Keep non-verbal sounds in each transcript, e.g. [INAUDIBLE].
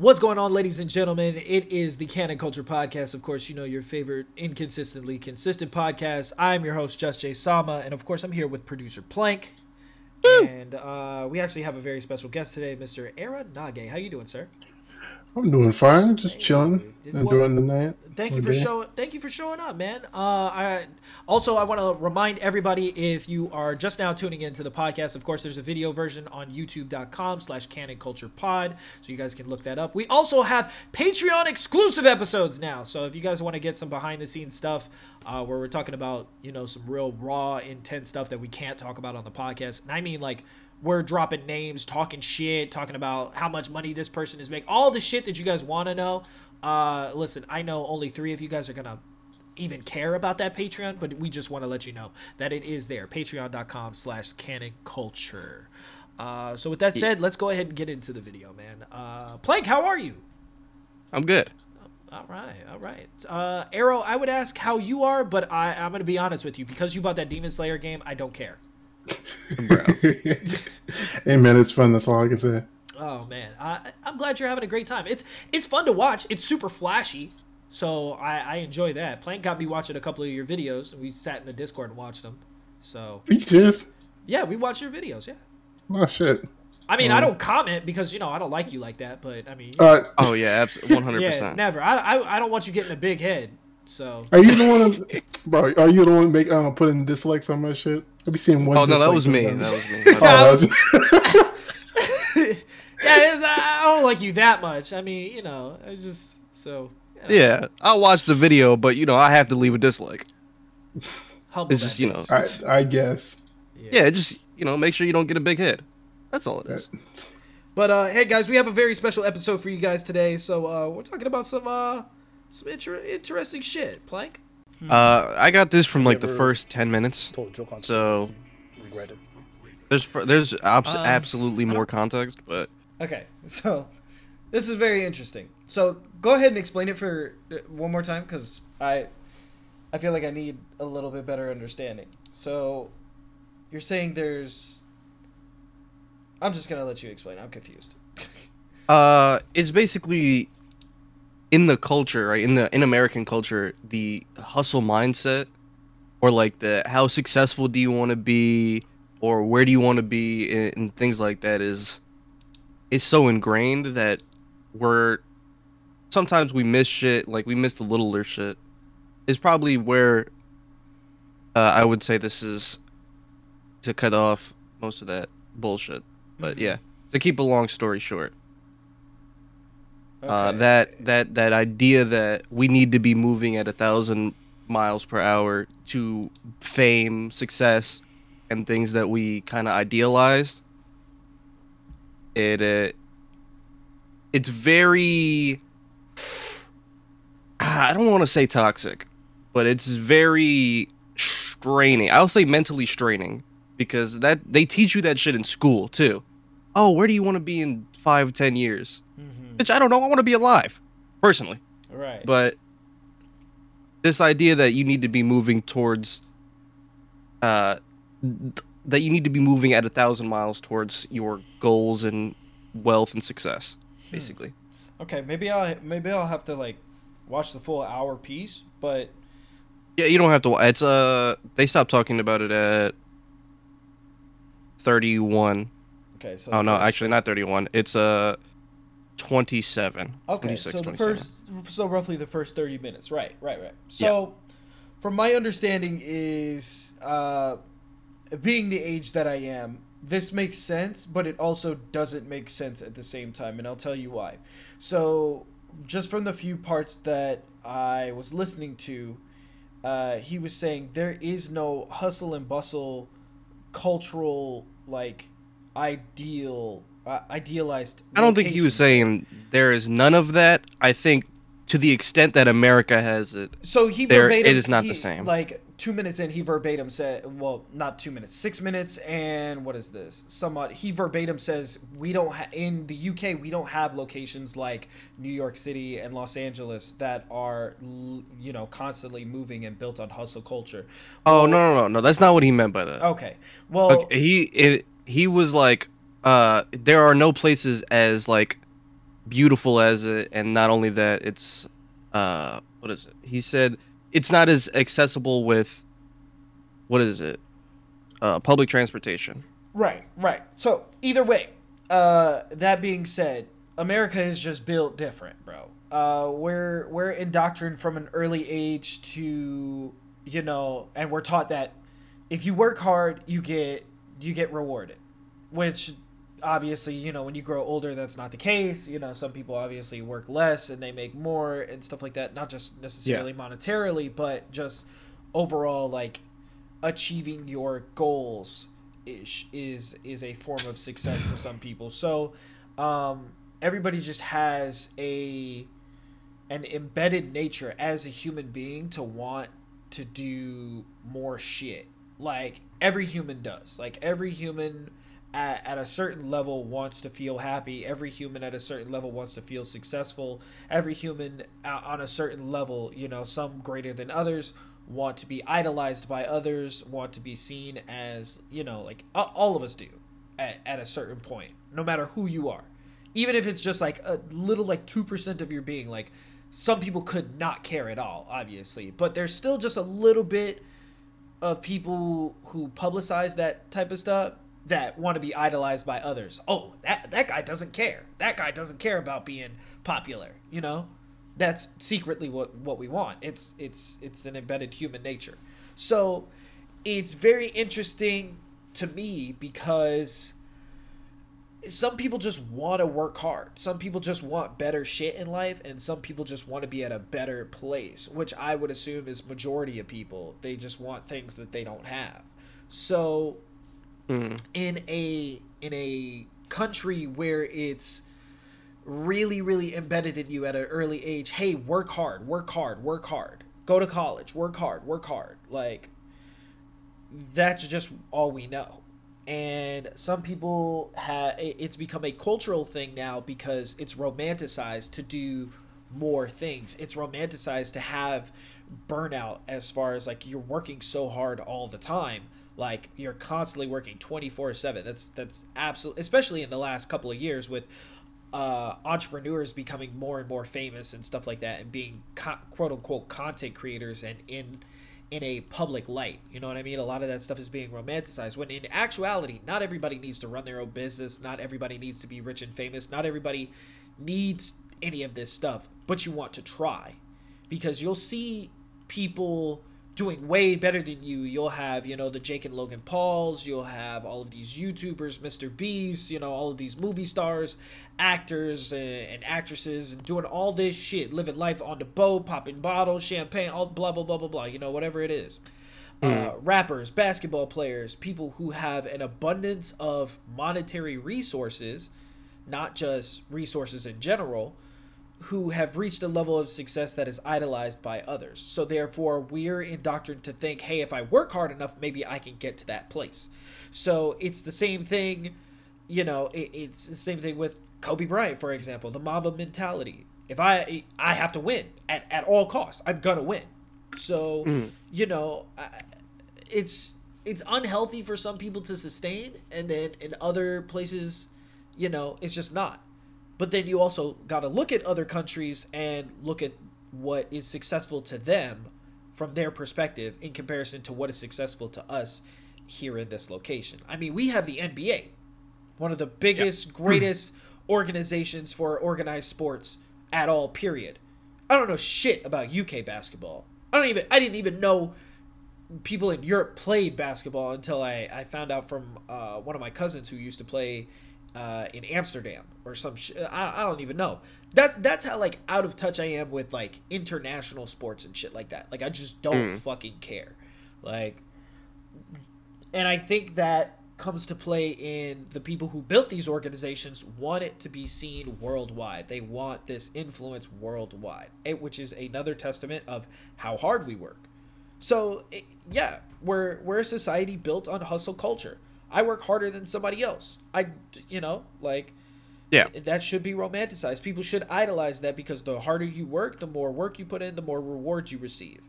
What's going on, ladies and gentlemen? It is the Canon Culture Podcast. Of course, you know your favorite inconsistently consistent podcast. I'm your host, Just J Sama, and of course, I'm here with producer Plank. And uh, we actually have a very special guest today, Mr. Era Nage. How you doing, sir? I'm doing fine, just chilling, Did- enjoying the night. Thank you for showing. Thank you for showing up, man. Uh, I also I want to remind everybody if you are just now tuning into the podcast, of course, there's a video version on YouTube.com/slash Canon Culture Pod, so you guys can look that up. We also have Patreon exclusive episodes now, so if you guys want to get some behind the scenes stuff, uh, where we're talking about you know some real raw, intense stuff that we can't talk about on the podcast, and I mean like we're dropping names, talking shit, talking about how much money this person is making, all the shit that you guys want to know. Uh, listen, I know only three of you guys are gonna even care about that Patreon, but we just want to let you know that it is there. Patreon.com slash canon culture. Uh, so with that said, let's go ahead and get into the video, man. Uh, Plank, how are you? I'm good. All right, all right. Uh, Arrow, I would ask how you are, but I, I'm gonna be honest with you because you bought that Demon Slayer game. I don't care. [LAUGHS] hey man, it's fun. That's all I can say. Oh man, I, I'm glad you're having a great time. It's it's fun to watch. It's super flashy, so I, I enjoy that. Plank got me watching a couple of your videos, we sat in the Discord and watched them. So Are you serious? yeah, we watch your videos. Yeah, Oh shit. I mean, I don't comment because you know I don't like you like that, but I mean, Uh, Oh [LAUGHS] yeah, one hundred percent. never. I, I I don't want you getting a big head. So are you the one, [LAUGHS] bro? Are you the one make um putting dislikes on my shit? I be seeing one. Oh no, that dislike was me. sometimes. That was me. [LAUGHS] Oh, that was- [LAUGHS] yeah, it's, I don't like you that much. I mean, you know, I just so you know, yeah, I'll watch the video, but you know I have to leave a dislike. humble It's just you know. I, I guess. yeah, just you know, make sure you don't get a big head. That's all it is. But uh, hey guys, we have a very special episode for you guys today. So uh, we're talking about some uh, some inter- interesting shit. Plank. Uh, I got this from like the first ten minutes, told joke on so regret it. there's there's abs- Um, absolutely more [LAUGHS] context, but Okay, so this is very interesting. So go ahead and explain it for uh, one more time, because I I feel like I need a little bit better understanding. So you're saying there's. I'm just gonna let you explain. I'm confused. [LAUGHS] Uh, it's basically in the culture, right? In the in American culture, the hustle mindset, or like the how successful do you want to be, or where do you want to be, and, and things like that is, is so ingrained that we're sometimes we miss shit, like we miss the littler shit. Is probably where uh, I would say this is to cut off most of that bullshit. But yeah, to keep a long story short uh, that that that idea that we need to be moving at a thousand miles per hour to fame, success, and things that we kind of idealized. It uh, it's very [SIGHS] I don't want to say toxic, but it's very straining. I'll say mentally straining because that they teach you that shit in school too. Oh, where do you want to be in five, ten years? Mhm. Bitch, I don't know. I want to be alive, personally. Right. But this idea that you need to be moving towards, uh, th- that you need to be moving at a thousand miles towards your goals and wealth and success, basically. Okay, maybe I maybe I'll have to like watch the full hour piece, but Yeah, you don't have to. It's uh, they stopped talking about it at thirty-one. okay. So Oh no, actually not thirty-one. It's uh, twenty-seven. Okay, 26, so the first, so roughly the first thirty minutes, right, right, right. So, from my understanding, is uh, being the age that I am, this makes sense, but it also doesn't make sense at the same time, and I'll tell you why. So, just from the few parts that I was listening to, uh, he was saying there is no hustle and bustle, cultural like ideal, uh, idealized. I don't think he was saying there is none of that. I think to the extent that America has it, So he There- verbatim. it is not the same. Like two minutes in, he verbatim said, "Well, not two minutes, six minutes, and what is this? Somewhat." He verbatim says, "We don't ha- in the UK, we don't have locations like New York City and Los Angeles that are, you know, constantly moving and built on hustle culture." Oh no no no no! That's not what he meant by that. Okay, well, Like, he it, he was like, uh, there are no places as like beautiful as it, and not only that, it's uh, what is it? He said it's not as accessible with what is it? Uh, public transportation. Right, right. So either way, uh, that being said, America is just built different, bro. Uh, we're we're indoctrined from an early age to you know, and we're taught that if you work hard, you get you get rewarded, which obviously you know when you grow older that's not the case. You know some people obviously work less and they make more and stuff like that. Not just necessarily yeah. monetarily but just overall like achieving your goals is is is a form of success to some people. So um everybody just has a an embedded nature as a human being to want to do more shit. Like every human does. Like every human at, at a certain level wants to feel happy. Every human at a certain level wants to feel successful. Every human uh, on a certain level you know some greater than others want to be idolized by others want to be seen as you know like all of us do at, at a certain point no matter who you are. Even if it's just like a little like 2% of your being like some people could not care at all obviously. But there's still just a little bit of people who publicize that type of stuff that want to be idolized by others. Oh, that that guy doesn't care. That guy doesn't care about being popular, you know? That's secretly what what we want. It's it's it's an embedded human nature. So, it's very interesting to me because some people just want to work hard. Some people just want better shit in life and some people just want to be at a better place, which I would assume is majority of people. They just want things that they don't have. So, mm. in a in a country where it's really really embedded in you at an early age hey work hard work hard work hard. Go to college work hard work hard. Like that's just all we know. And some people have it's become a cultural thing now because it's romanticized to do more things. It's romanticized to have burnout as far as like you're working so hard all the time like you're constantly working 24/7 that's that's absolutely especially in the last couple of years with uh, entrepreneurs becoming more and more famous and stuff like that and being co- quote unquote content creators and in in a public light. You know what i mean? A lot of that stuff is being romanticized when in actuality not everybody needs to run their own business. Not everybody needs to be rich and famous. Not everybody needs any of this stuff but you want to try because you'll see people doing way better than you. You'll have, you know, the Jake and Logan Pauls, you'll have all of these YouTubers, Mr. Beast, you know, all of these movie stars, actors and, and actresses, and doing all this shit, living life on the boat, popping bottles, champagne, all blah, blah, blah, blah, blah, you know, whatever it is. Mm. Uh, rappers, basketball players, people who have an abundance of monetary resources, not just resources in general who have reached a level of success that is idolized by others. So therefore, we're indoctrinated to think, hey, if I work hard enough, maybe I can get to that place. So it's the same thing, you know, it, it's the same thing with Kobe Bryant, for example, the Mamba mentality. If I I have to win at, at all costs, I'm gonna win. So mm. you know, it's it's unhealthy for some people to sustain, and then in other places, you know, it's just not. But then you also got to look at other countries and look at what is successful to them from their perspective in comparison to what is successful to us here in this location. I mean, we have the NBA, one of the biggest, yep. [CLEARS THROAT] greatest organizations for organized sports at all, period. I don't know shit about UK basketball. I don't even I didn't even know people in Europe played basketball until I, I found out from uh, one of my cousins who used to play uh, in Amsterdam or some sh- I, I don't even know. That that's how like out of touch I am with like international sports and shit like that. Like I just don't mm. fucking care. Like and I think that comes to play in the people who built these organizations want it to be seen worldwide. They want this influence worldwide, which is another testament of how hard we work. So, yeah, we're we're a society built on hustle culture. I work harder than somebody else. I, you know, like, yeah, that should be romanticized. People should idolize that because the harder you work, the more work you put in, the more rewards you receive.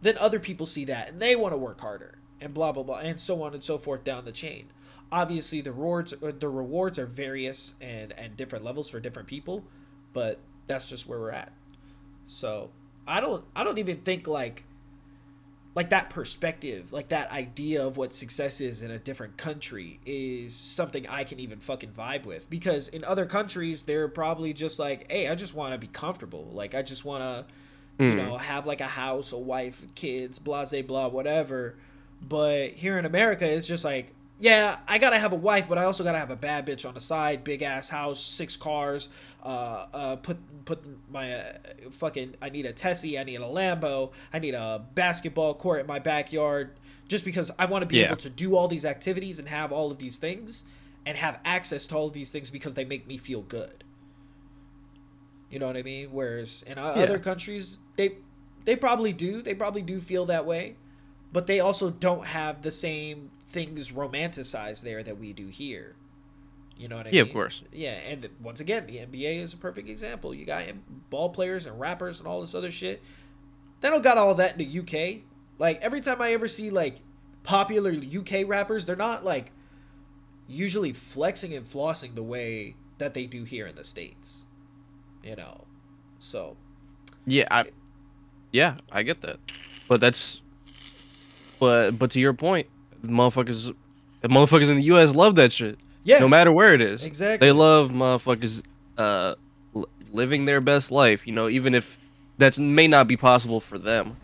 Then other people see that and they want to work harder, and blah blah blah, and so on and so forth down the chain. Obviously, the rewards uh, the rewards are various and and different levels for different people, but that's just where we're at. So I don't I don't even think like like that perspective, like that idea of what success is in a different country is something I can even fucking vibe with because in other countries they're probably just like, "Hey, I just want to be comfortable. Like I just want to you hmm. know, have like a house, a wife, kids, blah, blah, blah, whatever." But here in America, it's just like, yeah, I gotta have a wife, but I also gotta have a bad bitch on the side, big ass house, six cars. Uh, uh, put put my uh, fucking. I need a Tessie. I need a Lambo. I need a basketball court in my backyard. Just because I want to be Yeah. able to do all these activities and have all of these things, and have access to all of these things because they make me feel good. You know what I mean? Whereas in Yeah. other countries, they they probably do. They probably do feel that way, but they also don't have the same things romanticized there that we do here. You know what I mean? Yeah, of course. Yeah, and once again, the NBA is a perfect example. You got ball players and rappers and all this other shit. They don't got all that in the UK. Like every time I ever see like popular UK rappers, they're not like usually flexing and flossing the way that they do here in the states. You know, so Yeah, I, yeah, I get that, but that's, but but to your point, motherfuckers, the motherfuckers in the U.S. love that shit. Yeah, No matter where it is, Exactly. They love motherfuckers, uh, living their best life. You know, even if that may not be possible for them,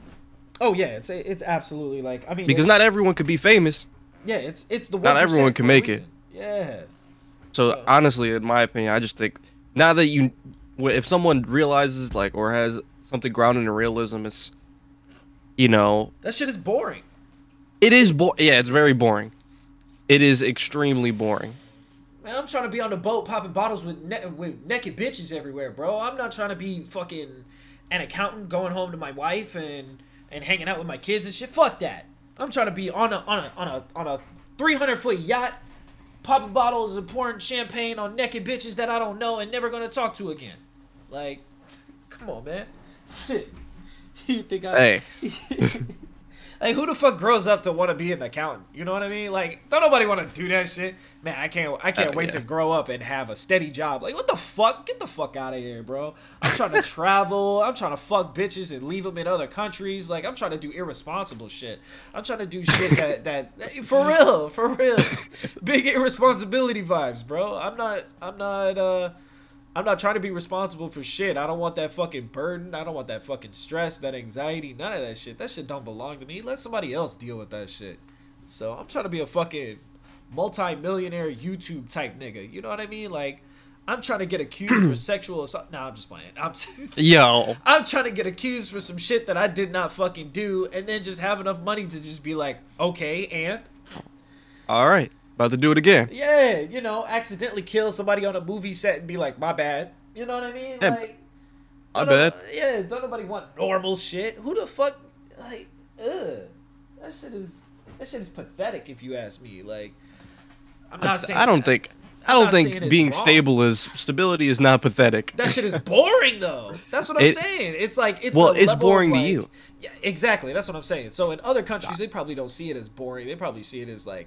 Oh yeah, it's it's absolutely like I mean because not everyone could be famous. yeah, it's it's the not everyone can make it. Yeah, So So- honestly, in my opinion, I just think now that you, if someone realizes like or has something grounded in realism, it's, you know, that shit is boring. it is bo- Yeah, it's very boring. It is extremely boring. Man, I'm trying to be on the boat popping bottles with ne- with naked bitches everywhere, bro. I'm not trying to be fucking an accountant going home to my wife and and hanging out with my kids and shit. Fuck that. I'm trying to be on a on a on a on a 300 foot yacht, popping bottles and pouring champagne on naked bitches that I don't know and never gonna talk to again. Like, [LAUGHS] come on, man. Shit. [LAUGHS] You think I? Hey, [LAUGHS] Like who the fuck grows up to want to be an accountant? You know what I mean? Like don't nobody want to do that shit. Man, I can't I can't Uh, wait yeah. to grow up and have a steady job. Like what the fuck? Get the fuck out of here, bro. I'm trying [LAUGHS] to travel. I'm trying to fuck bitches and leave them in other countries. Like I'm trying to do irresponsible shit. I'm trying to do shit that that [LAUGHS] for real, for real. [LAUGHS] Big irresponsibility vibes, bro. I'm not I'm not uh I'm not trying to be responsible for shit. I don't want that fucking burden. I don't want that fucking stress, that anxiety, none of that shit. That shit don't belong to me. Let somebody else deal with that shit. So I'm trying to be a fucking multi-millionaire YouTube type nigga. You know what I mean? Like I'm trying to get accused for [CLEARS THROAT] sexual assault. No, I'm just playing. I'm [LAUGHS] yo, I'm trying to get accused for some shit that I did not fucking do, and then just have enough money to just be like, okay, and all right, about to do it again. yeah, you know, accidentally kill somebody on a movie set and be like, my bad. You know what I mean? Yeah, like, my bad. Yeah, don't nobody want normal shit. Who the fuck? Like, ugh, that shit is that shit is pathetic. If you ask me, like, I'm not saying I don't think. I don't think being wrong. stable is stability is not pathetic. that shit is boring though. That's what I'm It- saying. It's like it's Well, it's boring to you. Yeah, exactly. That's what I'm saying. So in other countries, they probably don't see it as boring. They probably see it as like,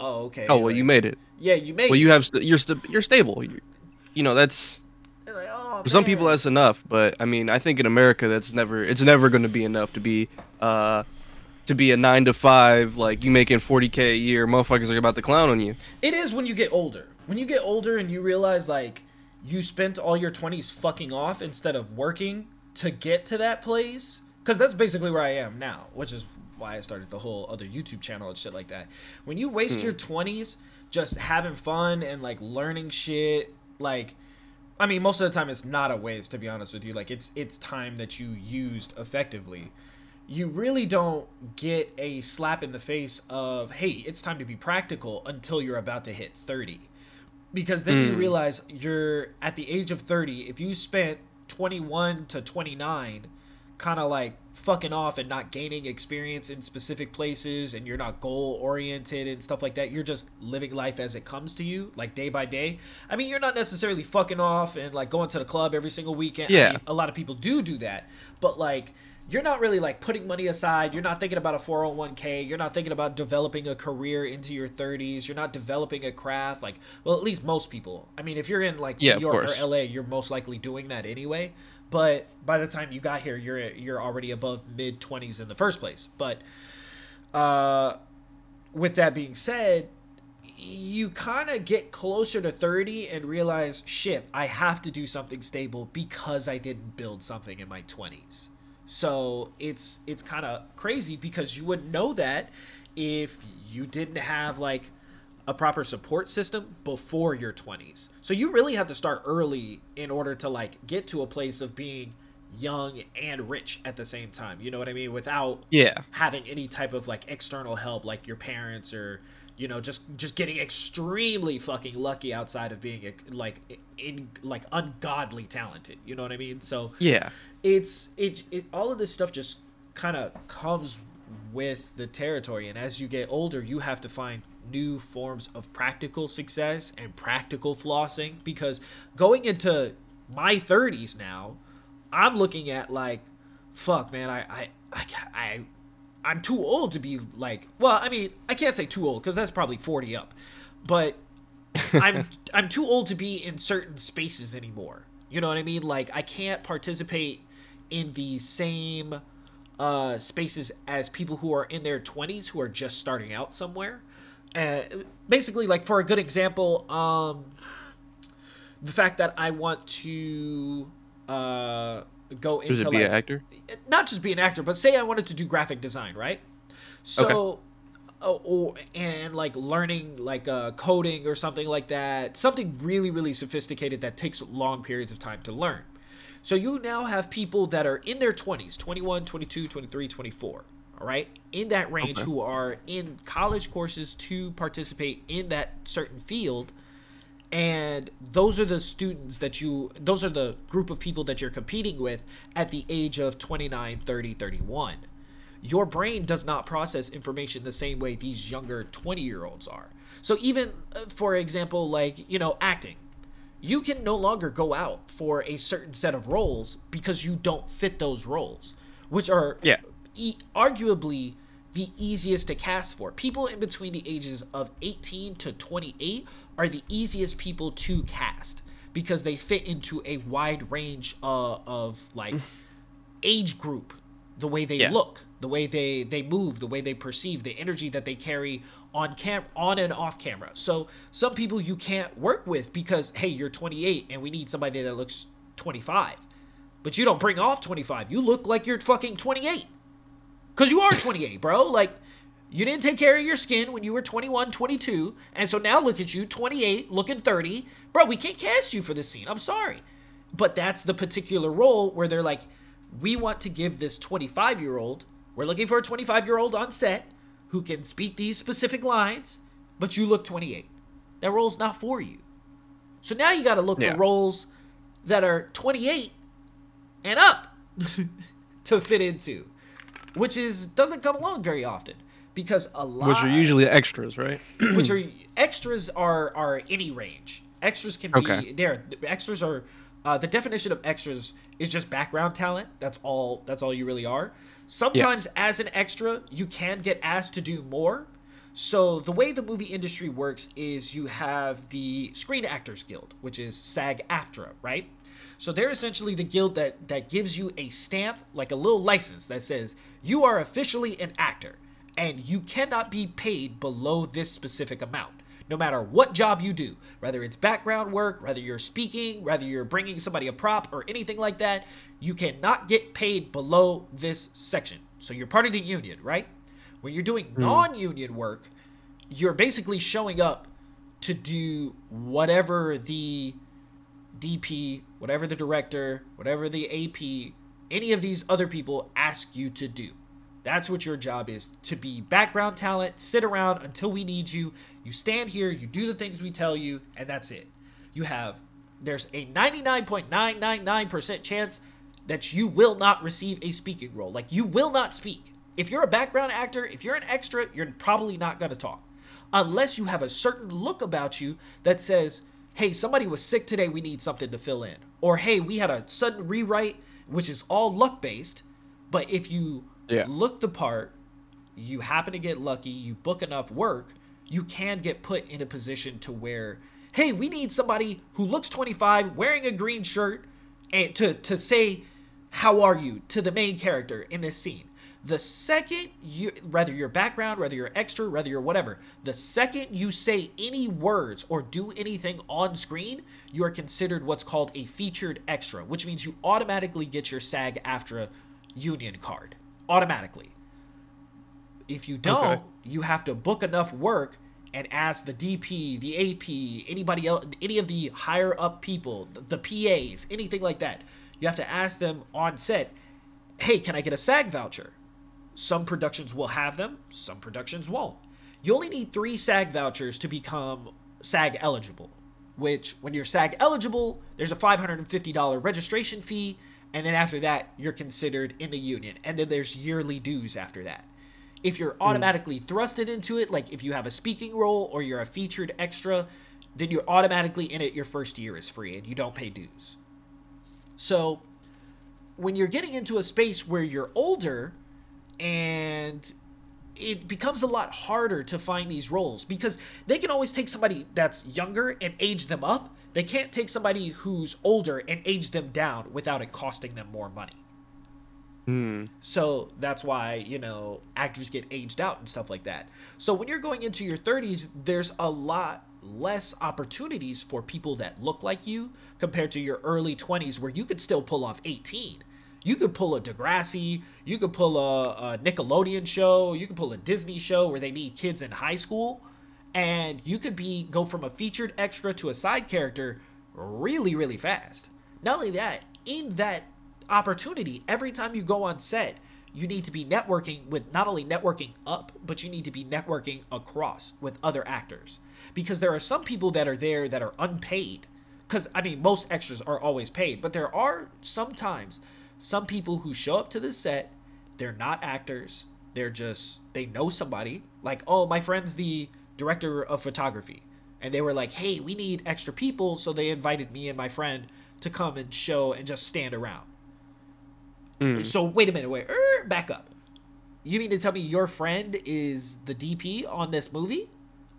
oh, okay. Oh well, like, you made it. Yeah, you made. It. Well, it. you have st- you're st- you're stable. You, you know that's like, oh, for some people that's enough. But I mean, I think in America that's never it's never going to be enough to be uh to be a nine to five like you making forty k a year. Motherfuckers are about to clown on you. It is when you get older. When you get older and you realize like you spent all your 20s fucking off instead of working to get to that place cuz that's basically where I am now, which is why I started the whole other YouTube channel and shit like that. When you waste your hmm. 20s just having fun and like learning shit, like I mean, most of the time it's not a waste to be honest with you. Like it's it's time that you used effectively. You really don't get a slap in the face of, "Hey, it's time to be practical" until you're about to hit 30. Because then you hmm. realize you're at the age of 30, if you spent 21 to 29 kind of like fucking off and not gaining experience in specific places and you're not goal oriented and stuff like that you're just living life as it comes to you like day by day i mean you're not necessarily fucking off and like going to the club every single weekend I Yeah. mean, a lot of people do do that but like you're not really like putting money aside. You're not thinking about a 401k. You're not thinking about developing a career into your 30s. You're not developing a craft. Like, well, at least most people. I mean, if you're in like Yeah, New York or LA, you're most likely doing that anyway. But by the time you got here, you're you're already above mid 20s in the first place. But uh, with that being said, you kind of get closer to 30 and realize, shit, I have to do something stable because I didn't build something in my 20s. So it's it's kind of crazy because you wouldn't know that if you didn't have like a proper support system before your 20s. So you really have to start early in order to like get to a place of being young and rich at the same time. You know what I mean? Without Yeah. having any type of like external help like your parents or you know just just getting extremely fucking lucky outside of being like in like ungodly talented you know what i mean so Yeah. it's it, it all of this stuff just kind of comes with the territory and as you get older you have to find new forms of practical success and practical flossing because going into my 30s now i'm looking at like fuck man i i i, I I'm too old to be like. Well, I mean, I can't say too old because that's probably 40 up, but [LAUGHS] I'm I'm too old to be in certain spaces anymore. You know what I mean? Like I can't participate in the same uh, spaces as people who are in their 20s who are just starting out somewhere. Uh, basically, like for a good example, um, the fact that I want to uh, go into it be like an actor? not just be an actor, but say I wanted to do graphic design, right? So, oh, or and like learning like uh, coding or something like that, something really really sophisticated that takes long periods of time to learn. So you now have people that are in their 20s, 21, 22, 23, 24, all right? In that range Okay. who are in college courses to participate in that certain field and those are the students that you those are the group of people that you're competing with at the age of 29 30 31 your brain does not process information the same way these younger 20 year olds are so even uh, for example like you know acting you can no longer go out for a certain set of roles because you don't fit those roles which are Yeah. E- arguably the easiest to cast for. People in between the ages of 18 to 28 are the easiest people to cast because they fit into a wide range uh, of like [LAUGHS] age group, the way they Yeah. look, the way they they move, the way they perceive, the energy that they carry on cam on and off camera. So some people you can't work with because hey, you're 28 and we need somebody that looks 25. But you don't bring off 25. You look like you're fucking 28. Cuz you are 28, bro. Like you didn't take care of your skin when you were 21, 22, and so now look at you 28, looking 30. Bro, we can't cast you for this scene. I'm sorry. But that's the particular role where they're like we want to give this 25 year old, we're looking for a 25 year old on set who can speak these specific lines, but you look 28. That role's not for you. So now you got to look Yeah. for roles that are 28 and up [LAUGHS] to fit into, which is doesn't come along very often because a lot Which are usually extras, right? [CLEARS THROAT] which are extras are are any range. Extras can be Okay. there. Extras are uh, the definition of extras is just background talent. That's all. That's all you really are. Sometimes as an extra, you can get asked to do more. So the way the movie industry works is you have the Screen Actors Guild, which is SAG-AFTRA, right? So they're essentially the guild that that gives you a stamp, like a little license that says you are officially an actor and you cannot be paid below this specific amount. No matter what job you do, whether it's background work, whether you're speaking, whether you're bringing somebody a prop or anything like that, you cannot get paid below this section. So you're part of the union, right? When you're doing hmm. non-union work, you're basically showing up to do whatever the DP, whatever the director, whatever the AP, any of these other people ask you to do. That's what your job is to be background talent, sit around until we need you. You stand here, you do the things we tell you, and that's it. You have, there's a 99.999% chance that you will not receive a speaking role. Like, you will not speak. If you're a background actor, if you're an extra, you're probably not going to talk. Unless you have a certain look about you that says, hey, somebody was sick today, we need something to fill in. Or hey, we had a sudden rewrite, which is all luck based. But if you Yeah. look the part, you happen to get lucky, you book enough work, you can get put in a position to where, hey, we need somebody who looks 25, wearing a green shirt, and to to say, how are you to the main character in this scene. The second you, whether your background, whether you're extra, whether you're whatever, the second you say any words or do anything on screen, you are considered what's called a featured extra, which means you automatically get your SAG AFTRA union card. Automatically. If you don't, Okay. you have to book enough work and ask the DP, the AP, anybody else, any of the higher up people, the, the PAs, anything like that. You have to ask them on set, hey, can I get a SAG voucher? Some productions will have them, some productions won't. You only need three SAG vouchers to become SAG eligible, which, when you're SAG eligible, there's a $550 registration fee, and then after that, you're considered in the union, and then there's yearly dues after that. If you're hmm. automatically thrusted into it, like if you have a speaking role or you're a featured extra, then you're automatically in it. Your first year is free and you don't pay dues. So, when you're getting into a space where you're older and it becomes a lot harder to find these roles because they can always take somebody that's younger and age them up. They can't take somebody who's older and age them down without it costing them more money. Hmm. So that's why, you know, actors get aged out and stuff like that. So when you're going into your 30s, there's a lot less opportunities for people that look like you compared to your early 20s where you could still pull off 18. You could pull a Degrassi, you could pull a, a Nickelodeon show, you could pull a Disney show where they need kids in high school, and you could be go from a featured extra to a side character really, really fast. Not only that, in that opportunity, every time you go on set, you need to be networking with not only networking up, but you need to be networking across with other actors. Because there are some people that are there that are unpaid. Because, I mean, most extras are always paid, but there are sometimes some people who show up to the set, they're not actors, they're just, they know somebody. Like, oh, my friend's the director of photography. And they were like, hey, we need extra people. So they invited me and my friend to come and show and just stand around. So wait a minute, wait, er, back up. You mean to tell me your friend is the DP on this movie?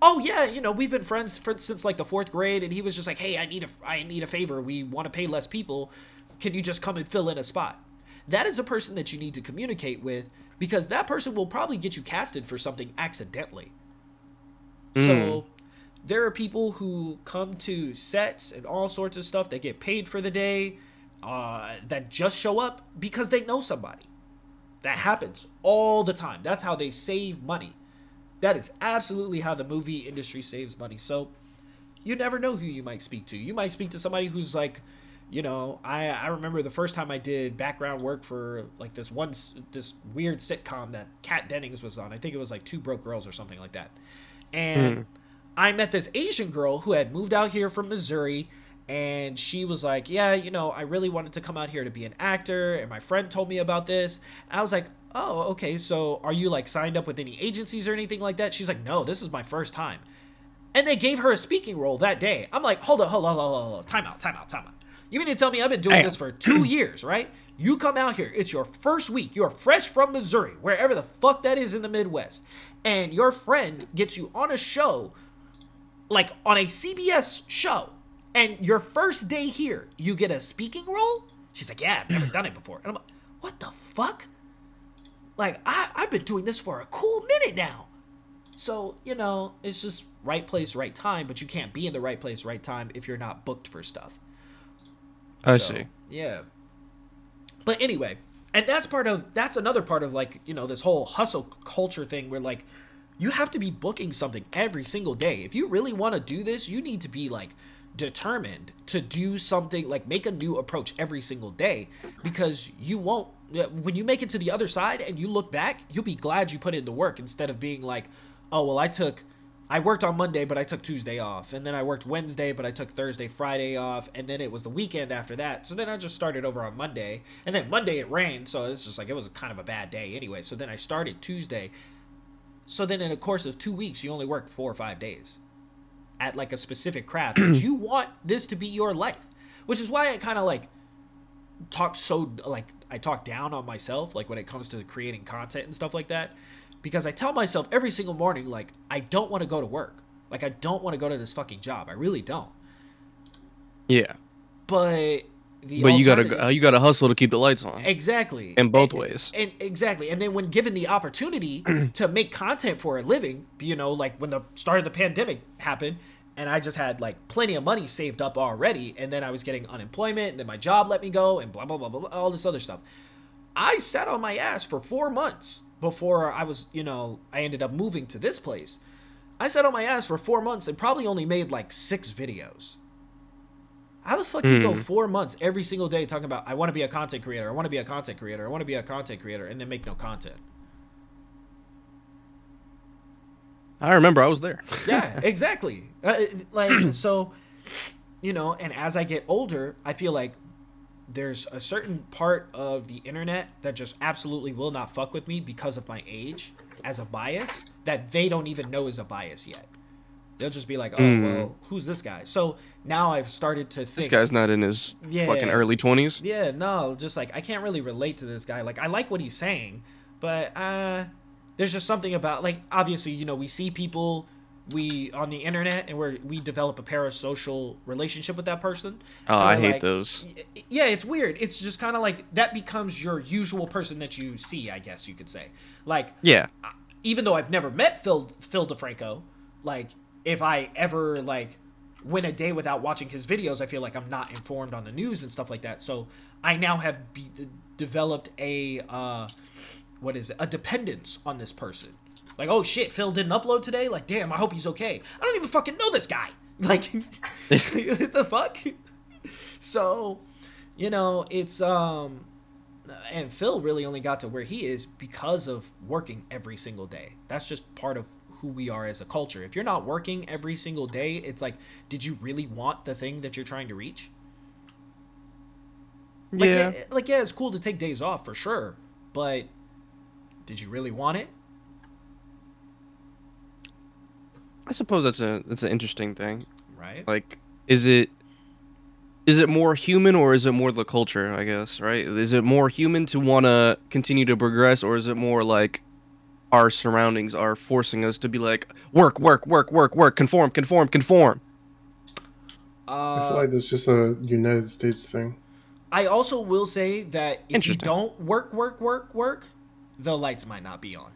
Oh yeah, you know we've been friends for, since like the fourth grade, and he was just like, "Hey, I need a, I need a favor. We want to pay less people. Can you just come and fill in a spot?" That is a person that you need to communicate with because that person will probably get you casted for something accidentally. So there are people who come to sets and all sorts of stuff that get paid for the day uh, that just show up because they know somebody. That happens all the time. That's how they save money. That is absolutely how the movie industry saves money. So you never know who you might speak to. You might speak to somebody who's like, you know, I I remember the first time I did background work for like this one this weird sitcom that Kat Dennings was on. I think it was like Two Broke Girls or something like that. And hmm. I met this Asian girl who had moved out here from Missouri and she was like, "Yeah, you know, I really wanted to come out here to be an actor and my friend told me about this." I was like, "Oh, okay. So are you like signed up with any agencies or anything like that?" She's like, "No, this is my first time." And they gave her a speaking role that day. I'm like, hold up, hold up, hold up, hold up. Time out, time out, time out. You mean to tell me I've been doing Damn. this for two [CLEARS THROAT] years, right? You come out here, it's your first week, you're fresh from Missouri, wherever the fuck that is in the Midwest, and your friend gets you on a show, like on a CBS show, and your first day here, you get a speaking role? She's like, yeah, I've never done it before. And I'm like, what the fuck? Like, I, I've been doing this for a cool minute now. So, you know, it's just right place, right time, but you can't be in the right place, right time if you're not booked for stuff. I So, see. Yeah. But anyway, and that's part of that's another part of like, you know, this whole hustle culture thing where like you have to be booking something every single day. If you really want to do this, you need to be like determined to do something like make a new approach every single day because you won't when you make it to the other side and you look back, you'll be glad you put in the work instead of being like, "Oh, well, I took I worked on Monday, but I took Tuesday off. And then I worked Wednesday, but I took Thursday, Friday off. And then it was the weekend after that. So then I just started over on Monday. And then Monday it rained. So it's just like, it was kind of a bad day anyway. So then I started Tuesday. So then in a course of two weeks, you only worked four or five days at like a specific craft. but [CLEARS THROAT] you want this to be your life, which is why I kind of like talk so like I talk down on myself like when it comes to creating content and stuff like that because I tell myself every single morning like I don't want to go to work. Like I don't want to go to this fucking job. I really don't. Yeah. But the But you gotta you gotta hustle to keep the lights on. Exactly. In both And- ways. And exactly. And then when given the opportunity [CLEARS THROAT] to make content for a living, you know, like when the start of the pandemic happened and I just had like plenty of money saved up already and then I was getting unemployment and then my job let me go and blah blah blah blah, blah all this other stuff. I sat on my ass for 4 months before I was, you know, I ended up moving to this place. I sat on my ass for 4 months and probably only made like 6 videos. How the fuck you go four months every single day talking about I want to be a content creator, I want to be a content creator, I want to be a content creator, and then make no content? I remember I was there. [LAUGHS] Yeah, exactly. Uh, like [CLEARS THROAT] so, you know. And as I get older, I feel like there's a certain part of the internet that just absolutely will not fuck with me because of my age as a bias that they don't even know is a bias yet. They'll just be like, "Oh, well, who's this guy?" So now I've started to think This guy's not in his Yeah. fucking early twenties. Yeah, no, just like I can't really relate to this guy. Like I like what he's saying, but uh there's just something about like obviously, you know, we see people we on the internet and where we develop a parasocial relationship with that person. Oh, I hate like- those. Yeah, it's weird. It's just kind of like that becomes your usual person that you see, I guess you could say. Like Yeah. even though I've never met Phil Phil DeFranco, like if I ever like went a day without watching his videos, I feel like I'm not informed on the news and stuff like that. So I now have be- developed a uh, what is it? A dependence on this person. Like, oh shit, Phil didn't upload today. Like, damn, I hope he's okay. I don't even fucking know this guy. [LAUGHS] Like, what the fuck? So, you know, it's um and Phil really only got to where he is because of working every single day. That's just part of who we are as a culture. If you're not working every single day, it's like, did you really want the thing that you're trying to reach? Like, Yeah. yeah, like yeah, it's cool to take days off for sure, but did you really want it? I suppose that's a that's an interesting thing. Right? Like, is it is it more human or is it more the culture? I guess right. Is it more human to want to continue to progress, or is it more like our surroundings are forcing us to be like work, work, work, work, work, conform, conform, conform? I feel Uh, like that's just a United States thing. I also will say that if you don't work, work, work, work, the lights might not be on.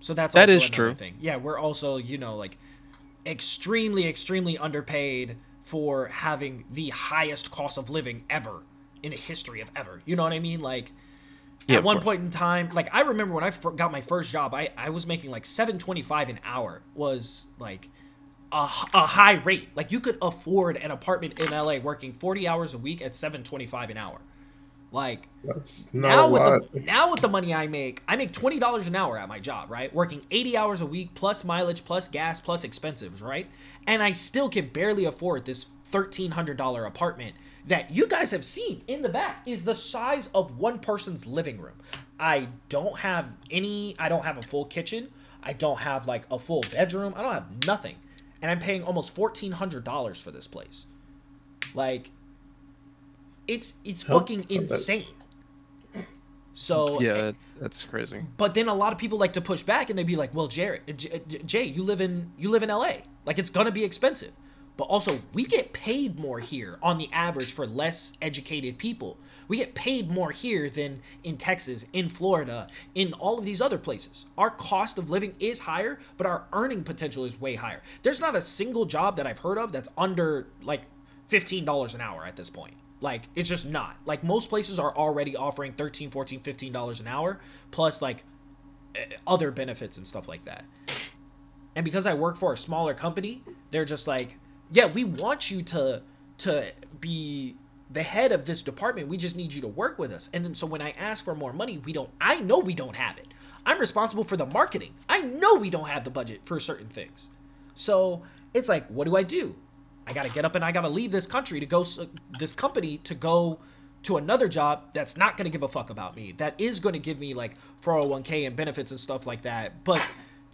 So that's That also is another true. Thing. Yeah, we're also you know like extremely, extremely underpaid for having the highest cost of living ever in the history of ever. You know what I mean? Like Yeah, at one course. point in time, like I remember when I got my first job, I I was making like seven twenty five an hour was like a, a high rate. Like you could afford an apartment in LA working 40 hours a week at 725 an hour. Like That's now with lot. the now with the money I make, I make $20 an hour at my job, right? Working 80 hours a week plus mileage plus gas plus expenses, right? And I still can barely afford this $1300 apartment that you guys have seen in the back is the size of one person's living room. I don't have any I don't have a full kitchen. I don't have like a full bedroom. I don't have nothing. And I'm paying almost $1400 for this place. Like it's it's How- fucking insane. So Yeah, eh, that, that's crazy. but then a lot of people like to push back and they'd be like, "Well, Jared, eh, J- eh, J- Jay, you live in you live in LA. Like it's gonna be expensive." But also, we get paid more here on the average for less educated people. We get paid more here than in Texas, in Florida, in all of these other places. Our cost of living is higher, but our earning potential is way higher. There's not a single job that I've heard of that's under like $15 an hour at this point. Like it's just not. Like most places are already offering 13, 14, 15 dollars an hour plus like eh, other benefits and stuff like that. And because I work for a smaller company, they're just like, "Yeah, we want you to to be the head of this department. We just need you to work with us." And then so when I ask for more money, we don't I know we don't have it. I'm responsible for the marketing. I know we don't have the budget for certain things. So, it's like, what do I do? I got to get up and I got to leave this country to go, this company to go to another job that's not going to give a fuck about me. That is going to give me like 401k and benefits and stuff like that. But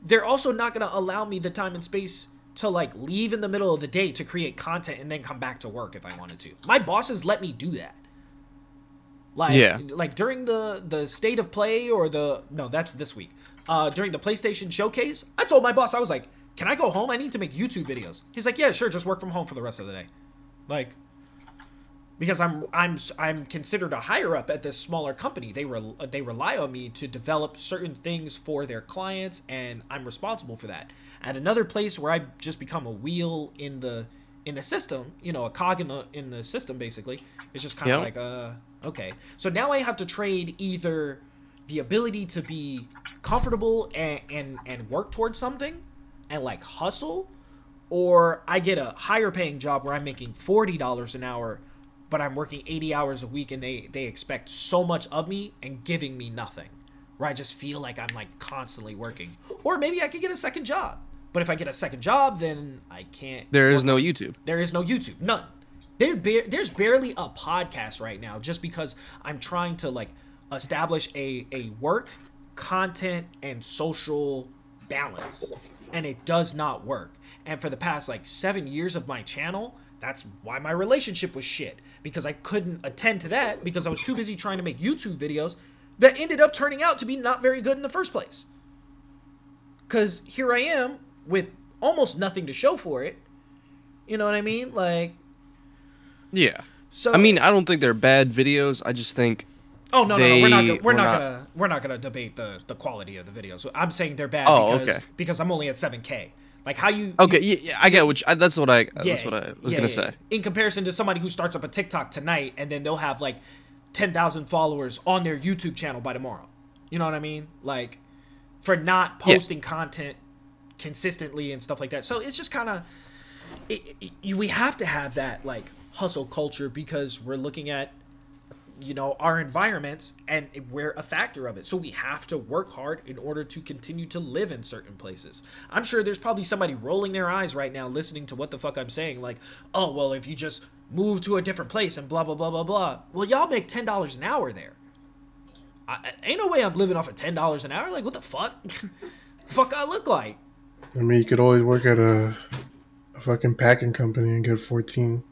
they're also not going to allow me the time and space to like leave in the middle of the day to create content and then come back to work if I wanted to. My bosses let me do that. Like Yeah. like during the the state of play or the no, that's this week. Uh during the PlayStation showcase, I told my boss I was like, "Can I go home? I need to make YouTube videos." He's like, "Yeah, sure, just work from home for the rest of the day." Like because I'm I'm I'm considered a higher up at this smaller company. They rel they rely on me to develop certain things for their clients, and I'm responsible for that. At another place where I just become a wheel in the in the system, you know, a cog in the in the system, basically, it's just kind of Yeah. like uh okay. So now I have to trade either the ability to be comfortable and and, and work towards something, and like hustle, or I get a higher paying job where I'm making forty dollars an hour, but I'm working eighty hours a week and they they expect so much of me and giving me nothing. Where I just feel like I'm like constantly working. Or maybe I could get a second job. But if I get a second job, then I can't. There is no on- YouTube. There is no YouTube. None. There ba- there's barely a podcast right now just because I'm trying to like establish a a work, content and social balance. And it does not work. And for the past like 7 years of my channel, that's why my relationship was shit because I couldn't attend to that because I was too busy trying to make YouTube videos that ended up turning out to be not very good in the first place. Cuz here I am with almost nothing to show for it. You know what I mean? Like Yeah. so I mean, I don't think they're bad videos. I just think Oh no, no, no, we're not they gonna, we're were not, not- gonna we're not gonna debate the the quality of the videos. I'm saying they're bad Oh, because okay. because I'm only at 7k. Like how you okay, yeah, yeah, I get which I, that's what I yeah, that's what I was yeah, gonna say. In comparison to somebody who starts up a TikTok tonight and then they'll have like 10,000 followers on their YouTube channel by tomorrow. You know what I mean? Like for not posting content consistently and stuff like that. So it's just kind of we have to have that like hustle culture because we're looking at you know our environments and we're a factor of it. So we have to work hard in order to continue to live in certain places. I'm sure there's probably somebody rolling their eyes right now listening to what the fuck i'm saying like oh well if you just move to a different place and blah blah blah blah blah. Well y'all make $10 an hour there. I, ain't no way i'm living off of $10 an hour. Like what the fuck? [LAUGHS] Fuck i look like? I mean, you could always work at a, a fucking packing company and get 14.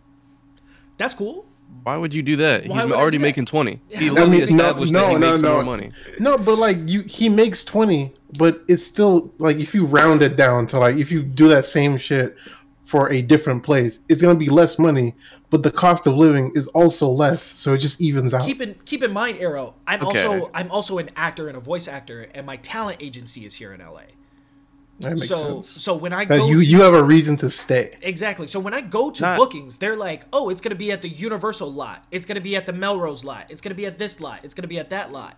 that's cool Why would you do that? Why He's already making twenty. [LAUGHS] He I mean, established no, that he no, makes no. more money. No, but like you, he makes 20, but it's still like if you round it down to like if you do that same shit for a different place, it's gonna be less money, but the cost of living is also less, so it just evens out. keep in keep in mind arrow i'm Okay. also i'm also an actor and a voice actor and my talent agency is here in la that makes so sense. so when i go you to, you have a reason to stay. exactly so when i go to Not- bookings they're like oh it's gonna be at the universal lot it's gonna be at the melrose lot it's gonna be at this lot it's gonna be at that lot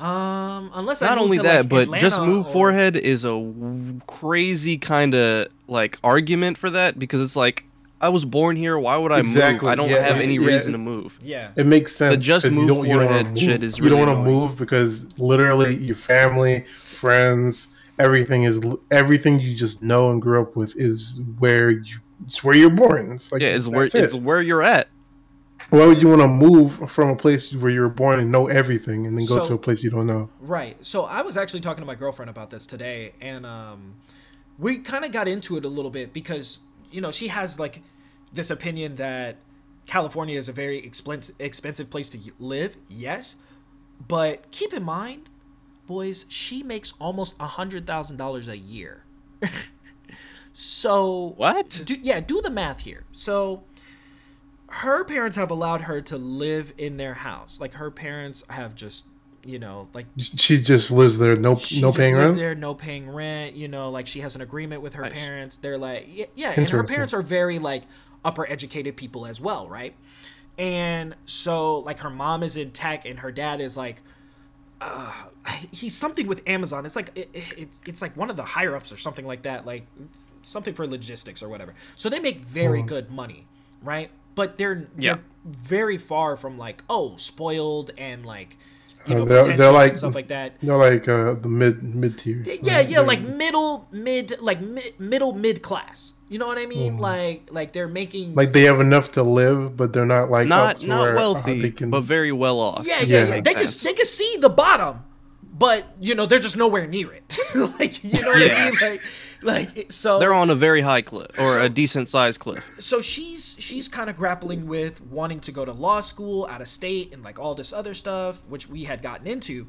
um unless Not move only to, that, like, but just move or- forehead is a w- crazy kind of like argument for that because it's like I was born here. Why would I Exactly, move? I don't yeah, have any yeah. reason to move. yeah It makes sense. just 'cause move you don't, you don't forehead wanna shit move. is you don't want to move because literally your family, friends, everything is everything you just know and grew up with is where you it's where you're born. It's like Yeah, it's where that's it's where you're at. Why would you want to move from a place where you were born and know everything and then go So- to a place you don't know? Right. So I was actually talking to my girlfriend about this today, and um, we kind of got into it a little bit because you know she has like this opinion that California is a very expensive expensive place to live. Yes, but keep in mind, boys, she makes almost a hundred thousand dollars a year. [LAUGHS] so What? do, yeah, do the math here. So her parents have allowed her to live in their house. Like her parents have just, you know, like She just lives there, no she no just paying lived rent. there, no paying rent. You know, like she has an agreement with her Nice. parents. They're like, yeah, yeah, and her parents are very like upper educated people as well, right? And so, like, her mom is in tech, and her dad is like, uh, he's something with Amazon. It's like it, it- it's it's like one of the higher ups or something like that, like something for logistics or whatever. So they make very good money, right? But they're, Yeah. they're very far from like oh spoiled and like you Uh, know they're- they're like- and stuff like that. They're like uh, the mid mid tier. Yeah, yeah, like middle mid like mid, middle mid class. You know what I mean? Like like they're making like they have enough to live, but they're not like up Not to not where, uh, wealthy, they can- but very well off. yeah, if yeah, yeah. makes They can they can see the bottom, but you know they're just nowhere near it. [LAUGHS] like you know what I mean? Like like so They're on a very high cliff or a decent sized cliff. so she's she's kind of grappling with wanting to go to law school out of state and like all this other stuff which we had gotten into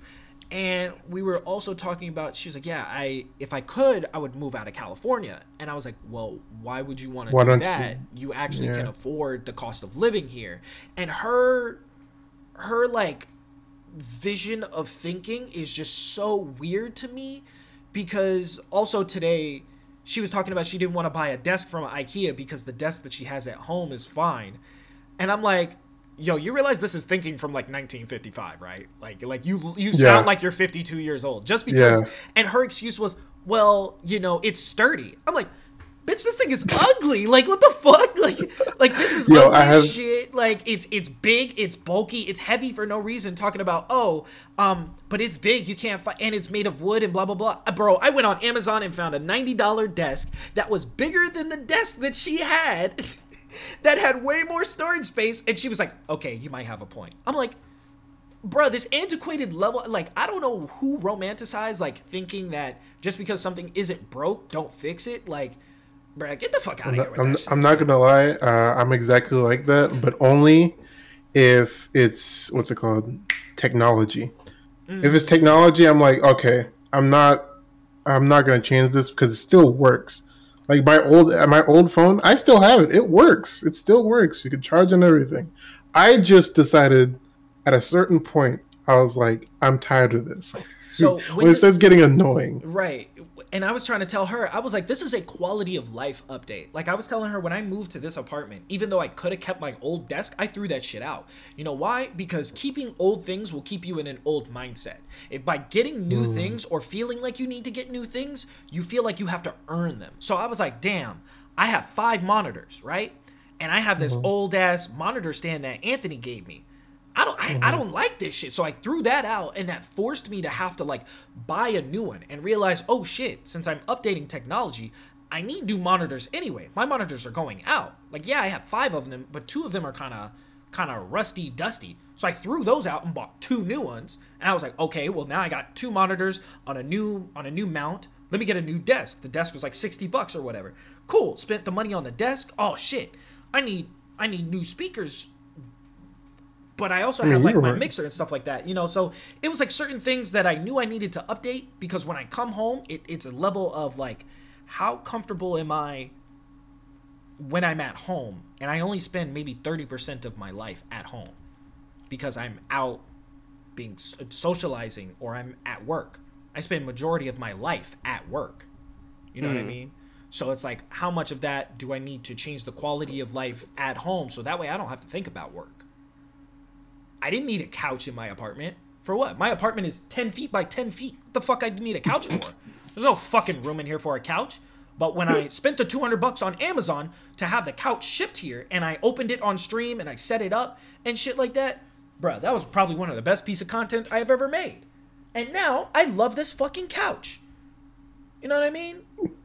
and we were also talking about she's like yeah i if i could i would move out of california. And i was like well why would you want to do that? You actually can afford the cost of living here. And her her like vision of thinking is just so weird to me because also today she was talking about she didn't want to buy a desk from IKEA because the desk that she has at home is fine. And I'm like, yo, you realize this is thinking from like 1955, right? Like like you you Yeah. sound like you're 52 years old just because Yeah. and her excuse was, well, you know, it's sturdy. I'm like, bitch, this thing is ugly. Like what the fuck? [LAUGHS] Like like this is Yo, have- shit. Like it's it's big, it's bulky, it's heavy for no reason. Talking about oh, um, but it's big. You can't find, and it's made of wood and blah blah blah. Uh, Bro, I went on Amazon and found a ninety dollar desk that was bigger than the desk that she had, [LAUGHS] that had way more storage space. And she was like, okay, you might have a point. I'm like. Bro, this antiquated level, like, I don't know who romanticized, like, thinking that just because something isn't broke, don't fix it. Like, bruh, get the fuck out of I'm here not, with I'm. I'm not gonna lie. Uh, I'm exactly like that, but only if it's what's it called, technology. If it's technology, I'm like, okay, I'm not, I'm not gonna change this because it still works. Like my old, uh, my old phone, I still have it. It works. It still works. You can charge and everything. I just decided at a certain point, I was like, I'm tired of this. So [LAUGHS] when, when it starts getting annoying, Right. And I was trying to tell her, I was like, this is a quality of life update. Like, I was telling her when I moved to this apartment, even though I could have kept my old desk, I threw that shit out. You know why? Because keeping old things will keep you in an old mindset. If by getting new hmm. things or feeling like you need to get new things, you feel like you have to earn them. So I was like, damn, I have five monitors, right? And I have this uh-huh. old ass monitor stand that Anthony gave me. I don't I, I mm-hmm. don't like this shit. So I threw that out and that forced me to have to like buy a new one and realize, oh shit, since I'm updating technology, I need new monitors anyway. My monitors are going out. Like yeah, I have 5 of them, but two of them are kind of kind of rusty dusty. So I threw those out and bought two new ones. And I was like, okay, well now I got two monitors on a new on a new mount. Let me get a new desk. The desk was like 60 bucks or whatever. Cool. Spent the money on the desk. Oh shit. I need I need new speakers but I also mean, have like my right. mixer and stuff like that, you know. So it was like certain things that I knew I needed to update because when I come home, it, it's a level of like, how comfortable am I when I'm at home? And I only spend maybe 30% of my life at home because I'm out being socializing or I'm at work. I spend majority of my life at work. You know what I mm. mean? So it's like how much of that do I need to change the quality of life at home so that way I don't have to think about work. I didn't need a couch in my apartment. For what? My apartment is 10 feet by 10 feet. What the fuck I need a couch for? There's no fucking room in here for a couch. But when I [LAUGHS] spent the 200 bucks on Amazon to have the couch shipped here and I opened it on stream and I set it up and shit like that, bruh, that was probably one of the best piece of content I've ever made. And now I love this fucking couch. You know what I mean? [LAUGHS]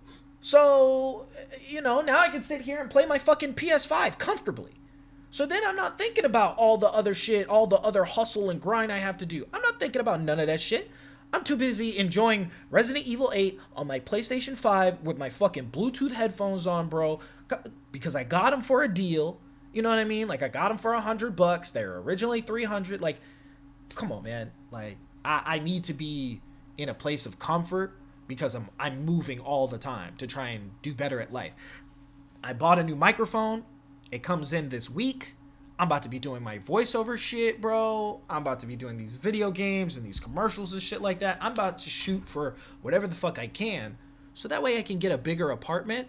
So, you know, now I can sit here and play my fucking PS5 comfortably. So then I'm not thinking about all the other shit, all the other hustle and grind I have to do. I'm not thinking about none of that shit. I'm too busy enjoying Resident Evil 8 on my PlayStation 5 with my fucking Bluetooth headphones on, bro, because I got them for a deal. You know what I mean? Like I got them for a hundred bucks. They were originally 300. Like, come on, man. Like I, I need to be in a place of comfort because I'm I'm moving all the time to try and do better at life. I bought a new microphone. It comes in this week. I'm about to be doing my voiceover shit, bro. I'm about to be doing these video games and these commercials and shit like that. I'm about to shoot for whatever the fuck I can. So that way I can get a bigger apartment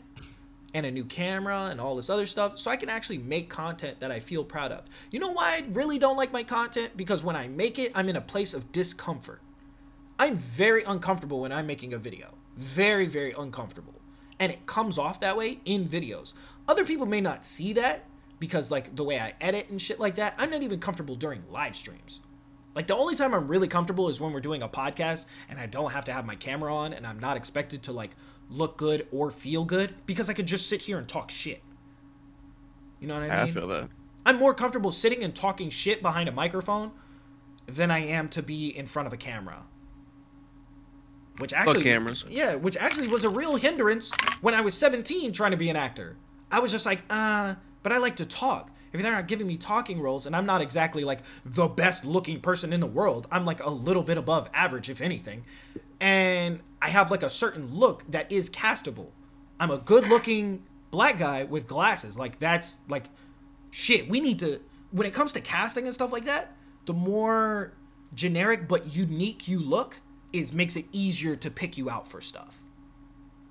and a new camera and all this other stuff so I can actually make content that I feel proud of. You know why I really don't like my content? Because when I make it, I'm in a place of discomfort. I'm very uncomfortable when I'm making a video. Very, very uncomfortable. And it comes off that way in videos. Other people may not see that because, like, the way I edit and shit like that, I'm not even comfortable during live streams. Like, the only time I'm really comfortable is when we're doing a podcast and I don't have to have my camera on and I'm not expected to, like, look good or feel good because I could just sit here and talk shit. You know what I mean? I feel that. I'm more comfortable sitting and talking shit behind a microphone than I am to be in front of a camera. which actually cameras. Yeah, which actually was a real hindrance when I was 17 trying to be an actor. I was just like, uh, but I like to talk. If they're not giving me talking roles, and I'm not exactly like the best looking person in the world, I'm like a little bit above average, if anything. And I have like a certain look that is castable. I'm a good looking black guy with glasses. Like, that's like shit. We need to, when it comes to casting and stuff like that, the more generic but unique you look is makes it easier to pick you out for stuff.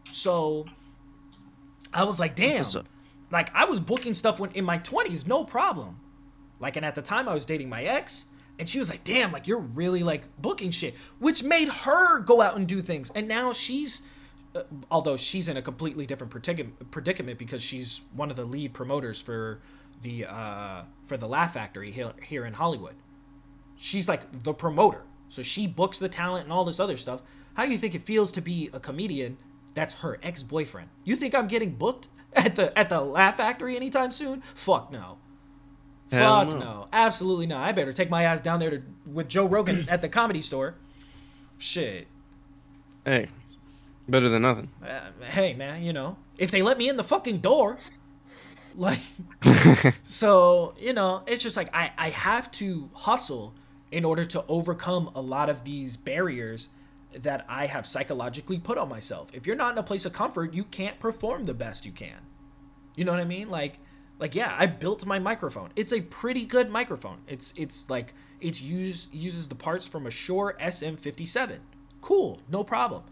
So I was like, damn. Like I was booking stuff when in my 20s, no problem. Like and at the time I was dating my ex and she was like, "Damn, like you're really like booking shit," which made her go out and do things. And now she's uh, although she's in a completely different predicament predicament because she's one of the lead promoters for the uh for the Laugh Factory here, here in Hollywood. She's like the promoter. So she books the talent and all this other stuff. How do you think it feels to be a comedian that's her ex-boyfriend? You think I'm getting booked at the at the Laugh Factory anytime soon? Fuck no. Hell Fuck no. no. Absolutely not. I better take my ass down there to with Joe Rogan [CLEARS THROAT] at the comedy store. Shit. Hey, better than nothing. Uh, hey man, you know, if they let me in the fucking door, like, [LAUGHS] so you know, it's just like I I have to hustle in order to overcome a lot of these barriers that I have psychologically put on myself. If you're not in a place of comfort, you can't perform the best you can. You know what I mean? Like like yeah, I built my microphone. It's a pretty good microphone. It's it's like it's used uses the parts from a Shure SM57. Cool, no problem.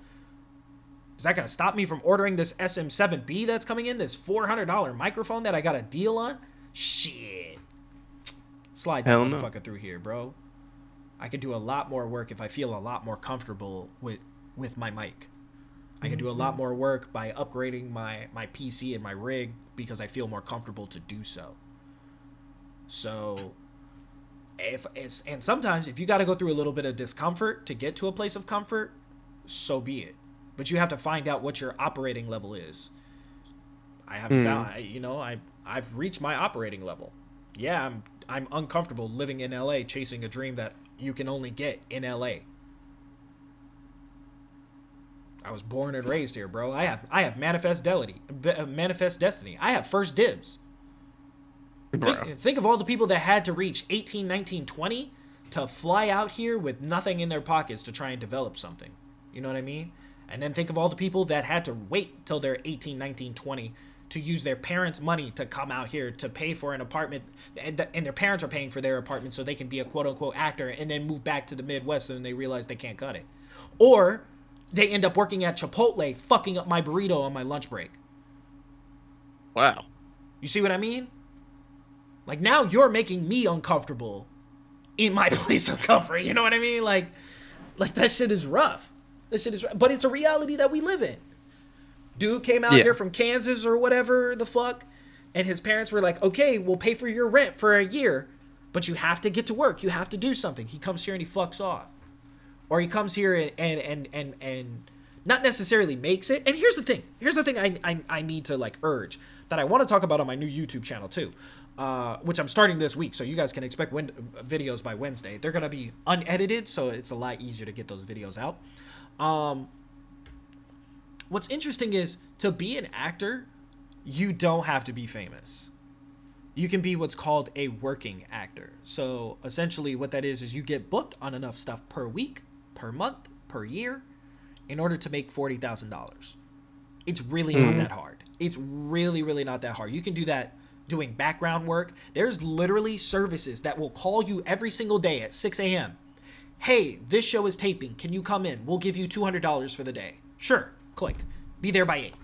Is that gonna stop me from ordering this SM7B that's coming in? This $400 microphone that I got a deal on? Shit. Slide that no. motherfucker through here, bro. I can do a lot more work if I feel a lot more comfortable with with my mic. I can do a lot mm-hmm. more work by upgrading my my PC and my rig because I feel more comfortable to do so. So if it's and sometimes if you got to go through a little bit of discomfort to get to a place of comfort, so be it. But you have to find out what your operating level is. I haven't hmm. found, you know, I I've reached my operating level. Yeah, I'm I'm uncomfortable living in LA chasing a dream that you can only get in LA. I was born and raised here, bro. I have I have manifest destiny, uh, manifest destiny. I have first dibs. Think, think of all the people that had to reach 18, 19, 20 to fly out here with nothing in their pockets to try and develop something. You know what I mean? And then think of all the people that had to wait till they're 18, 19, 20 to use their parents' money to come out here to pay for an apartment. And, th- and their parents are paying for their apartment so they can be a quote unquote actor and then move back to the Midwest and they realize they can't cut it. Or they end up working at Chipotle, fucking up my burrito on my lunch break. Wow. You see what I mean? Like now you're making me uncomfortable in my [LAUGHS] place of comfort. You know what I mean? Like, like that shit is rough. That shit is, rough. but it's a reality that we live in. Dude came out Yeah. here from Kansas or whatever the fuck, and his parents were like, "Okay, we'll pay for your rent for a year, but you have to get to work. You have to do something." He comes here and he fucks off, or he comes here and and and and, and not necessarily makes it. And here's the thing. Here's the thing I, I I need to like urge that I want to talk about on my new YouTube channel too, uh, which I'm starting this week. So you guys can expect win- videos by Wednesday. They're gonna be unedited, so it's a lot easier to get those videos out. Um, what's interesting is to be an actor, you don't have to be famous. You can be what's called a working actor. So essentially, what that is is you get booked on enough stuff per week, per month, per year, in order to make forty thousand dollars. It's really not hmm. that hard. It's really, really not that hard. You can do that doing background work. There's literally services that will call you every single day at 6 a.m. Hey, this show is taping. Can you come in? We'll give you $200 for the day. Sure. Click. Be there by 8.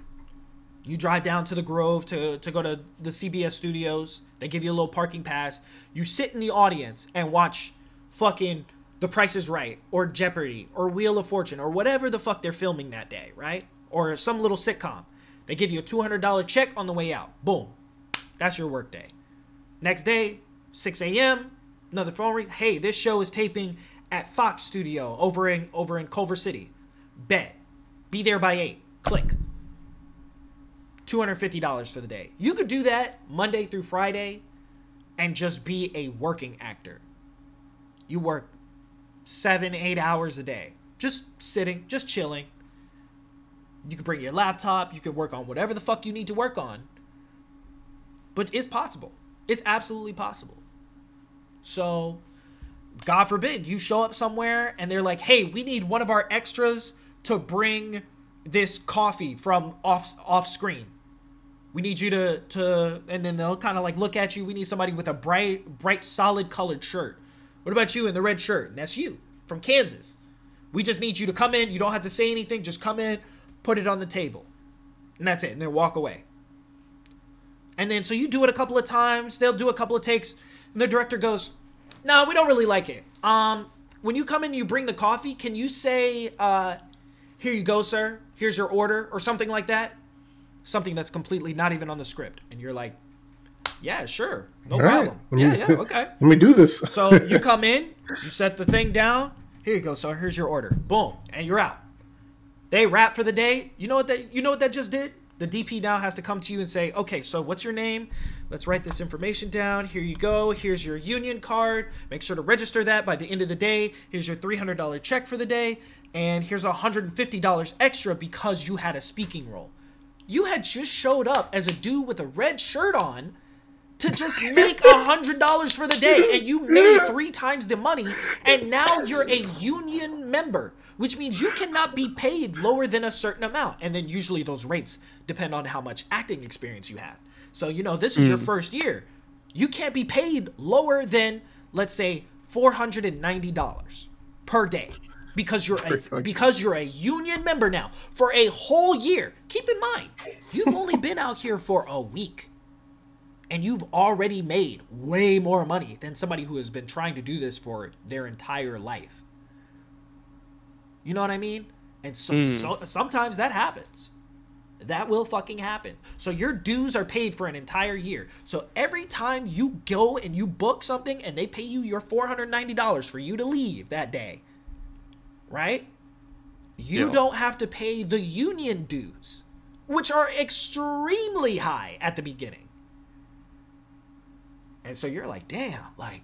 You drive down to the Grove to, to go to the CBS studios. They give you a little parking pass. You sit in the audience and watch fucking The Price is Right or Jeopardy or Wheel of Fortune or whatever the fuck they're filming that day, right? Or some little sitcom. They give you a $200 check on the way out. Boom. That's your work day. Next day, 6 a.m., another phone ring. Hey, this show is taping at Fox Studio over in over in Culver City. Bet. Be there by 8. Click. $250 for the day. You could do that Monday through Friday and just be a working actor. You work seven, eight hours a day. just sitting, just chilling. You could bring your laptop, you could work on whatever the fuck you need to work on. But it's possible. It's absolutely possible. So, God forbid you show up somewhere and they're like, "Hey, we need one of our extras to bring this coffee from off off screen. We need you to to and then they'll kind of like look at you. We need somebody with a bright bright solid colored shirt. What about you in the red shirt? And that's you from Kansas. We just need you to come in. You don't have to say anything. Just come in, put it on the table. And that's it. And then walk away. And then so you do it a couple of times. They'll do a couple of takes. And the director goes, No, we don't really like it. Um, when you come in, you bring the coffee. Can you say, uh, here you go, sir. Here's your order, or something like that. Something that's completely not even on the script. And you're like, yeah, sure. No All right. problem. Let Yeah, me- yeah, okay. Let me do this. So you [LAUGHS] come in, you set the thing down. Here you go. So here's your order. Boom, and you're out. They wrap for the day. You know what that you know what that just did? The DP now has to come to you and say, "Okay, so what's your name? Let's write this information down. Here you go. Here's your union card. Make sure to register that by the end of the day. Here's your $300 check for the day, and here's $150 extra because you had a speaking role. You had just showed up as a dude with a red shirt on to just make hundred dollars for the day and you made three times the money and now you're a union member which means you cannot be paid lower than a certain amount. And then usually those rates depend on how much acting experience you have. So you know this is your hmm. first year. You can't be paid lower than let's say $490 per day because you're a, because you're a union member now for a whole year keep in mind you've only been out here for a week and you've already made way more money than somebody who has been trying to do this for their entire life. You know what I mean? And so, hmm. so sometimes that happens. That will fucking happen. So your dues are paid for an entire year. So every time you go and you book something and they pay you your $490 for you to leave that day, right? You Yeah. don't have to pay the union dues, which are extremely high at the beginning. And so you're like, damn, like,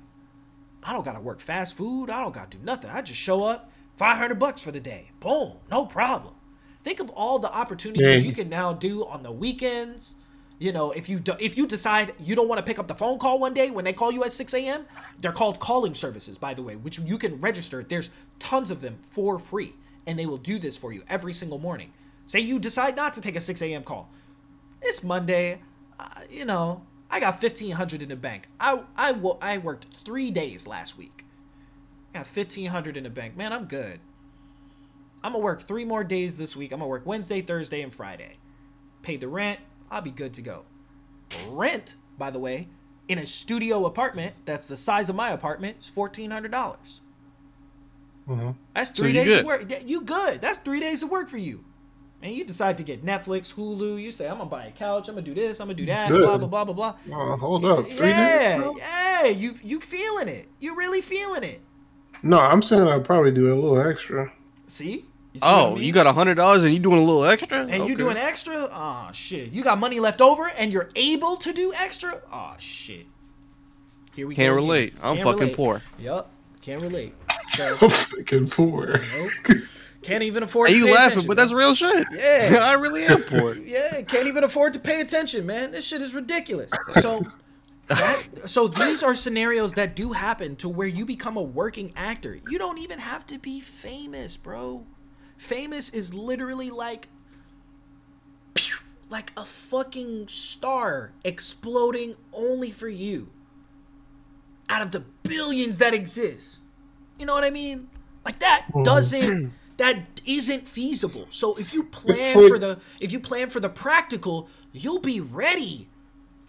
I don't gotta work fast food. I don't gotta do nothing. I just show up, 500 bucks for the day. Boom, no problem. Think of all the opportunities Yeah. you can now do on the weekends. You know, if you do, if you decide you don't want to pick up the phone call one day when they call you at 6 a.m., they're called calling services, by the way, which you can register. There's tons of them for free, and they will do this for you every single morning. Say you decide not to take a 6 a.m. call. It's Monday. Uh, you know, I got 1500 in the bank. I I I worked 3 days last week. I got 1500 in the bank. Man, I'm good. I'm going to work 3 more days this week. I'm going to work Wednesday, Thursday, and Friday. Pay the rent. I'll be good to go. Rent, by the way, in a studio apartment that's the size of my apartment is $1400. Mhm. That's 3 you days good. of work. You good. That's 3 days of work for you. And you decide to get Netflix, Hulu. You say, I'm gonna buy a couch. I'm gonna do this. I'm gonna do that. Good. Blah blah blah blah blah. Oh, hold up. Three yeah, days? yeah. You you feeling it? You really feeling it? No, I'm saying I'd probably do a little extra. See? You see what I Oh, mean? you got a hundred dollars and you doing a little extra? and you Okay. doing extra? Oh shit! You got money left over, and you're able to do extra? Oh shit! Here we Can't go. again. relate. I'm Can't fucking poor. Yup. Can't relate. So [LAUGHS] I'm fucking poor. nope. can't even afford. Hey, to you laughing, attention, but that's real shit. Yeah. [LAUGHS] I really am poor. [LAUGHS] Yeah, can't even afford to pay attention, man. This shit is ridiculous. So that, so these are scenarios that do happen to where you become a working actor. You don't even have to be famous, bro. Famous is literally like like a fucking star exploding only for you. Out of the billions that exist. You know what I mean? Like that mm-hmm. doesn't that isn't feasible. So if you plan like- for the if you plan for the practical, you'll be ready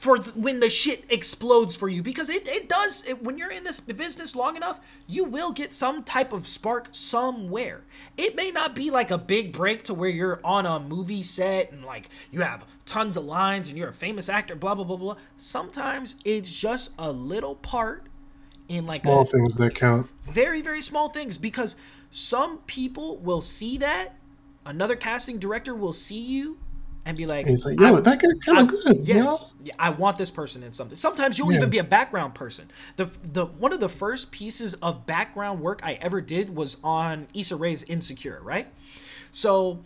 for th- when the shit explodes for you because it, it does it, when you're in this business long enough you will get some type of spark somewhere it may not be like a big break to where you're on a movie set and like you have tons of lines and you're a famous actor blah blah blah blah sometimes it's just a little part in like Small a, things that count. very very small things because some people will see that another casting director will see you and be like, And he's like, yo, that guy's kind of good. Yes, You know? Yeah, I want this person in something. Sometimes you'll Yeah. even be a background person. The the one of the first pieces of background work I ever did was on Issa Rae's Insecure, right? So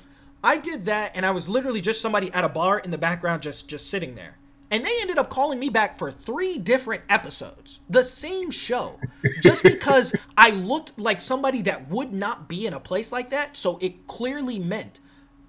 I did that, and I was literally just somebody at a bar in the background, just just sitting there. And they ended up calling me back for three different episodes, the same show, just [LAUGHS] because I looked like somebody that would not be in a place like that. So it clearly meant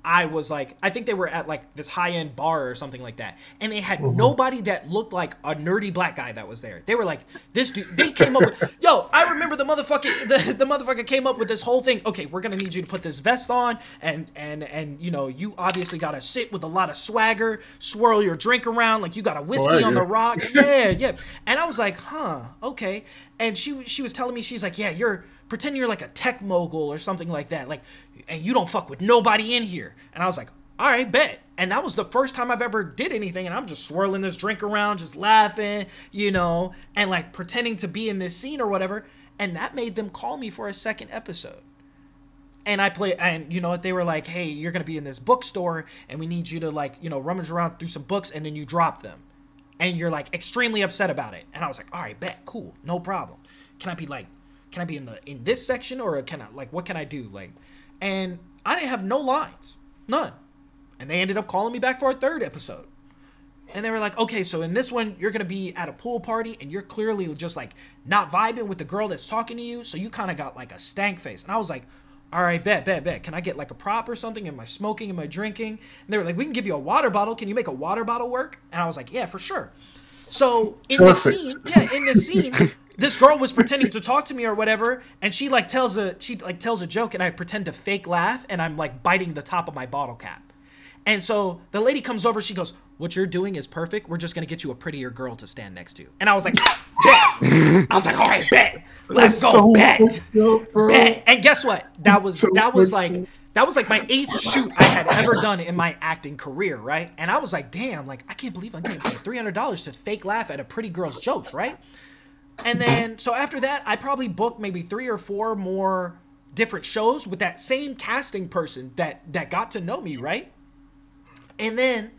I was like, I think they were at like this high end bar or something like that, and they had mm-hmm. nobody that looked like a nerdy black guy that was there. They were like, this dude. They came up with, yo, I remember the motherfucker, the, the motherfucker came up with this whole thing. Okay, we're gonna need you to put this vest on, and and and you know, you obviously gotta sit with a lot of swagger, swirl your drink around like you got a whiskey on the rocks. Yeah, yeah. And I was like, huh, okay. And she she was telling me, she's like, yeah, you're pretend you're like a tech mogul or something like that, like, and you don't fuck with nobody in here. And I was like, all right, bet. And that was the first time I've ever did anything, and I'm just swirling this drink around, just laughing, you know, and like pretending to be in this scene or whatever. And that made them call me for a second episode and I play, and you know what? They were like, "Hey, you're gonna be in this bookstore, and we need you to like, you know, rummage around through some books, and then you drop them." And you're like extremely upset about it. And I was like, "All right, bet, cool, no problem. Can I be like, can I be in the in this section, or can I like, what can I do? Like, and I didn't have no lines, none. And they ended up calling me back for a third episode. And they were like, okay, so in this one, you're gonna be at a pool party and you're clearly just like not vibing with the girl that's talking to you. So you kind of got like a stank face. And I was like, all right, bet, bet, bet. Can I get like a prop or something? Am I smoking? Am I drinking? And they were like, we can give you a water bottle. Can you make a water bottle work? And I was like, yeah, for sure. So in the scene, yeah, in the scene, [LAUGHS] this girl was pretending to talk to me or whatever, and she like tells a she like tells a joke, and I pretend to fake laugh, and I'm like biting the top of my bottle cap. And so the lady comes over, she goes, What you're doing is perfect. We're just gonna get you a prettier girl to stand next to. And I was like, Bet. I was like, all right, bet. Let's go, so bet. Bet. And guess what? That was So that was like that was like my eighth shoot I had ever done in my acting career, right? And I was like, damn, like I can't believe I'm getting paid three hundred dollars to fake laugh at a pretty girl's jokes, right? And then so after that, I probably booked maybe three or four more different shows with that same casting person that that got to know me, right? And then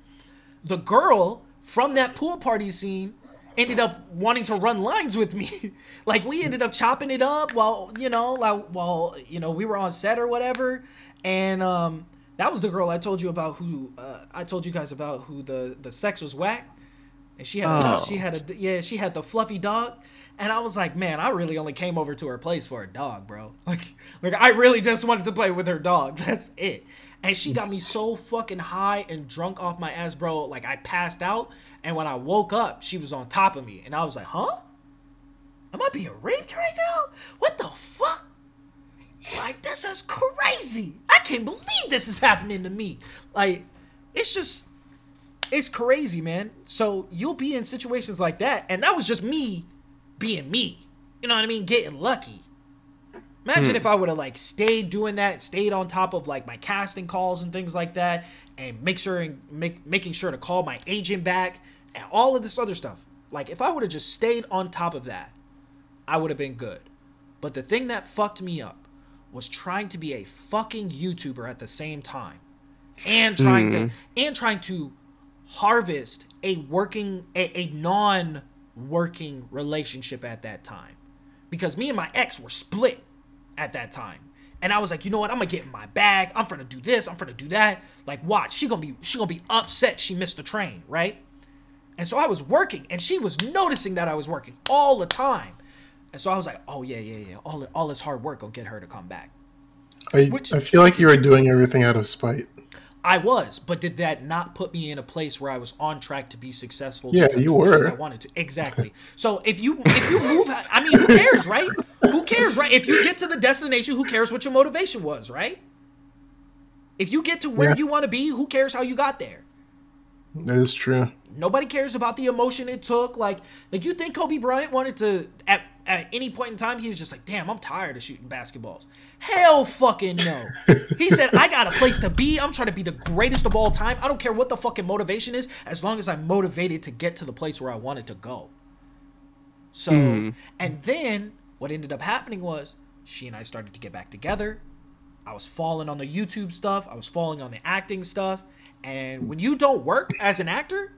the girl from that pool party scene ended up wanting to run lines with me. [LAUGHS] like we ended up chopping it up while you know, like while you know we were on set or whatever. And um, that was the girl I told you about who uh, I told you guys about who the the sex was whack. And she had Oh. she had a yeah she had the fluffy dog. And I was like, man, I really only came over to her place for a dog, bro. Like, like I really just wanted to play with her dog. [LAUGHS] That's it. And she got me so fucking high and drunk off my ass, bro. Like I passed out, and when I woke up, she was on top of me, and I was like, huh? Am I being raped right now? What the fuck? Like this is crazy. I can't believe this is happening to me. Like, it's just it's crazy, man. So you'll be in situations like that, and that was just me being me. You know what I mean? Getting lucky. Imagine hmm. if I would have like stayed doing that, stayed on top of like my casting calls and things like that, and make sure and make making sure to call my agent back and all of this other stuff. Like if I would have just stayed on top of that, I would have been good. But the thing that fucked me up was trying to be a fucking YouTuber at the same time. And trying to hmm. and trying to harvest a working a, a non-working relationship at that time. Because me and my ex were split at that time. And I was like, you know what? I'm gonna get in my bag. I'm gonna do this. I'm gonna do that. Like, watch. She gonna be she gonna be upset she missed the train, right? And so I was working, and she was noticing that I was working all the time. And so I was like, oh yeah, yeah, yeah. All all this hard work will get her to come back. I, Which- I feel like you were doing everything out of spite. I was, but did that not put me in a place where I was on track to be successful? Yeah, you were. I wanted to exactly. So if you if you move, I mean, who cares, right? Who cares, right? If you get to the destination, who cares what your motivation was, right? If you get to where Yeah. you want to be, who cares how you got there? That is true. Nobody cares about the emotion it took. Like, like you think Kobe Bryant wanted to at at any point in time he was just like, damn, I'm tired of shooting basketballs. Hell fucking no. he said, I got a place to be. I'm trying to be the greatest of all time. I don't care what the fucking motivation is, as long as I'm motivated to get to the place where I wanted to go. So, mm-hmm. and then what ended up happening was she and I started to get back together. I was falling on the YouTube stuff. I was falling on the acting stuff. And when you don't work as an actor,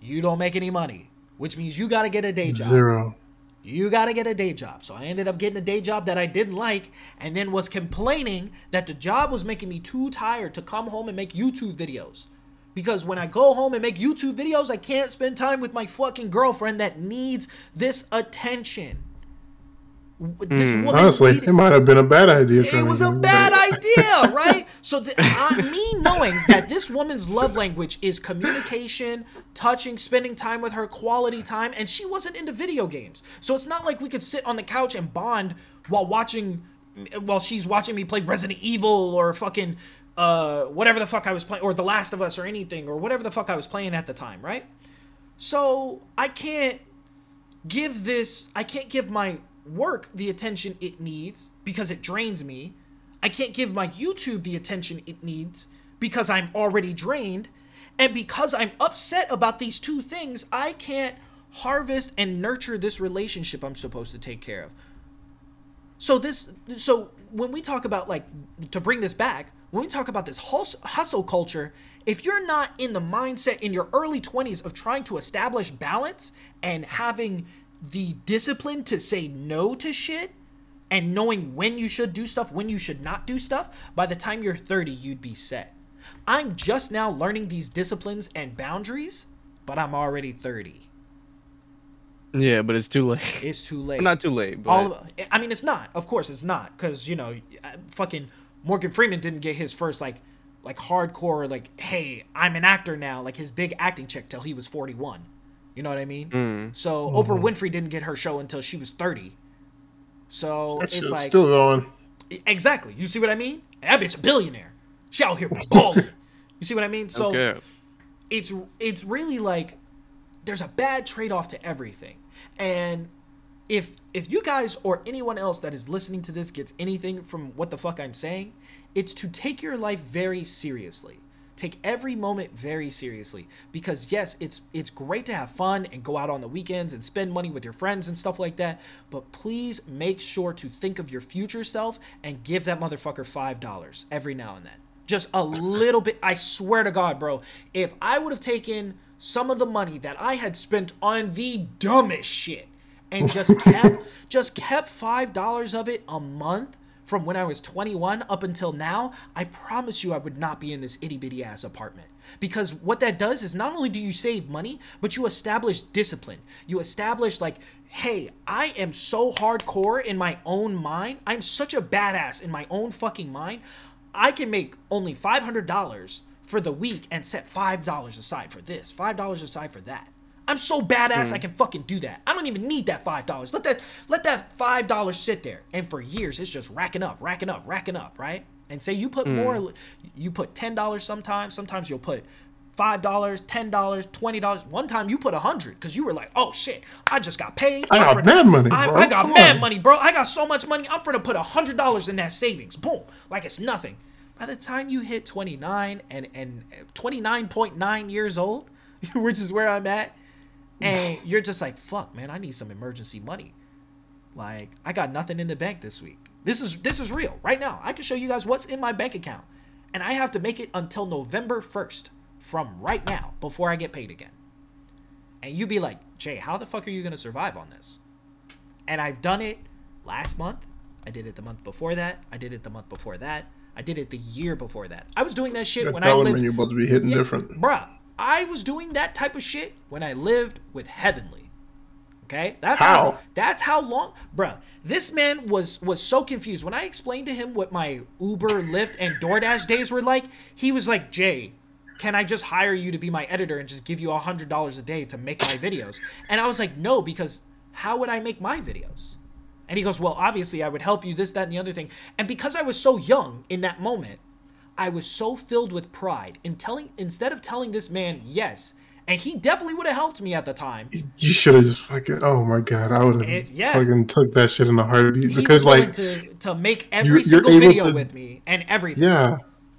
you don't make any money, which means you got to get a day job. Zero. You got to get a day job. So I ended up getting a day job that I didn't like and then was complaining that the job was making me too tired to come home and make YouTube videos. Because when I go home and make YouTube videos, I can't spend time with my fucking girlfriend that needs this attention. This Mm, woman honestly, needed- it might have been a bad idea. it was a bad idea, right? So the, uh, me knowing that this woman's love language is communication, touching, spending time with her, quality time, and she wasn't into video games. So it's not like we could sit on the couch and bond while watching, while she's watching me play Resident Evil or fucking uh whatever the fuck I was playing, or The Last of Us or anything, or whatever the fuck I was playing at the time, right? So I can't give this I can't give my work the attention it needs because it drains me. I can't give my YouTube the attention it needs because I'm already drained. And because I'm upset about these two things, I can't harvest and nurture this relationship I'm supposed to take care of. So this so when we talk about like to bring this back, when we talk about this hus- hustle culture, if you're not in the mindset in your early 20s of trying to establish balance and having the discipline to say no to shit and knowing when you should do stuff, when you should not do stuff, by the time you're 30, you'd be set. I'm just now learning these disciplines and boundaries, but I'm already 30. Yeah, but it's too late. It's too [LAUGHS] late. Not too late, but All of, I mean, it's not. Of course, it's not because you know, uh, fucking Morgan Freeman didn't get his first like, like hardcore like, hey, I'm an actor now, like his big acting check till he was 41. You know what I mean? Mm. So Oprah Winfrey didn't get her show until she was 30. So That's it's like still going. exactly. You see what I mean? That bitch a billionaire. She out here balling. [LAUGHS] you see what I mean? So okay. it's it's really like there's a bad trade-off to everything and if if you guys or anyone else that is listening to this gets anything from what the fuck i'm saying it's to take your life very seriously take every moment very seriously. Because yes it's it's great to have fun and go out on the weekends and spend money with your friends and stuff like that but please make sure to think of your future self and give that motherfucker five dollars every now and then. Just a little bit i swear to god bro if i would have taken some of the money that i had spent on the dumbest shit and just [LAUGHS] kept just kept five dollars of it a month from when i was 21 up until now i promise you i would not be in this itty-bitty ass apartment. Because what that does is not only do you save money but you establish discipline. You establish like hey i am so hardcore in my own mind. I'm such a badass in my own fucking mind. I can make only $500 for the week and set $5 aside for this, $5 aside for that. I'm so badass I hmm. can fucking do that. I don't even need that $5. Let that let that $5 sit there. And for years it's just racking up, racking up, racking up, right? And say you put hmm. more you put $10 sometimes, sometimes you'll put Five dollars, ten dollars, twenty dollars. One time you put a hundred because you were like, "Oh shit, I just got paid. I got mad money, I, bro. I got Come mad on." money, bro. I got so much money. I'm gonna put a hundred dollars in that savings. Boom, like it's nothing. By the time you hit 29 and and 29.9 years old, [LAUGHS] which is where I'm at, and [LAUGHS] you're just like, fuck, man, I need some emergency money. Like I got nothing in the bank this week. This is this is real right now. I can show you guys what's in my bank account, and I have to make it until November 1st from right now before I get paid again. And you'd be like, Jay, how the fuck are you gonna survive on this? And I've done it last month. I did it the month before that. I did it the month before that. I did it the year before that. I was doing that shit when I telling lived. when you're about to be hitting Yeah, different. Bruh, I was doing that type of shit when I lived with Heavenly. Okay? That's How? that's how long bruh. This man was was so confused. When I explained to him what my Uber, Lyft, and DoorDash days were like, he was like, Jay, can I just hire you to be my editor and just give you a hundred dollars a day to make my videos? And I was like, no, because how would I make my videos? And he goes, Well, obviously, I would help you, this, that, and the other thing. And because I was so young in that moment, I was so filled with pride in telling, instead of telling this man yes, and he definitely would have helped me at the time. [LAUGHS] You should have just fucking. Oh my god, I would have yeah. fucking took that shit in a heartbeat He because like to, to make every you're- you're single video to- with me and everything. yeah,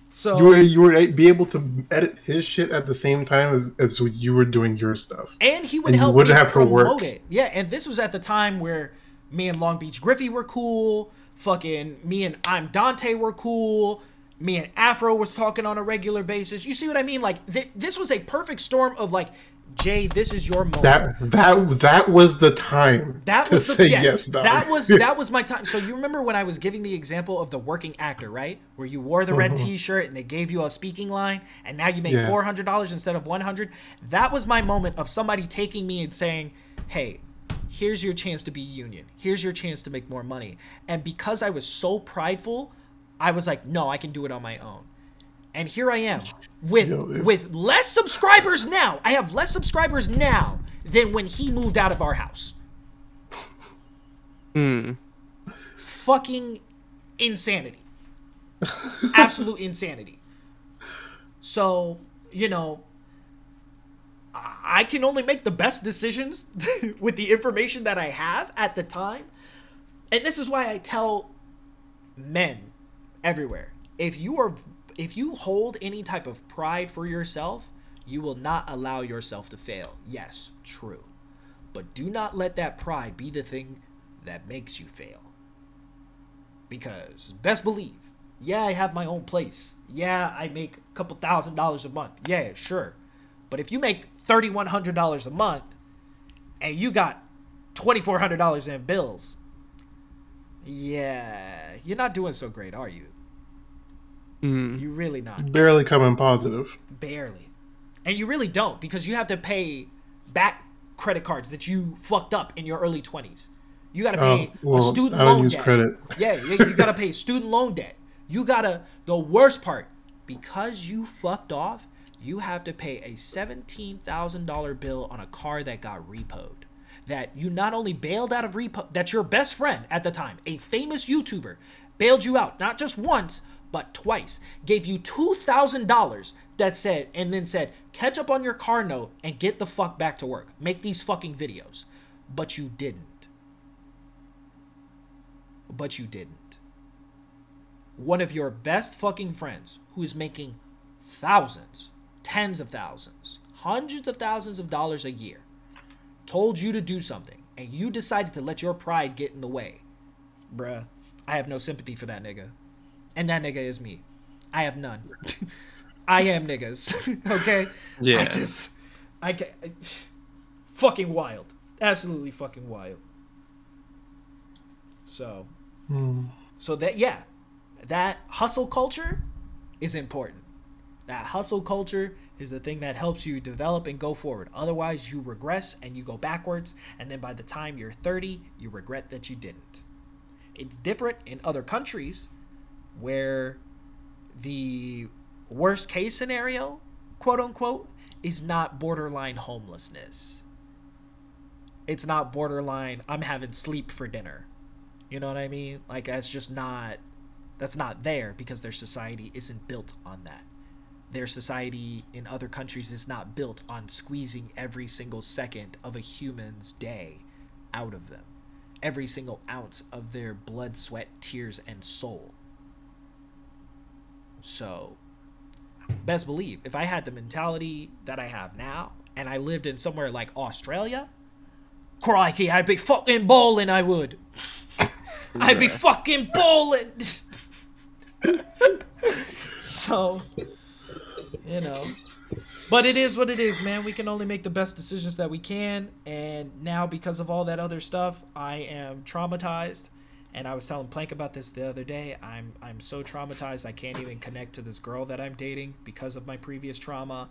So you were you were be able to edit his shit at the same time as as you were doing your stuff. and he would and you help wouldn't me have to work. it. Yeah, and this was at the time where me and Long Beach Griffy were cool. Fucking me and I'm Dante were cool. Me and Afro was talking on a regular basis. You see what I mean? Like th- this was a perfect storm of like, Jay, this is your moment. That that that was the time That to was the, say yes, yes, that was [LAUGHS] that was my time. So you remember when I was giving the example of the working actor, right? Where you wore the red mm-hmm. T-shirt and they gave you a speaking line, and now you make Yes. four hundred dollars instead of one hundred. That was my moment of somebody taking me and saying, "Hey, here's your chance to be union. Here's your chance to make more money." And because I was so prideful, I was like, "No, I can do it on my own." And here I am [LAUGHS] with Yo, with less subscribers now. I have less subscribers now than when he moved out of our house. Hmm. fucking insanity. Absolute [LAUGHS] insanity. So, you know, I I can only make the best decisions [LAUGHS] with the information that I have at the time. And this is why I tell men everywhere if you are if you hold any type of pride for yourself, you will not allow yourself to fail. Yes, true. But do not let that pride be the thing that makes you fail. Because best believe, yeah, I have my own place. Yeah, I make a couple thousand dollars a month. Yeah, sure. But if you make thirty-one hundred dollars a month and you got twenty-four hundred dollars in bills, yeah, you're not doing so great, are you? Hmm. You really not. barely coming positive. Barely. And you really don't because you have to pay back credit cards that you fucked up in your early 20s. You got to Oh, pay well, a student I don't loan use debt. credit. Yeah, you, you got to pay student loan debt. You got to the worst part because you fucked off, you have to pay a $17,000 bill on a car that got repoed. That you not only bailed out of repo that your best friend at the time, a famous YouTuber, bailed you out not just once, but twice. Gave you $2,000 that said and then said, "Catch up on your car note and get the fuck back to work. Make these fucking videos." But you didn't. But you didn't one of your best fucking friends who is making thousands, tens of thousands, hundreds of thousands of dollars a year told you to do something and you decided to let your pride get in the way, bruh, I have no sympathy for that nigga. And that nigga is me. I have none. [LAUGHS] I am niggas. [LAUGHS] okay? Yeah. I just, I can fucking wild. Absolutely fucking wild. So, hmm. so that yeah, that hustle culture is important. That hustle culture is the thing that helps you develop and go forward. Otherwise, you regress and you go backwards, and then by the time you're 30, you regret that you didn't. It's different in other countries where the worst case scenario, quote unquote, is not borderline homelessness. It's not borderline, I'm having sleep for dinner. You know what I mean? Like, that's just not that's not there because their society isn't built on that. Their society in other countries is not built on squeezing every single second of a human's day out of them. Every single ounce of their blood, sweat, tears, and soul. So, best believe, if I had the mentality that I have now, and I lived in somewhere like Australia, crikey, I'd be fucking bowling, I would. [LAUGHS] I'd be fucking bowling. [LAUGHS] so, you know. But it is what it is, man. We can only make the best decisions that we can. And now, because of all that other stuff, I am traumatized. And I was telling Plank about this the other day. I'm I'm so traumatized I can't even connect to this girl that I'm dating because of my previous trauma.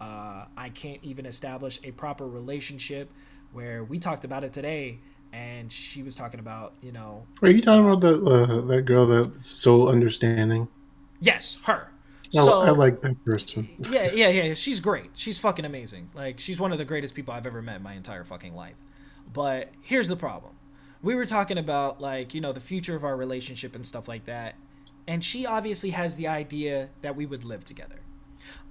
Uh, I can't even establish a proper relationship. Where we talked about it today, and she was talking about you know Are you talking about that uh, that girl that's so understanding? yes her. I, So I like that person. [LAUGHS] yeah, yeah, yeah. She's great. She's fucking amazing. Like she's one of the greatest people I've ever met in my entire fucking life. But here's the problem. We were talking about like, you know, the future of our relationship and stuff like that. And she obviously has the idea that we would live together.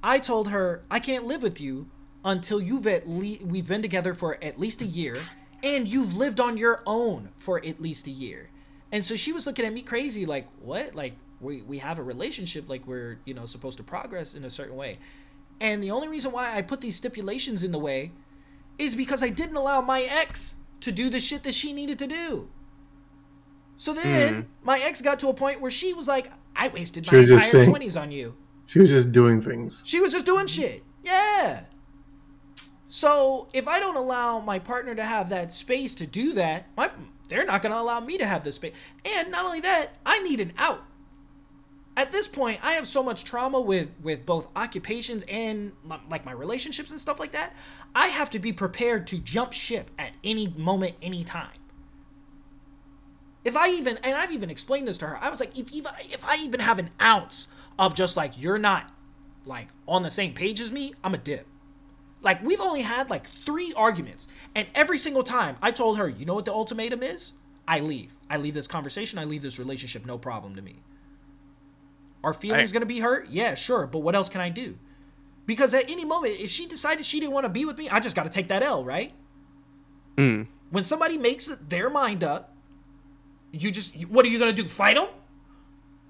I told her, I can't live with you until you've at least we've been together for at least a year and you've lived on your own for at least a year. And so she was looking at me crazy like, "What? Like we we have a relationship like we're, you know, supposed to progress in a certain way." And the only reason why I put these stipulations in the way is because I didn't allow my ex to do the shit that she needed to do. So then hmm. my ex got to a point where she was like, I wasted She my entire saying- twenties on you. She was just doing things. She was just doing shit. Yeah. So if I don't allow my partner to have that space to do that, my they're not gonna allow me to have the space. And not only that, I need an out. At this point, I have so much trauma with with both occupations and like my relationships and stuff like that. I have to be prepared to jump ship at any moment, any time. If I even and I've even explained this to her, I was like, if if I, if I even have an ounce of just like you're not like on the same page as me, I'm a dip. Like we've only had like three arguments, and every single time I told her, you know what the ultimatum is? I leave. I leave this conversation. I leave this relationship. No problem to me. Are feelings I- gonna be hurt? Yeah, sure. But what else can I do? Because at any moment, if she decided she didn't want to be with me, I just got to take that L, right? Mm. When somebody makes their mind up, you just what are you gonna do? Fight them?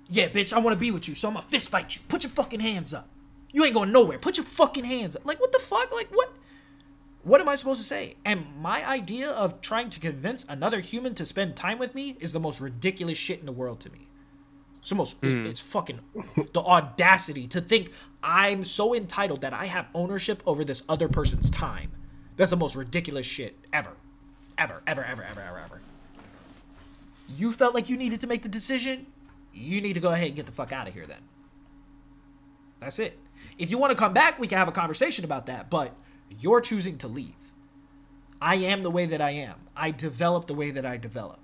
Yeah, bitch, I want to be with you, so I'm gonna fist fight you. Put your fucking hands up. You ain't going nowhere. Put your fucking hands up. Like what the fuck? Like what? What am I supposed to say? And my idea of trying to convince another human to spend time with me is the most ridiculous shit in the world to me. It's the most. It's, mm. it's fucking the audacity to think I'm so entitled that I have ownership over this other person's time. That's the most ridiculous shit ever, ever, ever, ever, ever, ever, ever. You felt like you needed to make the decision. You need to go ahead and get the fuck out of here. Then. That's it. If you want to come back, we can have a conversation about that. But you're choosing to leave. I am the way that I am. I develop the way that I develop.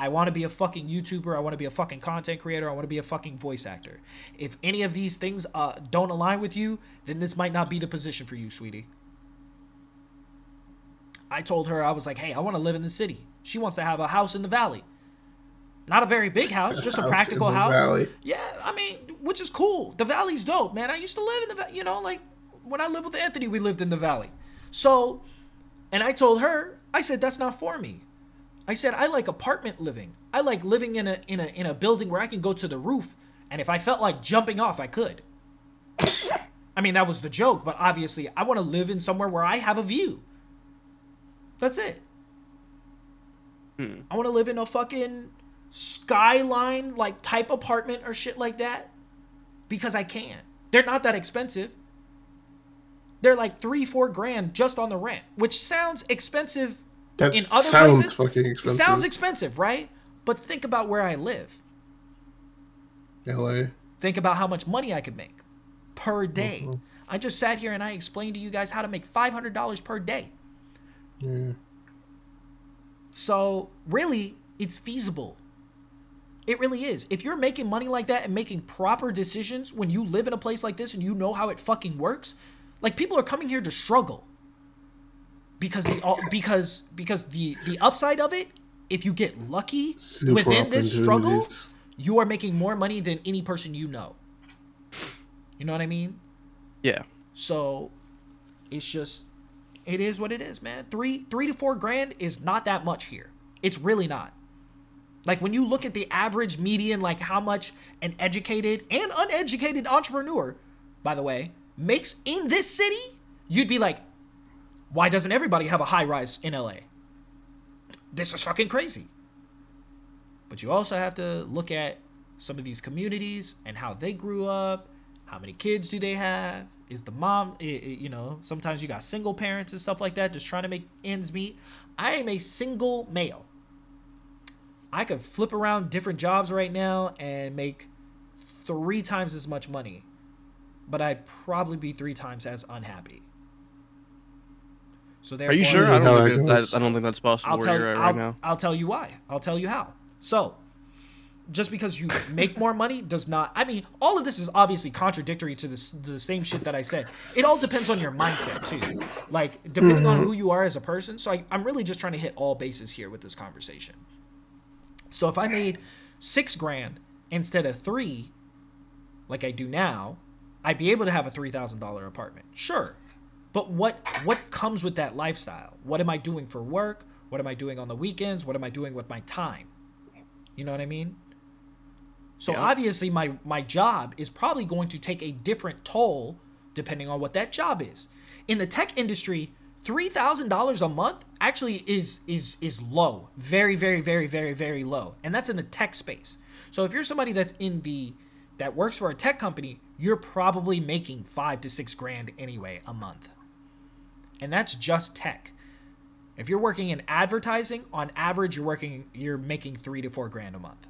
I want to be a fucking YouTuber. I want to be a fucking content creator. I want to be a fucking voice actor. If any of these things uh, don't align with you, then this might not be the position for you, sweetie. I told her, I was like, hey, I want to live in the city. She wants to have a house in the valley. Not a very big [LAUGHS] house, just a House practical house. valley. Yeah, I mean, which is cool. The valley's dope, man. I used to live in the valley, you know, like when I lived with Anthony, we lived in the valley. So, and I told her, I said that's not for me. I said I like apartment living. I like living in a in a in a building where I can go to the roof, and if I felt like jumping off, I could. [LAUGHS] I mean, that was the joke, but obviously, I want to live in somewhere where I have a view. That's it. Hmm. I want to live in a fucking skyline like type apartment or shit like that because I can. They're not that expensive. They're like three, four grand just on the rent, which sounds expensive That in other sounds places. fucking expensive. Sounds expensive, right? But think about where I live. LA. Think about how much money I could make per day. Mm-hmm. I just sat here and I explained to you guys how to make $500 per day. Yeah. So, really, it's feasible. It really is. If you're making money like that and making proper decisions when you live in a place like this and you know how it fucking works, like people are coming here to struggle. Because the all- because because the the upside of it, if you get lucky Super within this struggle, you are making more money than any person you know. You know what I mean? Yeah. So it's just it is what it is, man. Three three to four grand is not that much here. It's really not. Like when you look at the average median, like how much an educated and uneducated entrepreneur, by the way, makes in this city, you'd be like, why doesn't everybody have a high rise in LA? This is fucking crazy. But you also have to look at some of these communities and how they grew up. How many kids do they have? Is the mom, you know, sometimes you got single parents and stuff like that just trying to make ends meet. I am a single male. I could flip around different jobs right now and make three times as much money, but I'd probably be three times as unhappy. So there. Are you sure? I don't that think goes. that, I don't think that's possible I'll where tell you're you. at I'll, right now. I'll tell you why. I'll tell you how. So, just because you make more money does not. I mean, all of this is obviously contradictory to this, the same shit that I said. It all depends on your mindset too. Like depending on mm-hmm. who you are as a person. So I, I'm really just trying to hit all bases here with this conversation. So if I made six grand instead of three, like I do now, I'd be able to have a three thousand dollar apartment. Sure. But what what comes with that lifestyle? What am I doing for work? What am I doing on the weekends? What am I doing with my time? You know what I mean? So Yeah. obviously my my job is probably going to take a different toll depending on what that job is. In the tech industry, $3,000 a month actually is is is low. Very very very very very low. And that's in the tech space. So if you're somebody that's in the that works for a tech company, you're probably making five to six grand anyway a month. And that's just tech. If you're working in advertising, on average, you're working, you're making three to four grand a month.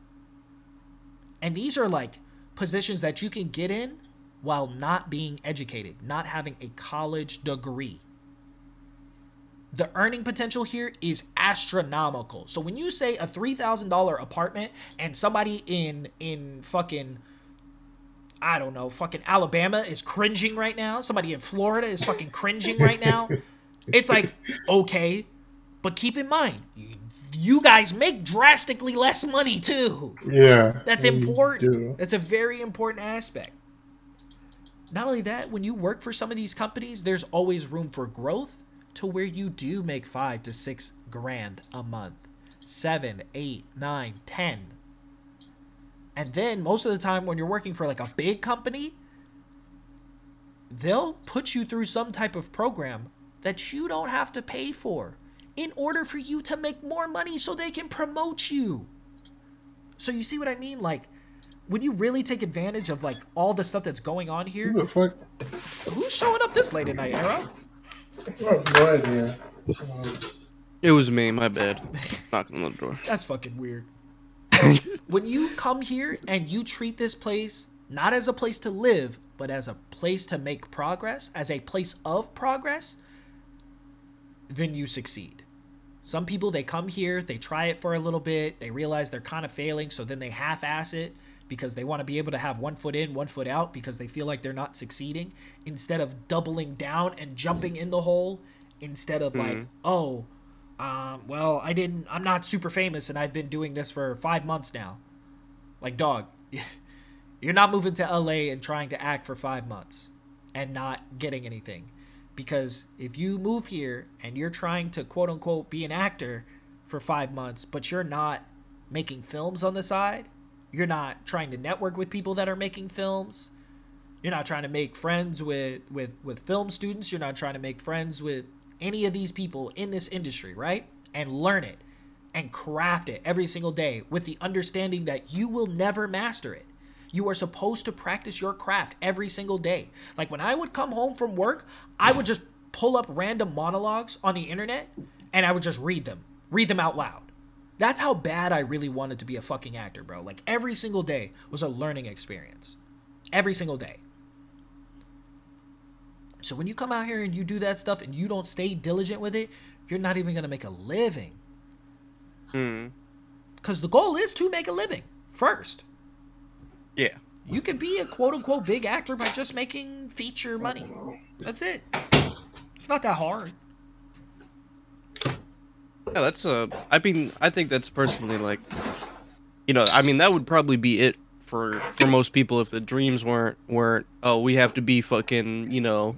And these are like positions that you can get in while not being educated, not having a college degree. The earning potential here is astronomical. So when you say a $3,000 apartment and somebody in in fucking I don't know, fucking Alabama is cringing right now, somebody in Florida is fucking cringing right now, [LAUGHS] it's like okay, but keep in mind, you, you guys make drastically less money too. Yeah. That's important. That's a very important aspect. Not only that, when you work for some of these companies, there's always room for growth to where you do make five to six grand a month, seven, eight, nine, ten. And then most of the time, when you're working for like a big company, they'll put you through some type of program that you don't have to pay for in order for you to make more money so they can promote you. So you see what I mean? Like, when you really take advantage of like all the stuff that's going on here, Who the fuck? who's showing up this late at night, Arrow? I have no idea. Um, It was me, my bad. Knocking on the door. [LAUGHS] That's fucking weird. [LAUGHS] when you come here and you treat this place not as a place to live, but as a place to make progress, as a place of progress, then you succeed. Some people they come here, they try it for a little bit, they realize they're kind of failing, so then they half-ass it because they want to be able to have one foot in, one foot out because they feel like they're not succeeding instead of doubling down and jumping in the hole instead of like, mm-hmm. oh, um, well, I didn't I'm not super famous and I've been doing this for 5 months now. Like, dog, [LAUGHS] you're not moving to LA and trying to act for 5 months and not getting anything because if you move here and you're trying to quote unquote be an actor for five months, but you're not making films on the side, you're not trying to network with people that are making films, you're not trying to make friends with with with film students, you're not trying to make friends with any of these people in this industry, right? And learn it and craft it every single day with the understanding that you will never master it. You are supposed to practice your craft every single day. Like when I would come home from work, I would just pull up random monologues on the internet and I would just read them, read them out loud. That's how bad I really wanted to be a fucking actor, bro. Like every single day was a learning experience. Every single day. So when you come out here and you do that stuff and you don't stay diligent with it, you're not even going to make a living. Hmm. Because the goal is to make a living first. Yeah. You can be a quote unquote big actor by just making feature money. That's it. It's not that hard. Yeah, that's uh I mean, I think that's personally like you know, I mean that would probably be it for for most people if the dreams weren't weren't oh, we have to be fucking, you know,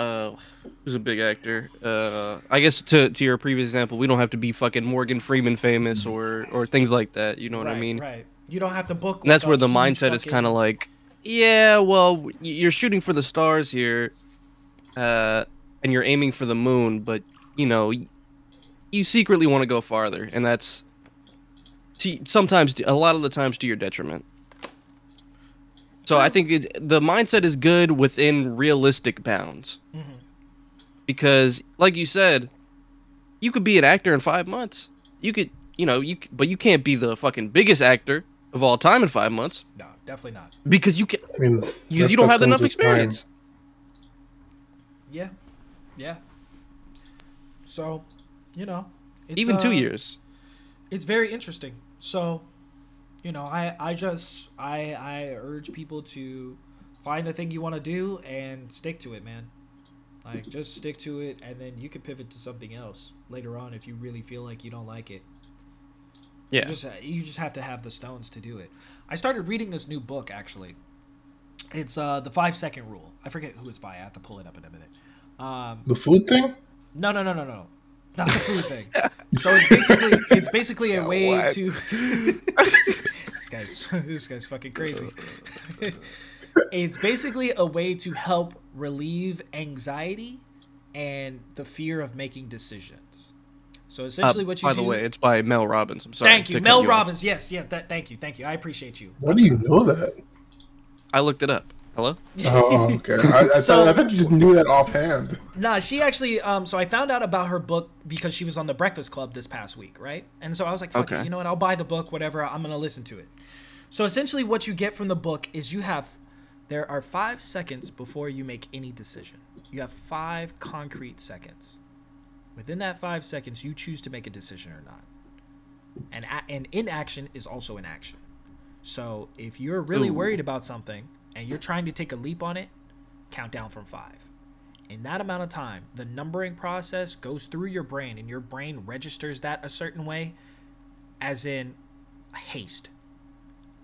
uh who's a big actor? Uh I guess to to your previous example, we don't have to be fucking Morgan Freeman famous or or things like that, you know what I mean? Right. You don't have to book. And that's where the mindset is kind of like, yeah, well, you're shooting for the stars here, uh, and you're aiming for the moon, but you know, you secretly want to go farther, and that's to, sometimes, a lot of the times, to your detriment. So I think it, the mindset is good within realistic bounds, Mhm. because, like you said, you could be an actor in five months. You could, you know, you but you can't be the fucking biggest actor of all time in five months No, definitely not. because you can I mean, because you don't have enough comes with time. experience. Yeah. Yeah. So, you know, it's, Even two uh, years. it's very interesting. So, you know, I I just I I urge people to find the thing you want to do and stick to it, man. Like just stick to it and then you can pivot to something else later on if you really feel like you don't like it. Yeah. You just you just have to have the stones to do it. I started reading this new book actually. It's uh the 5 second rule. I forget who it's by. I have to pull it up in a minute. Um The food thing? no, no, no, no, no. Not the food thing. [LAUGHS] So it's basically it's basically a [LAUGHS] way What? to This [LAUGHS] guy's [LAUGHS] this guy's fucking crazy. [LAUGHS] it's basically a way to help relieve anxiety and the fear of making decisions. So Uh, essentially what you do by do the way, it's by Mel Robbins. I'm sorry. Thank you. Mel off. Robbins. Yes, yes, that thank you. Thank you. I appreciate you. Why do you know that? I looked it up. Hello. Oh, okay. I, I, [LAUGHS] So- thought, I thought you just knew that offhand. Nah, she actually. Um, so I found out about her book because she was on the Breakfast Club this past week, right? And so I was like, "Fuck it, Okay. you know what? I'll buy the book, whatever. I'm gonna listen to it." So essentially, what you get from the book is you have, there are five seconds before you make any decision. You have five concrete seconds. Within that five seconds, you choose to make a decision or not. And a- and inaction is also an action. So if you're really Ooh. worried about something and you're trying to take a leap on it, count down from five. In that amount of time, the numbering process goes through your brain and your brain registers that a certain way, as in haste.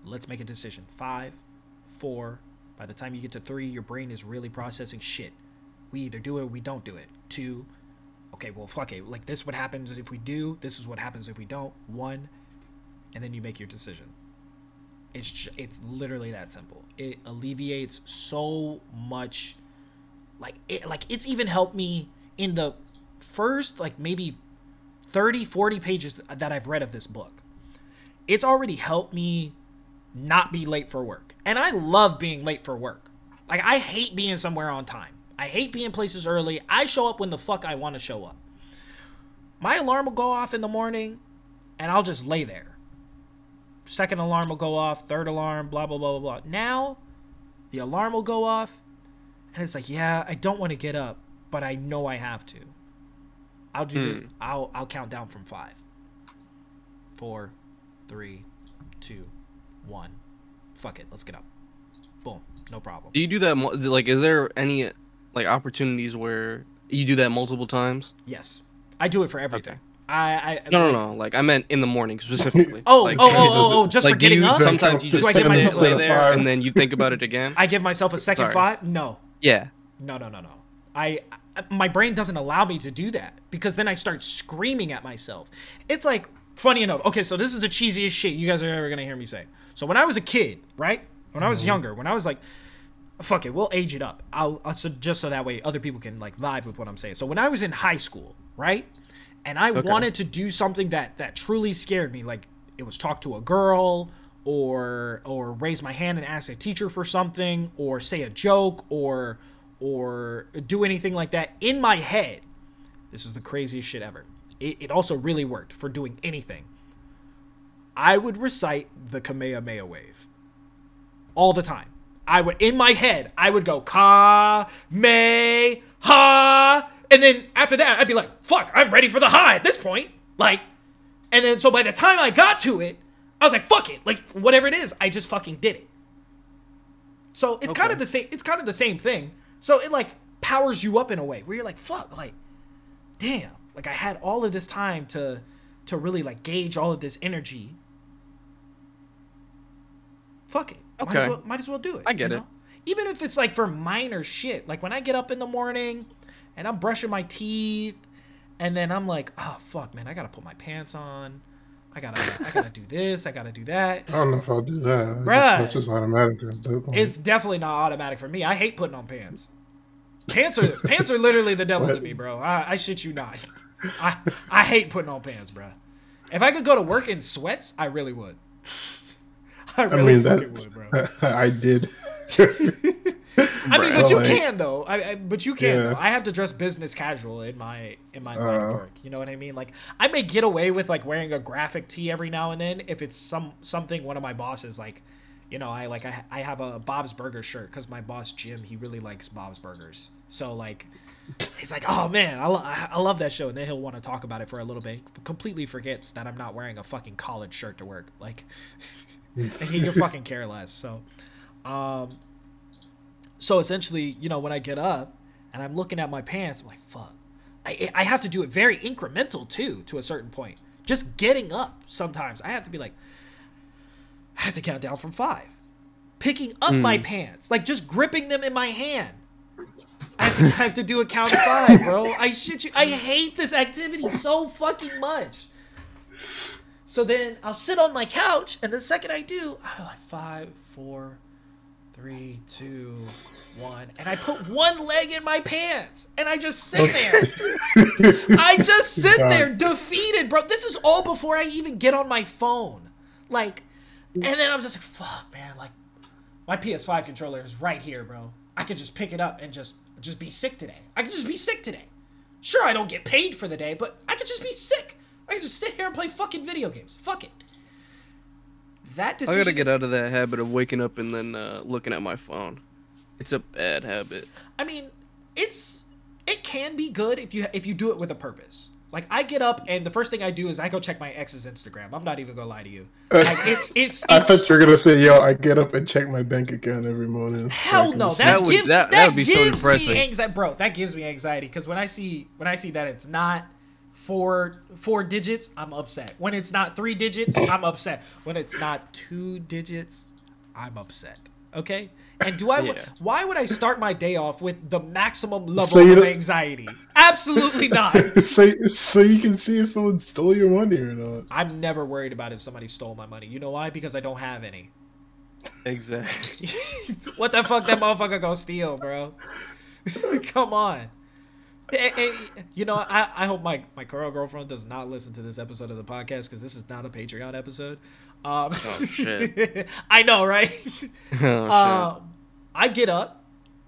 Let's make a decision. Five, four. By the time you get to three, your brain is really processing shit. We either do it or we don't do it. Two, okay, well, fuck it. Like, this what happens if we do, this is what happens if we don't. One, and then you make your decision. It's it's literally that simple. It alleviates so much like it like it's even helped me in the first like maybe 30 40 pages that I've read of this book. It's already helped me not be late for work. And I love being late for work. Like I hate being somewhere on time. I hate being places early. I show up when the fuck I want to show up. My alarm will go off in the morning and I'll just lay there. Second alarm will go off, third alarm, blah blah blah blah blah. Now, the alarm will go off, and it's like, yeah, I don't want to get up, but I know I have to. I'll do. Hmm. I'll I'll count down from five. Four, three, two, one. Fuck it, let's get up. Boom, no problem. Do you do that? Like, is there any like opportunities where you do that multiple times? Yes, I do it for everything. Okay. I I No, no, no. Like, I meant in the morning specifically. [LAUGHS] Oh, like, oh, oh, oh, [LAUGHS] oh, just like, for getting you, up. Sometimes you Do just I give sit there, myself lay there, five? and then you think about it again. I give myself a second Sorry. five. No, yeah. No, no, no, no. I, I my brain doesn't allow me to do that because then I start screaming at myself. It's like funny enough. Okay, so this is the cheesiest shit you guys are ever gonna hear me say. So when I was a kid, right? When I was mm-hmm. younger, when I was like, fuck it, we'll age it up. I'll, I'll so just so that way other people can like vibe with what I'm saying. So when I was in high school, right? And I wanted to do something that that truly scared me, like it was talk to a girl or or raise my hand and ask a teacher for something or say a joke or or do anything like that. In my head this is the craziest shit ever. It, it also really worked for doing anything. I would recite the kamehameha wave all the time. I would in my head i would go ka me ha and then after that i'd be like fuck i'm ready for the high at this point like and then so by the time I got to it, I was like, fuck it. Like whatever it is, I just fucking did it. So it's kind of the same it's kind of the same thing. So it like powers you up in a way where you're like, fuck, like, damn. Like I had all of this time to to really like gauge all of this energy. Fuck it. Might as Okay. well, might as well do it. I get you it. know? Even if it's like for minor shit. Like when I get up in the morning and I'm brushing my teeth and then I'm like, oh fuck, man, I gotta put my pants on. I gotta, I gotta do this. I gotta do that. I don't know if I'll do that. Bruh. That's just automatic. at that point. It's definitely not automatic for me. I hate putting on pants. Pants are pants are literally the devil to me, bro. I, I shit you not. I I hate putting on pants, bro. If I could go to work in sweats, I really would. [LAUGHS] I I mean, that's. would, bro. [LAUGHS] I did. [LAUGHS] I mean, but you Like- can though. I, I but you can. Yeah. I have to dress business casual in my in my line of Uh. work. You know what I mean? Like I may get away with like wearing a graphic tee every now and then if it's some something one of my bosses like. You know, I like I, I have a Bob's Burger shirt because my boss Jim he really likes Bob's Burgers. So like, he's like, oh man, I, lo- I love that show, and then he'll want to talk about it for a little bit. Completely forgets that I'm not wearing a fucking college shirt to work. Like, [LAUGHS] he could [LAUGHS] fucking care less. So, um, so essentially, you know, when I get up and I'm looking at my pants, I'm like, fuck. I, I have to do it very incremental too, to a certain point. Just getting up sometimes, I have to be like, I have to count down from five. Picking up my hmm. pants, like just gripping them in my hand. I have, to, I have to do a count of five, bro. I shit you. I hate this activity so fucking much. So then I'll sit on my couch, and the second I do, I'm like five, four, three, two, one, and I put one leg in my pants, and I just sit there. I just [LAUGHS] sit God. there defeated, bro. This is all before I even get on my phone. Like, and then I'm just like, fuck, man. Like, my PS5 controller is right here, bro. I could just pick it up and just just be sick today. I could just be sick today. Sure, I don't get paid for the day, but I could just be sick. I could just sit here and play fucking video games. Fuck it. That I decision. gotta get out of that habit of waking up and then uh, looking at my phone. It's a bad habit. I mean, it's it can be good if you if you do it with a purpose. Like I get up and the first thing I do is I go check my ex's Instagram. I'm not even gonna lie to you. Like it's [LAUGHS] it's, I it's thought you were gonna say, "Yo, I get up and check my bank account every morning." hell so I no. can That, see- That would- gives that- that, that would be so gives depressing. me anxiety, bro. That gives me anxiety because when I see when I see that it's not four four digits, I'm upset. When it's not three digits, I'm upset. When it's not two digits, I'm upset. Okay. And do I? Yeah. Why would I start my day off with the maximum level So of anxiety? Absolutely [LAUGHS] not. so, so you can see if someone stole your money or not. I'm never worried about if somebody stole my money. You know why? Because I don't have any. Exactly. [LAUGHS] what the fuck that motherfucker gonna steal, bro? [LAUGHS] Come on. Eh, you know, I, I hope my, my girl girlfriend does not listen to this episode of the podcast because this is not a Patreon episode. Um, Oh, shit. [LAUGHS] I know, right? [LAUGHS] oh, um, I get up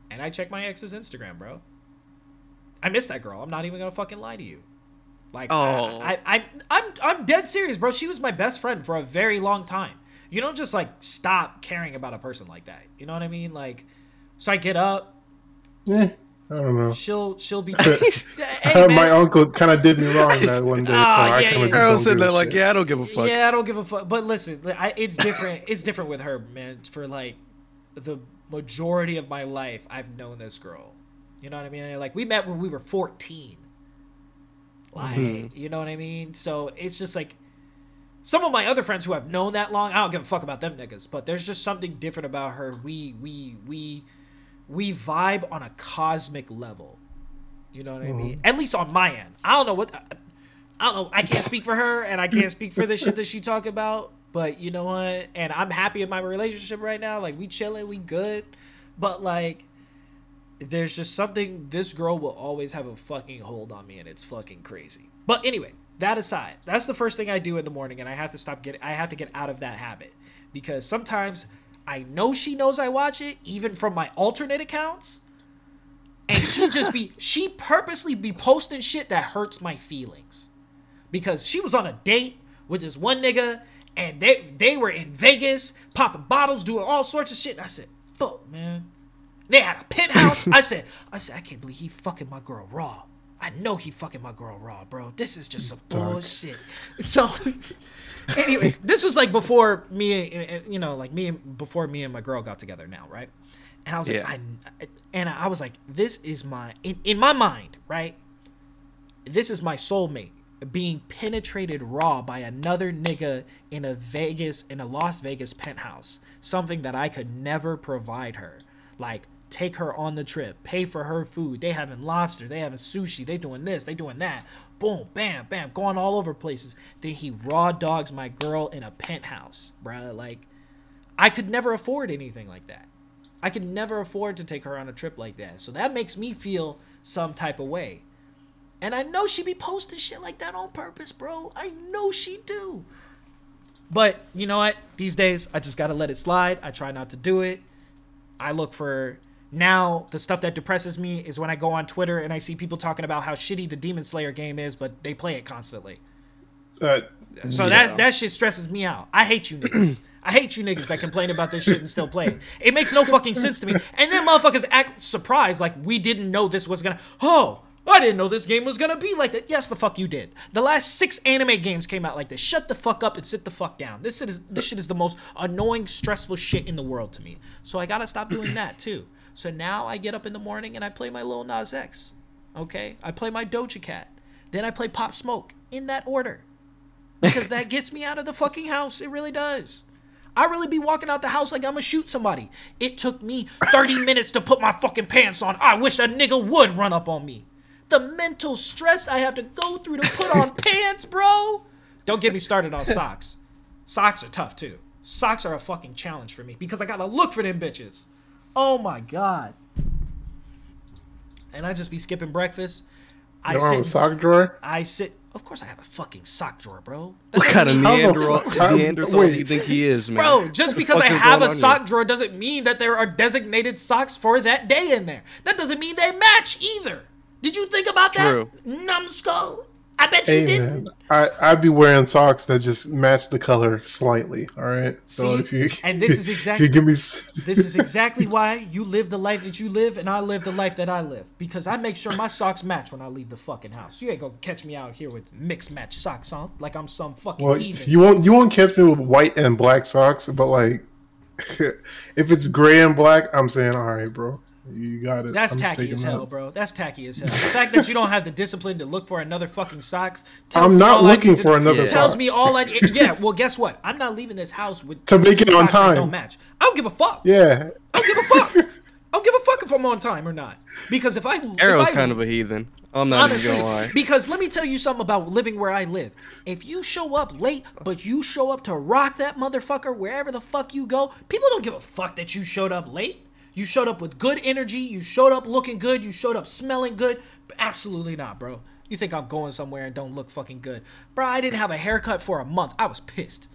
and I check my ex's Instagram, bro. I miss that girl. I'm not even gonna fucking lie to you. Like, Oh. I, I, I, I'm, I'm dead serious, bro. She was my best friend for a very long time. You don't just like stop caring about a person like that. You know what I mean? Like, so I get up. Eh, I don't know. She'll, she'll be. [LAUGHS] [LAUGHS] hey, my uncle kind of did me wrong that one day, so Ah, I yeah, kind yeah. of shit. I was just sitting don't there like, shit. yeah, I don't give a fuck. Yeah, I don't give a fuck. But listen, I, it's different. it's different with her, man. For like the majority of my life, I've known this girl. You know what I mean? Like we met when we were fourteen. Like, Mhm. you know what I mean? So it's just like some of my other friends who have known that long. I don't give a fuck about them niggas. But there's just something different about her. We we we we vibe on a cosmic level. You know what I mean? Mm-hmm. At least on my end. I don't know what. I don't know. I can't speak for her, and I can't speak for the shit that she talk about. But you know what? And I'm happy in my relationship right now. Like we chilling, we good. But like, there's just something. This girl will always have a fucking hold on me, and it's fucking crazy. But anyway, that aside, that's the first thing I do in the morning, and I have to stop getting. I have to get out of that habit because sometimes I know she knows I watch it, even from my alternate accounts. And she just be [LAUGHS] she purposely be posting shit that hurts my feelings. Because she was on a date with this one nigga and they they were in Vegas popping bottles doing all sorts of shit. And I said fuck man. They had a penthouse. [LAUGHS] I said I said I can't believe he fucking my girl raw. I know he fucking my girl raw bro. This is just some bullshit. So anyway this was like before me and you know like me and before me and my girl got together now right and I was like, Yeah. I, and I was like, this is my in, in my mind, right? This is my soulmate being penetrated raw by another nigga in a Vegas in a Las Vegas penthouse. Something that I could never provide her. Like take her on the trip, pay for her food. They having lobster, they having sushi, they doing this, they doing that. Boom, bam, bam, going all over places. Then he raw dogs my girl in a penthouse, bruh. Like I could never afford anything like that. I could never afford to take her on a trip like that. So that makes me feel some type of way. And I know she be posting shit like that on purpose, bro. I know she do. But you know what? These days I just gotta let it slide. I try not to do it. I look for now the stuff that depresses me is when I go on Twitter and I see people talking about how shitty the Demon Slayer game is, but they play it constantly. Uh, So yeah. that's that shit stresses me out. I hate you niggas. [CLEARS THROAT] I hate you niggas that complain about this shit and still play it. It makes no fucking sense to me. And then motherfuckers act surprised like we didn't know this was gonna. Oh, I didn't know this game was gonna be like that. Yes, the fuck you did. The last six anime games came out like this. Shut the fuck up and sit the fuck down. This shit is this shit is the most annoying, stressful shit in the world to me. So I gotta stop doing that too. So now I get up in the morning and I play my Lil Nas X. Okay, I play my Doja Cat. Then I play Pop Smoke in that order because that [LAUGHS] gets me out of the fucking house. It really does. I really be walking out the house like I'm gonna shoot somebody. It took me 30 [LAUGHS] minutes to put my fucking pants on. I wish a nigga would run up on me. The mental stress I have to go through to put on [LAUGHS] pants, bro. Don't get me started on socks. Socks are tough too. Socks are a fucking challenge for me because I gotta look for them bitches. Oh my god. And I just be skipping breakfast. I you don't have a sit, sock drawer? I sit. Of course, I have a fucking sock drawer, bro. That What kind of mean- How the Neanderthal, Neanderthal do you think he is, man? Bro, just because I have a sock here? drawer doesn't mean that there are designated socks for that day in there. That doesn't mean they match either. Did you think about that? True. Numbskull. I bet you Hey didn't. man, I I'd be wearing socks that just match the color slightly. All right. So See? if you And this is [LAUGHS] if exactly- you give me This is [LAUGHS] exactly why you live the life that you live and I live the life that I live. Because I make sure my socks match when I leave the fucking house. You ain't gonna catch me out here with mixed match socks on like I'm some fucking well, heathen. you won't you won't catch me with white and black socks, but like [LAUGHS] if it's gray and black, I'm saying all right, bro. You got it. That's I'm tacky as that. hell, bro. That's tacky as hell. The fact that you don't have the discipline to look for another fucking socks. tells I'm not looking for another Yeah. Tells sock. me all I. Yeah. Well, guess what? I'm not leaving this house with To make it on socks that time. Don't match. I don't give a fuck. Yeah. I don't give a fuck. [LAUGHS] I don't give a fuck if I'm on time or not. Because if I Arrow's if I, kind of a heathen. I'm not Honestly, even gonna lie. because let me tell you something about living where I live. If you show up late, but you show up to rock that motherfucker wherever the fuck you go, people don't give a fuck that you showed up late. You showed up with good energy. You showed up looking good. You showed up smelling good. Absolutely not, bro. You think I'm going somewhere and don't look fucking good, bro? I didn't have a haircut for a month. I was pissed.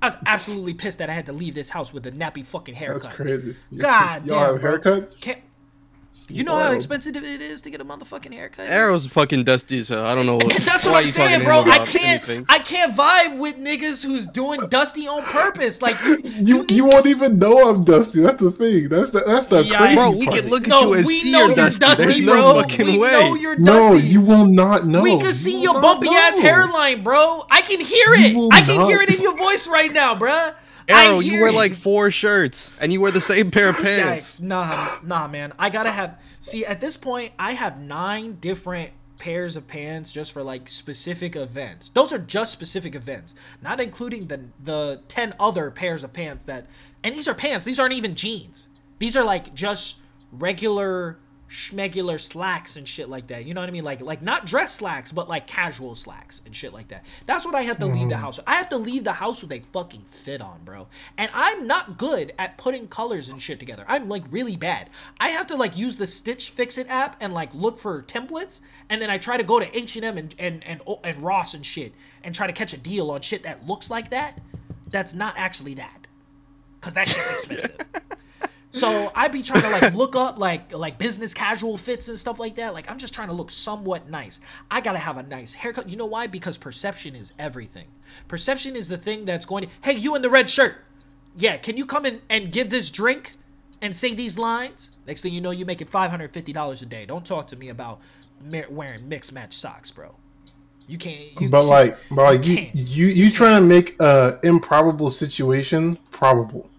I was absolutely pissed that I had to leave this house with a nappy fucking haircut. That's crazy. Y- God [LAUGHS] Y'all damn, have bro. haircuts? Can't- you know how expensive it is to get a motherfucking haircut? Arrow's fucking dusty as hell. I don't know what. That's what I'm saying, bro. I can't, anything. I can't vibe with niggas who's doing dusty on purpose. Like [LAUGHS] You you won't even know I'm dusty. That's the thing. That's the that's the Yeah, crazy Bro, we part. can look at no, you and we see know you're you're dusty. dusty, There's bro. no fucking we way. know you're dusty. No, you will not know. we can see You your will not bumpy ass hairline, bro. I can hear it. I can not. hear it in your voice right now, bruh. Arrow, you wear like four shirts and you wear the same pair of [LAUGHS] pants. Yikes. Nah, nah, man. I gotta have. See, at this point, I have nine different pairs of pants just for like specific events. Those are just specific events, not including the the ten other pairs of pants that. And these are pants. These aren't even jeans. These are like just regular schmegular slacks and shit like that. You know what I mean? Like like not dress slacks, but like casual slacks and shit like that. That's what I have to leave the mm-hmm. house. with. I have to leave the house with a fucking fit on, bro. And I'm not good at putting colors and shit together. I'm like really bad. I have to like use the Stitch Fix It app and like look for templates, and then I try to go to H and M and and and and Ross and shit, and try to catch a deal on shit that looks like that. That's not actually that, cause that shit's [LAUGHS] expensive. So I'd be trying to like look up like like business casual fits and stuff like that. Like I'm just trying to look somewhat nice. I gotta have a nice haircut. You know why? Because perception is everything. Perception is the thing that's going to. Hey, you in the red shirt? Yeah, can you come in and give this drink and say these lines? Next thing you know, you're making five hundred fifty dollars a day. Don't talk to me about wearing mixed match socks, bro. You can't. You But like, but like you, can't. you, you trying to make a improbable situation probable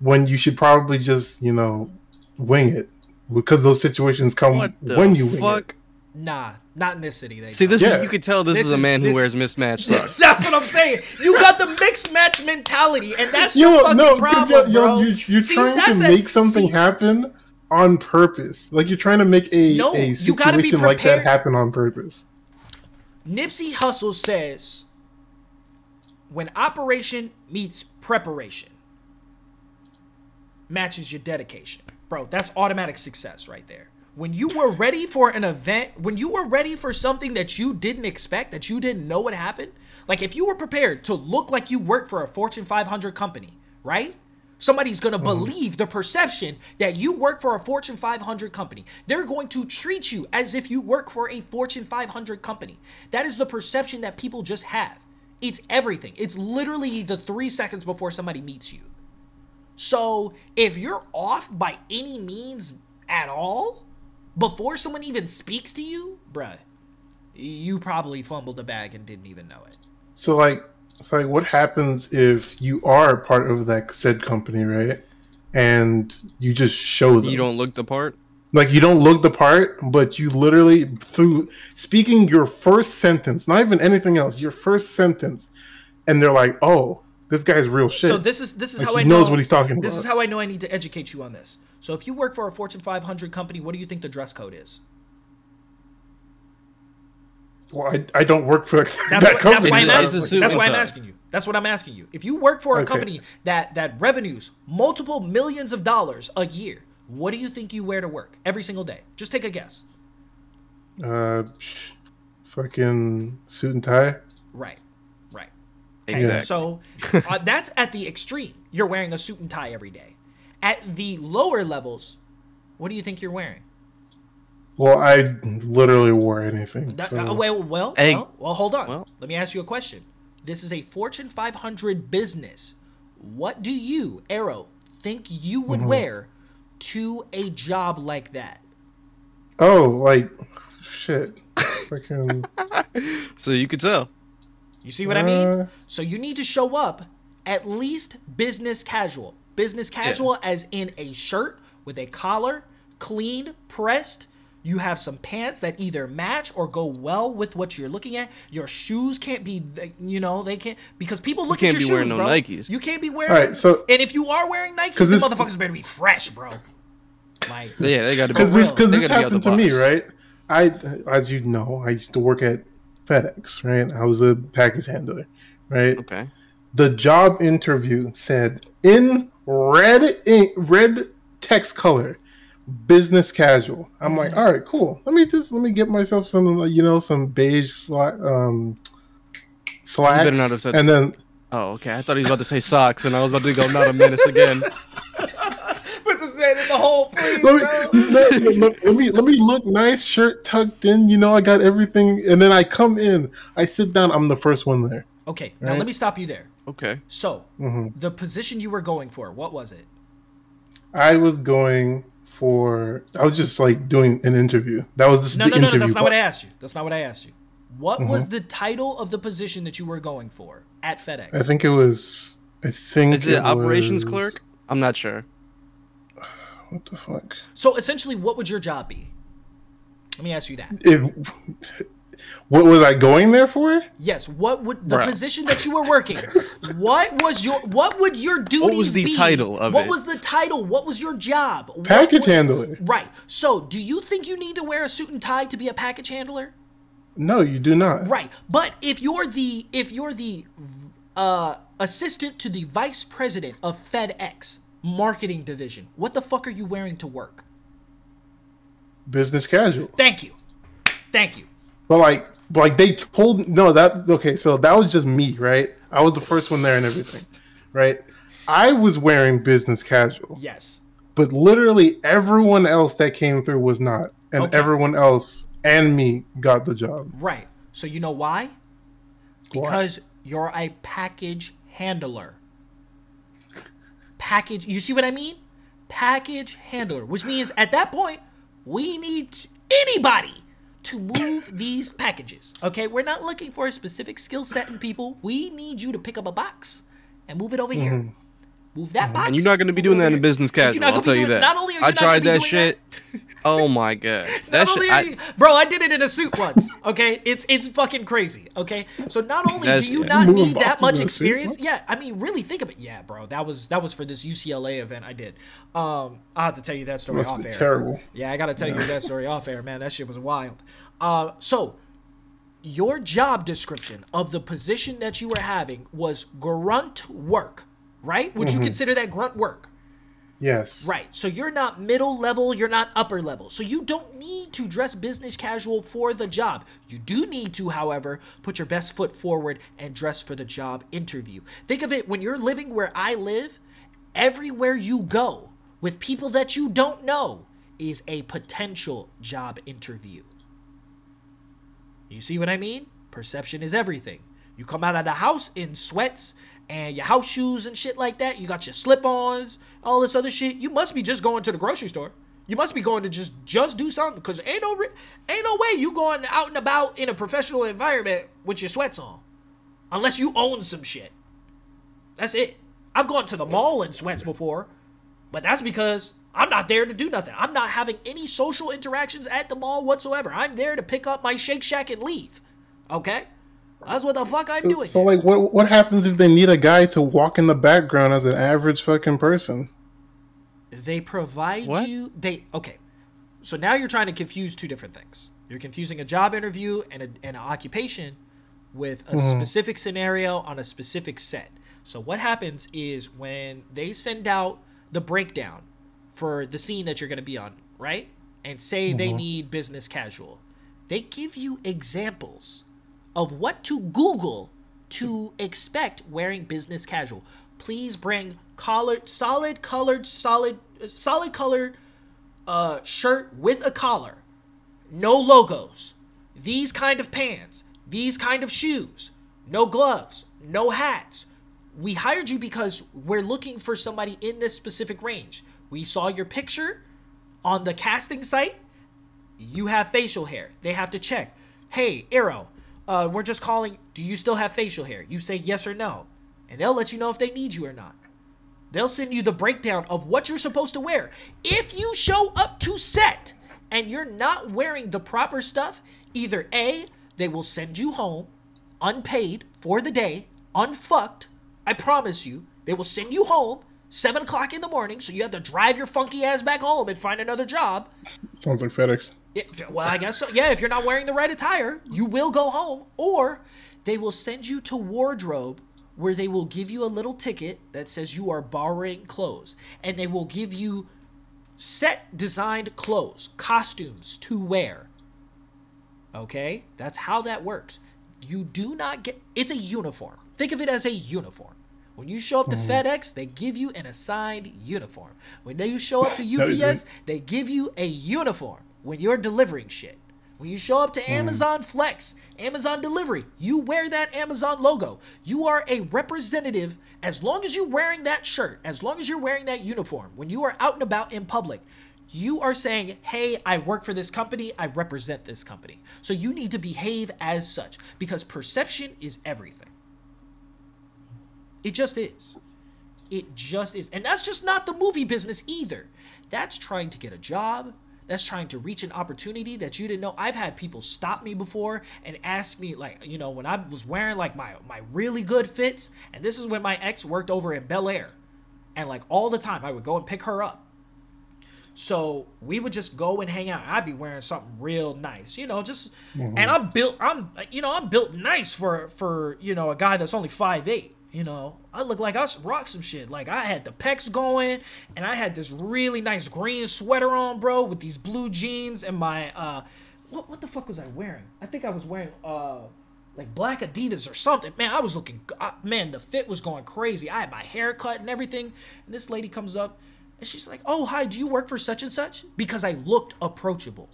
when you should probably just you know wing it because those situations come when you wing fuck? it. Nah, not in this city. They See, don't. this Yeah. is you could tell this, This is a is- man who this- wears mismatched [LAUGHS] socks. That's what I'm saying. You got the mixed match mentality, and that's your Yo, fucking no, 'cause problem, yo, yo, bro. you're, you're See, trying that's to that- make something see, happen on purpose. Like you're trying to make a, No, a you gotta be situation like that happen on purpose. Nipsey Hussle says, "When operation meets preparation, matches your dedication, bro. That's automatic success right there. When you were ready for an event, when you were ready for something that you didn't expect, that you didn't know would happen, like if you were prepared to look like you work for a Fortune 500 company, right? Somebody's gonna mm-hmm. believe the perception that you work for a Fortune 500 company. They're going to treat you as if you work for a Fortune 500 company. That is the perception that people just have. It's everything. It's literally the three seconds before somebody meets you. So if you're off by any means at all, before someone even speaks to you, bruh, you probably fumbled the bag and didn't even know it. So like, it's like what happens if you are part of that said company, right? And you just show them. You don't look the part. like you don't look the part, but you literally through speaking your first sentence, not even anything else, your first sentence, and they're like, "Oh, this guy's real shit." So this is this is Like, how he I know knows what he's talking This about. is how I know I need to educate you on this. So if you work for a Fortune 500 company, what do you think the dress code is? well, I, I don't work for [LAUGHS] That's, that what, that's company. why I'm It's so- a asking. That's why I'm asking you. That's what I'm asking you. If you work for a Okay. company that that revenues multiple millions of dollars a year, what do you think you wear to work every single day? Just take a guess. Uh, fucking suit and tie. Right. Right. Okay, Exactly. So uh, [LAUGHS] that's at the extreme. You're wearing a suit and tie every day. At the lower levels, what do you think you're wearing? Well, I literally wore anything. That, so- uh, well, well, Hey. well, well, hold on. Well- Let me ask you a question. This is a Fortune 500 business. What do you, Arrow, think you would Mm-hmm. wear to a job like that? oh, like shit. Fucking. [LAUGHS] So you could tell. You see what I mean? Uh, So you need to show up at least business casual. Business casual as in a shirt with a collar, clean, pressed. You have some pants that either match or go well with what you're looking at. Your shoes can't be, you know, they can't because people look can't at your be wearing shoes, no bro. Nikes. You can't be wearing. All right, so- and if you are wearing Nikes, 'Cause the this- motherfuckers better be fresh, bro. Like, Yeah, they got to be. because this real. because this gotta be out happened to me, right? I, as you know, I used to work at FedEx, right? I was a package handler, right? Okay. The job interview said in red ink, red text color, business casual. I'm like, all right, cool. Let me just let me get myself some, you know, some beige sla- um, slacks, better not have said and then Oh, okay. I thought he was about to say socks, and I was about to go not a menace again. [LAUGHS] put this man in the hole, please, let me, let, let- let me let me look nice, shirt tucked in. You know, I got everything, and then I come in, I sit down. I'm the first one there. Okay, now Right. let me stop you there. Okay. So, hmm the position you were going for, what was it? I was going for. I was just like doing an interview. That was just No, the no, no, no. interview. That's not what I asked you. That's not what I asked you. What was the title of the position that you were going for at FedEx? I think it was. I think Is it operations was- clerk? I'm not sure. What the fuck? so essentially, what would your job be? Let me ask you that. If what was I going there for? Yes. What would the Bruh. position that you were working? what was your? What would your duties be? What was the be? title of What it? What was the title? What was your job? Package would- handler. Right. So, do you think you need to wear a suit and tie to be a package handler? No, you do not. Right. But if you're the if you're the uh, assistant to the vice president of FedEx marketing division, what the fuck are you wearing to work? Business casual. Thank you. Thank you. But like, but like they told no that okay. So that was just me, right? I was the first one there and everything, right? I was wearing business casual, Yes. but literally everyone else that came through was not, and Okay. everyone else and me got the job. Right. So you know why? Why? Because you're a package handler. Package. You see what I mean? Package handler, which means at that point we need anybody to move [COUGHS] these packages. Okay, we're not looking for a specific skill set in people. We need you to pick up a box and move it over here. Mm-hmm. Move that box. Mm-hmm. And you're not going to be doing that in here. business You're casual. not I'll be tell you that. Not only are you I not gonna tried be that doing shit. [LAUGHS] Oh my god. [LAUGHS] Not That only shit. are I, bro, I did it in a suit once. Okay, it's it's fucking crazy. Okay, so not [LAUGHS] only do you yeah. not Moving need that much in a suit, experience, yeah. I mean, really think of it. Yeah, bro, that was that was for this UCLA event I did. Um, I have to tell you that story Must off be air. terrible. Yeah, I gotta tell you that story off air, man. That shit was wild. Uh, so your job description of the position that you were having was grunt work, right? Would Mm-hmm. you consider that grunt work? Yes. Right. So you're not middle level, you're not upper level. So you don't need to dress business casual for the job. You do need to, however, put your best foot forward and dress for the job interview. Think of it when you're living where I live, everywhere you go with people that you don't know is a potential job interview. You see what I mean? Perception is everything. You come out of the house in sweats and your house shoes and shit like that. You got your slip-ons, all this other shit. You must be just going to the grocery store. You must be going to just just do something because ain't no ain't no way you going out and about in a professional environment with your sweats on, unless you own some shit. That's it. I've gone to the mall in sweats before, but that's because I'm not there to do nothing. I'm not having any social interactions at the mall whatsoever. I'm there to pick up my Shake Shack and leave. Okay? That's what the fuck I'm So, doing. so like, what what happens if they need a guy to walk in the background as an average fucking person? they provide What? you they okay. So now you're trying to confuse two different things. You're confusing a job interview and, a, and an occupation with a mm-hmm. specific scenario on a specific set. So what happens is when they send out the breakdown for the scene that you're going to be on, right? And say they mm-hmm. need business casual. they give you examples of what to Google to expect wearing business casual. Please bring collared, solid colored, solid, solid colored uh, shirt with a collar, no logos, these kind of pants, these kind of shoes, no gloves, no hats. We hired you because we're looking for somebody in this specific range. We saw your picture on the casting site. You have facial hair. They have to check. Hey, Arrow, uh, we're just calling. Do you still have facial hair? You say yes or no, and they'll let you know if they need you or not. They'll send you the breakdown of what you're supposed to wear. If you show up to set and you're not wearing the proper stuff, either A, they will send you home unpaid for the day, unfucked. I promise you. They will send you home seven o'clock in the morning, so you have to drive your funky ass back home and find another job. Sounds like FedEx. Yeah, well, I guess so. Yeah, if you're not wearing the right attire, you will go home. Or they will send you to wardrobe where they will give you a little ticket that says you are borrowing clothes. And they will give you set designed clothes, costumes to wear. Okay? That's how that works. You do not get it's a uniform. Think of it as a uniform. When you show up to FedEx, they give you an assigned uniform. When you show up to [LAUGHS] UPS, they give you a uniform when you're delivering shit. When you show up to hmm. Amazon Flex, Amazon Delivery, you wear that Amazon logo. You are a representative as long as you're wearing that shirt, as long as you're wearing that uniform. When you are out and about in public, you are saying, hey, I work for this company, I represent this company. So you need to behave as such because perception is everything. It just is. It just is. And that's just not the movie business either. That's trying to get a job. That's trying to reach an opportunity that you didn't know. I've had people stop me before and ask me, like, you know, when I was wearing like my my really good fits, and this is when my ex worked over in Bel Air. And like all the time I would go and pick her up. So we would just go and hang out. I'd be wearing something real nice, you know, just and mm-hmm. I'm built I'm you know, I'm built nice for for, you know, a guy that's only five eight. You know, I look like I rock some shit. Like I had the pecs going, and I had this really nice green sweater on, bro, with these blue jeans and my uh, what what the fuck was I wearing? I think I was wearing uh, like black Adidas or something. Man, I was looking. Uh, man, the fit was going crazy. I had my hair cut and everything. And this lady comes up, and she's like, "Oh, hi, do you work for such and such?" Because I looked approachable.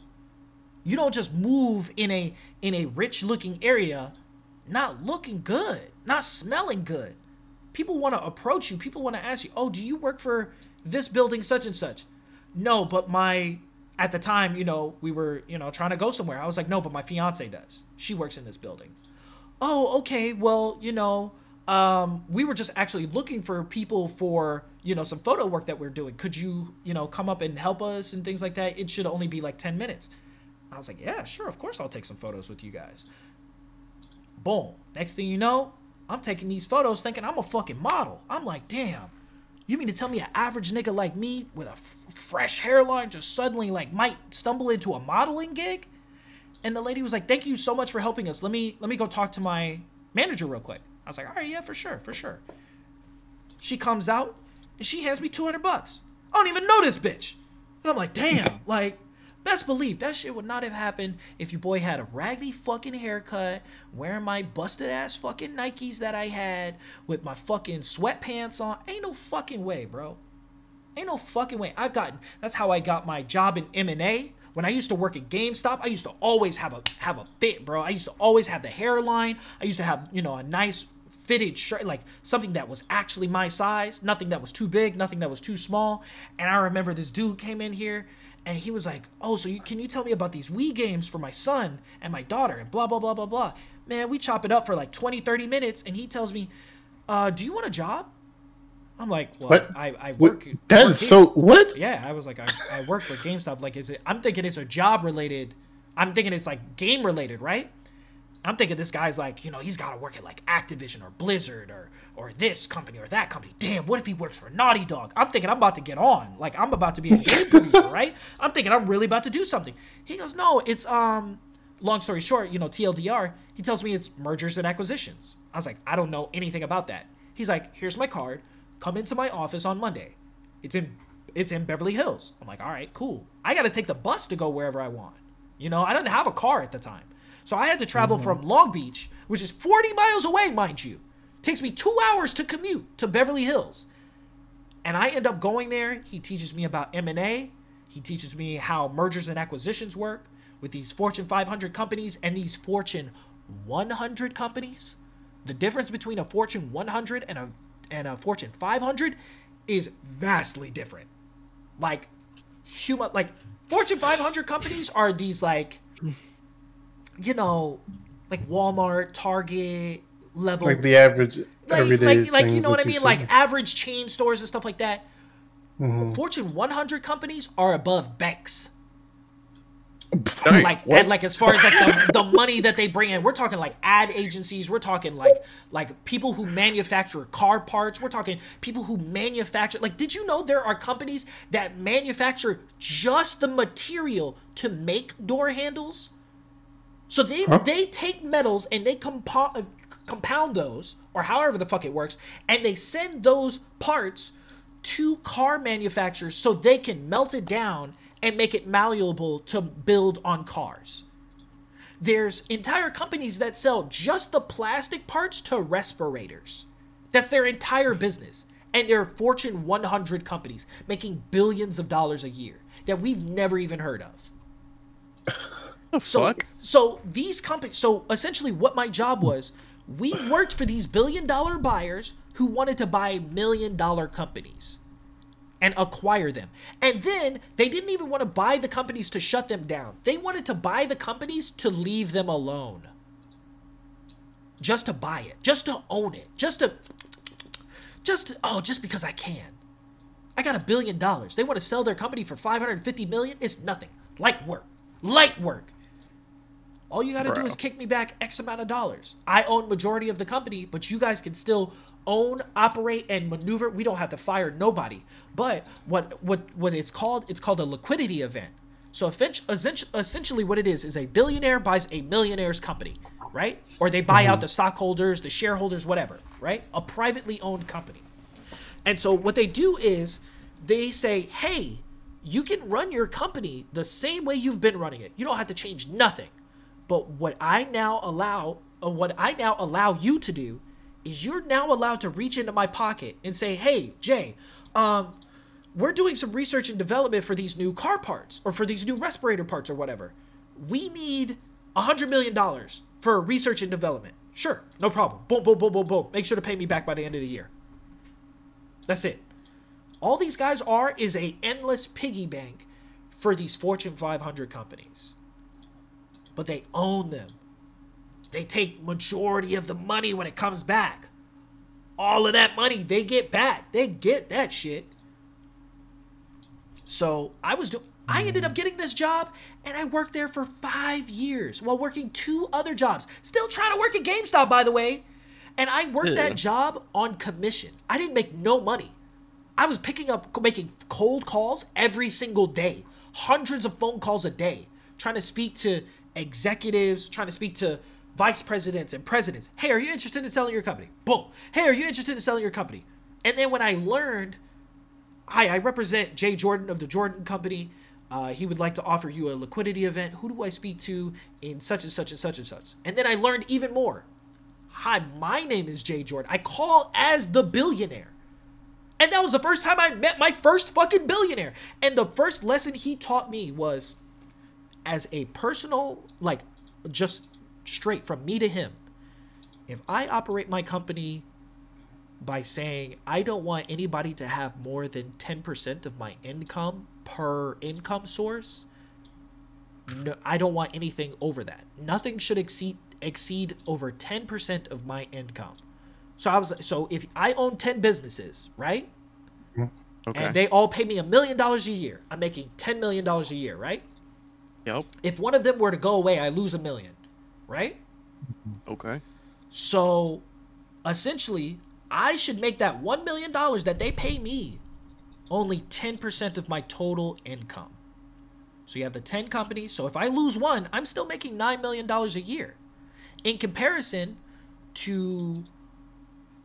You don't just move in a in a rich looking area not looking good, not smelling good. People want to approach you. People want to ask you, "Oh, do you work for this building such and such?" No, but my at the time, you know, we were, you know, trying to go somewhere. I was like, "No, but my fiance does. She works in this building." Oh, okay. Well, you know, um, we were just actually looking for people for, you know, some photo work that we're doing. Could you, you know, come up and help us and things like that? It should only be like 10 minutes. I was like, yeah, sure. Of course I'll take some photos with you guys. Boom. Next thing you know, I'm taking these photos thinking I'm a fucking model. I'm like, damn. You mean to tell me an average nigga like me with a f- fresh hairline just suddenly like might stumble into a modeling gig? And the lady was like, "Thank you so much for helping us. Let me let me go talk to my manager real quick." I was like, "All right, yeah, for sure, for sure." She comes out and she hands me 200 bucks. I don't even know this bitch. And I'm like, "Damn, [LAUGHS] like Best believe that shit would not have happened if your boy had a raggedy fucking haircut, wearing my busted ass fucking Nikes that I had, with my fucking sweatpants on. Ain't no fucking way, bro. Ain't no fucking way. I've gotten. That's how I got my job in M and A. When I used to work at GameStop, I used to always have a have a fit, bro. I used to always have the hairline. I used to have you know a nice fitted shirt, like something that was actually my size, nothing that was too big, nothing that was too small. And I remember this dude came in here and he was like, "Oh, so you, can you tell me about these Wii games for my son and my daughter and blah blah blah blah blah." Man, we chop it up for like 20, 30 minutes, and he tells me, uh, "Do you want a job?" I'm like, "Well, What? I I work." That work so. What? Yeah, I was like, I, I work for GameStop. Like, is it? I'm thinking it's a job related. I'm thinking it's like game related, right? I'm thinking this guy's like, you know, he's got to work at like Activision or Blizzard or or this company or that company. Damn, what if he works for Naughty Dog? I'm thinking I'm about to get on. Like, I'm about to be a game [LAUGHS] producer, right? I'm thinking I'm really about to do something. He goes, no, it's um. Long story short, you know, TLDR. He tells me it's mergers and acquisitions. I was like, I don't know anything about that. He's like, here's my card. Come into my office on Monday. It's in it's in Beverly Hills. I'm like, all right, cool. I got to take the bus to go wherever I want. You know, I didn't have a car at the time. So I had to travel from Long Beach, which is 40 miles away, mind you. Takes me two hours to commute to Beverly Hills. And I end up going there. He teaches me about M&A. He teaches me how mergers and acquisitions work with these Fortune 500 companies and these Fortune 100 companies. The difference between a Fortune 100 and a and a Fortune 500 is vastly different. Like human like Fortune 500 companies are these like you know, like Walmart, Target level Like the average like, like, like you know what I mean? see. Like average chain stores and stuff like that. Mhm. Fortune 100 companies are above banks. Like, What? and like as far as like the, the money that they bring in, we're talking like ad agencies. We're talking like like people who manufacture car parts. We're talking people who manufacture. Like, did you know there are companies that manufacture just the material to make door handles? So they Huh? they take metals and they compo- compound those, or however the fuck it works, and they send those parts to car manufacturers so they can melt it down and make it malleable to build on cars. There's entire companies that sell just the plastic parts to respirators. That's their entire business. And they're Fortune 100 companies making billions of dollars a year that we've never even heard of. The So, fuck? so these companies, so essentially what my job was, we worked for these billion dollar buyers who wanted to buy million dollar companies and acquire them. And then they didn't even want to buy the companies to shut them down. They wanted to buy the companies to leave them alone. Just to buy it, just to own it, just to just to, oh, just because I can. I got a billion dollars. They want to sell their company for 550 million. It's nothing. Light work. Light work. All you got to do is kick me back X amount of dollars. I own majority of the company, but you guys can still own, operate, and maneuver. We don't have to fire nobody. But what what what it's called? It's called a liquidity event. So essentially, what it is is a billionaire buys a millionaire's company, right? Or they buy out mm-hmm. the stockholders, the shareholders, whatever, right? A privately owned company. And so what they do is they say, hey, you can run your company the same way you've been running it. You don't have to change nothing. But what I now allow, uh, what I now allow you to do, is you're now allowed to reach into my pocket and say, hey, Jay, um, we're doing some research and development for these new car parts or for these new respirator parts or whatever. We need a hundred million dollars for research and development. Sure, no problem. Boom, boom, boom, boom, boom. Make sure to pay me back by the end of the year. That's it. All these guys are is a endless piggy bank for these Fortune 500 companies. But they own them. They take majority of the money when it comes back. All of that money they get back. They get that shit. So I was doing. I ended up mm. getting this job, and I worked there for five years while working two other jobs. Still trying to work at GameStop, by the way. And I worked Yeah. that job on commission. I didn't make no money. I was picking up, making cold calls every single day, hundreds of phone calls a day, trying to speak to executives, trying to speak to vice presidents and presidents. Hey, are you interested in selling your company? Boom. Hey, are you interested in selling your company? And then when I learned, hi, I represent Jay Jordan of the Jordan Company. Uh, he would like to offer you a liquidity event. Who do I speak to in such and such and such and such? And then I learned even more. Hi, my name is Jay Jordan. I call as the billionaire. And that was the first time I met my first fucking billionaire. And the first lesson he taught me was as a personal, like, just straight from me to him. If I operate my company by saying I don't want anybody to have more than 10% of my income per income source, no, I don't want anything over that. Nothing should exceed exceed over 10% of my income. So I was so if I own 10 businesses, right? Mm-hmm. Okay. And they all pay me a million dollars a year. I'm making 10 million dollars a year, right? Yep. If one of them were to go away, I lose a million, right? Okay. So essentially, I should make that $1 million that they pay me only 10% of my total income. So you have the 10 companies. So if I lose one, I'm still making $9 million a year. In comparison to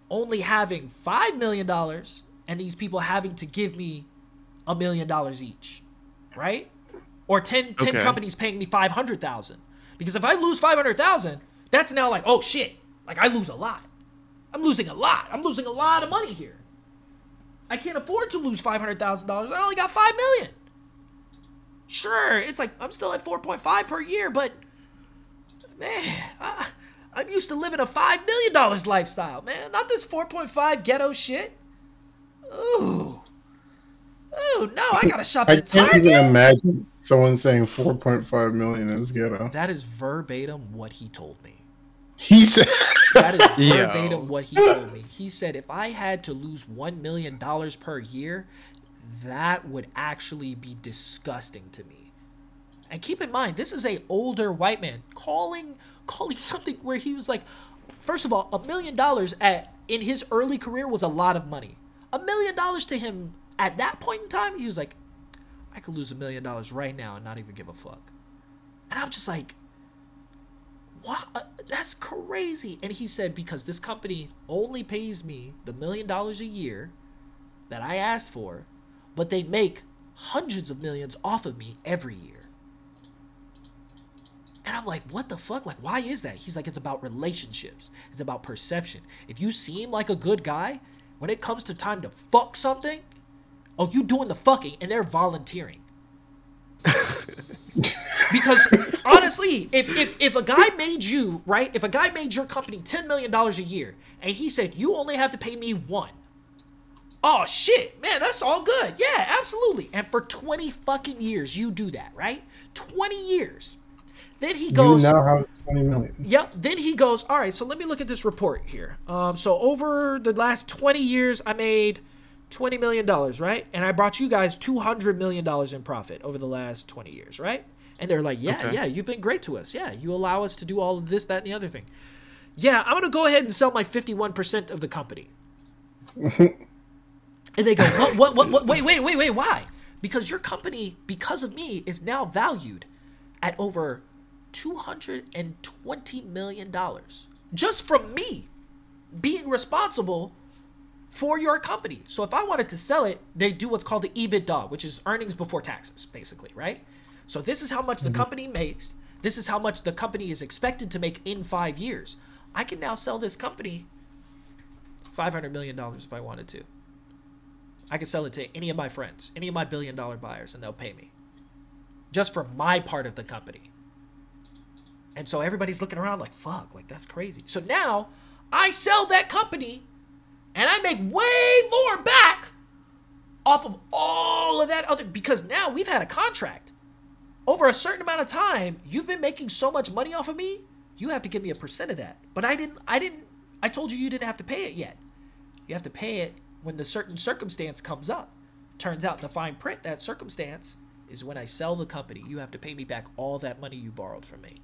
only having $5 million and these people having to give me a million dollars each, right? Or 10, 10 Okay. companies paying me 500,000. Because if I lose 500,000, that's now like, oh shit, like I lose a lot. I'm losing a lot. I'm losing a lot of money here. I can't afford to lose $500,000. I only got 5 million. Sure, it's like I'm still at 4.5 per year, but man, I, I'm used to living a $5 million lifestyle, man. Not this 4.5 ghetto shit. Ooh. Ooh, no, I gotta shop I at can't even imagine someone saying 4.5 million is ghetto. That is verbatim what he told me. He said, That is [LAUGHS] Yo. verbatim what he told me. He said if I had to lose one million dollars per year, that would actually be disgusting to me. And keep in mind, this is a older white man calling calling something where he was like, first of all, a million dollars at in his early career was a lot of money. A million dollars to him at that point in time, he was like, I could lose a million dollars right now and not even give a fuck. And I'm just like, what? Uh, That's crazy. And he said, because this company only pays me the million dollars a year that I asked for, but they make hundreds of millions off of me every year. And I'm like, what the fuck? Like, why is that? He's like, it's about relationships. It's about perception. If you seem like a good guy, when it comes to time to fuck something, oh, you doing the fucking and they're volunteering. [LAUGHS] because honestly, if, if if a guy made you right, if a guy made your company ten million dollars a year, and he said you only have to pay me one, oh shit, man, that's all good. Yeah, absolutely. And for twenty fucking years, you do that, right? Twenty years. Then he goes. You now have 20 million. Yep. Then he goes, all right, so let me look at this report here. Um, so over the last 20 years, I made $20 million, right? And I brought you guys $200 million in profit over the last 20 years, right? And they're like, yeah, Okay. yeah, you've been great to us. Yeah, you allow us to do all of this, that, and the other thing. Yeah, I'm going to go ahead and sell my 51% of the company. and they go, [LAUGHS] what, what, what, what, wait, wait, wait, wait, why? Because your company, because of me, is now valued at over $220 million just from me being responsible for your company. So if I wanted to sell it, they do what's called the EBITDA, which is earnings before taxes, basically, right? So this is how much the mm-hmm. company makes. This is how much the company is expected to make in five years. I can now sell this company $500 million if I wanted to. I could sell it to any of my friends, any of my billion dollar buyers, and they'll pay me just for my part of the company. And so everybody's looking around like, fuck, like that's crazy. So now I sell that company and I make way more back off of all of that other because now we've had a contract. Over a certain amount of time, you've been making so much money off of me, you have to give me a percent of that. But I didn't I didn't I told you you didn't have to pay it yet. You have to pay it when the certain circumstance comes up. Turns out the fine print that circumstance is when I sell the company, you have to pay me back all that money you borrowed from me.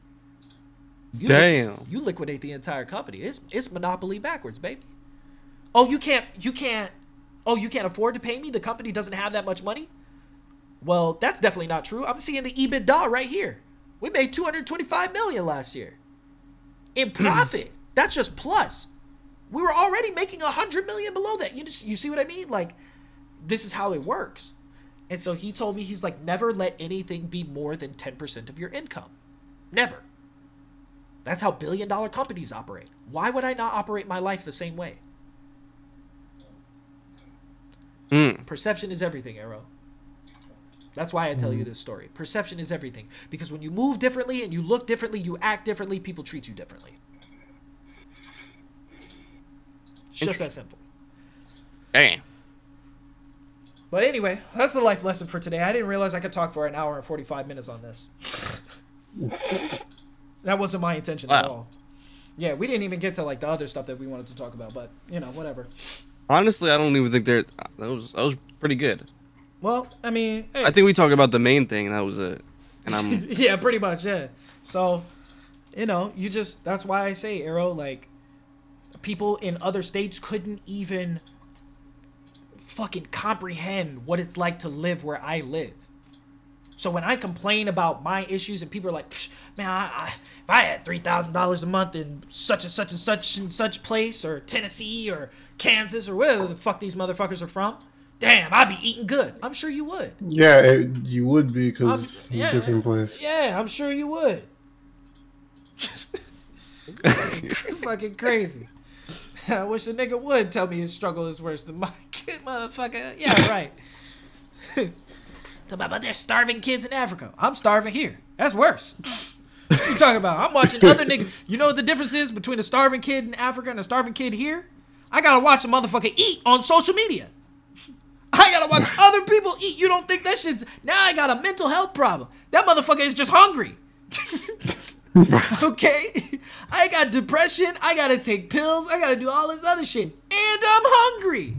You li- Damn. you liquidate the entire company. It's it's monopoly backwards, baby. Oh, you can't you can't oh, you can't afford to pay me? The company doesn't have that much money? Well, that's definitely not true. I'm seeing the EBITDA right here. We made 225 million last year. In hmm. profit. that's just plus. We were already making 100 million below that. You just, you see what I mean? Like this is how it works. And so he told me he's like never let anything be more than 10% of your income. Never. That's how billion dollar companies operate. Why would I not operate my life the same way? Mm. Perception is everything, Arrow. That's why I tell you this story. Perception is everything. Because when you move differently and you look differently, you act differently, people treat you differently. It's just that simple. Damn. But anyway, that's the life lesson for today. I didn't realize I could talk for an hour and 45 minutes on this. [LAUGHS] that wasn't my intention at all. Yeah, we didn't even get to like the other stuff that we wanted to talk about, but you know, whatever. Honestly, I don't even think they're. That was that was pretty good. Well, I mean, hey, I think we talked about the main thing, and that was it. And I'm [LAUGHS] yeah, pretty much, yeah. So, you know, you just that's why I say Arrow like people in other states couldn't even fucking comprehend what it's like to live where I live. So when I complain about my issues and people are like, "Psh, man, I, I, if I had three thousand dollars a month in such and such and such and such place or Tennessee or Kansas or wherever the fuck these motherfuckers are from, damn, I'd be eating good. I'm sure you would. Yeah, it, you would be because yeah, different place. Yeah, I'm sure you would. [LAUGHS] [LAUGHS] fucking crazy. [LAUGHS] I wish the nigga would tell me his struggle is worse than my kid, motherfucker. Yeah, right. Talk about there's starving kids in Africa. I'm starving here. That's worse. What you talking about? I'm watching [LAUGHS] other niggas. You know what the difference is between a starving kid in Africa and a starving kid here? I gotta watch a motherfucker eat on social media. I gotta watch [LAUGHS] other people eat. You don't think that shit's now I got a mental health problem. That motherfucker is just hungry. [LAUGHS] okay? I got depression. I gotta take pills. I gotta do all this other shit. And I'm hungry.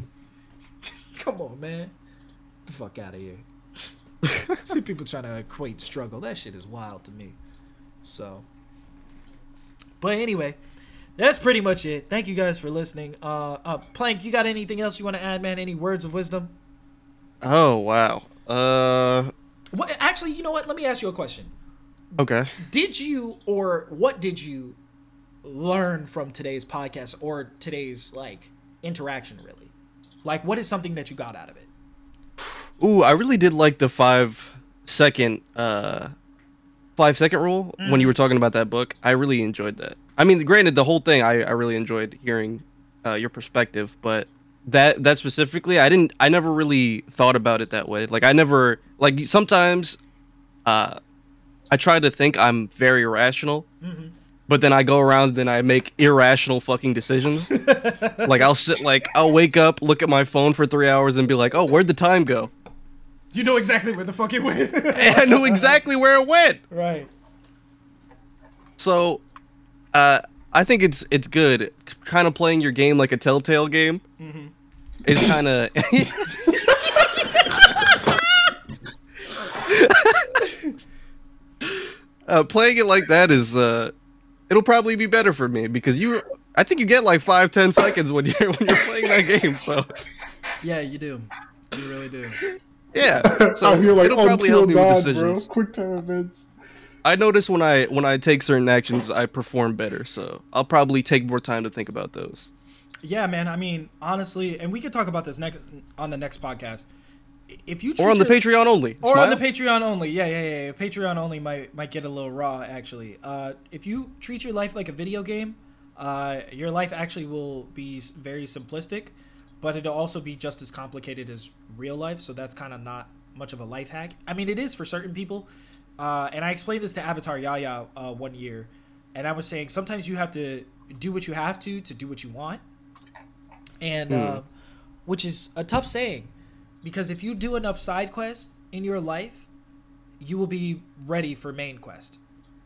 Come on, man. Get the fuck out of here. [LAUGHS] People trying to equate struggle. That shit is wild to me. So. But anyway, that's pretty much it. Thank you guys for listening. Uh, uh Plank, you got anything else you want to add, man? Any words of wisdom? Oh wow. Uh. What, actually, you know what? Let me ask you a question. Okay. Did you or what did you learn from today's podcast or today's like interaction really? Like what is something that you got out of it? Ooh, I really did like the five second uh five second rule when you were talking about that book. I really enjoyed that. I mean, granted, the whole thing I, I really enjoyed hearing uh, your perspective, but that that specifically, I didn't. I never really thought about it that way. Like I never like sometimes, uh, I try to think I'm very rational, but then I go around and I make irrational fucking decisions. [LAUGHS] like I'll sit like I'll wake up, look at my phone for three hours, and be like, oh, where'd the time go? You know exactly where the fuck it went. [LAUGHS] And I knew exactly where it went. right. So, uh, I think it's it's good. Kind of playing your game like a Telltale game. It's kind of. uh, playing it like that is uh, it'll probably be better for me because you. I think you get like five ten seconds when you're when you're playing that game. So Yeah, you do. You really do. Yeah, [LAUGHS] so I feel like it'll probably help until me with God, bro. Quick time events. I notice when I when I take certain actions, I perform better. So I'll probably take more time to think about those. Yeah, man. I mean, honestly, and we could talk about this next on the next podcast. If you Or on the your- Patreon only. or on the Patreon only. Yeah, yeah, yeah, yeah. Patreon only might might get a little raw actually. Uh, if you treat your life like a video game, uh, your life actually will be very simplistic, but it'll also be just as complicated as real life. So that's kind of not much of a life hack. I mean, it is for certain people. Uh, and I explained this to Avatar Yaya uh, one year, and I was saying sometimes you have to do what you have to to do what you want, and uh, which is a tough saying because if you do enough side quests in your life, you will be ready for main quest.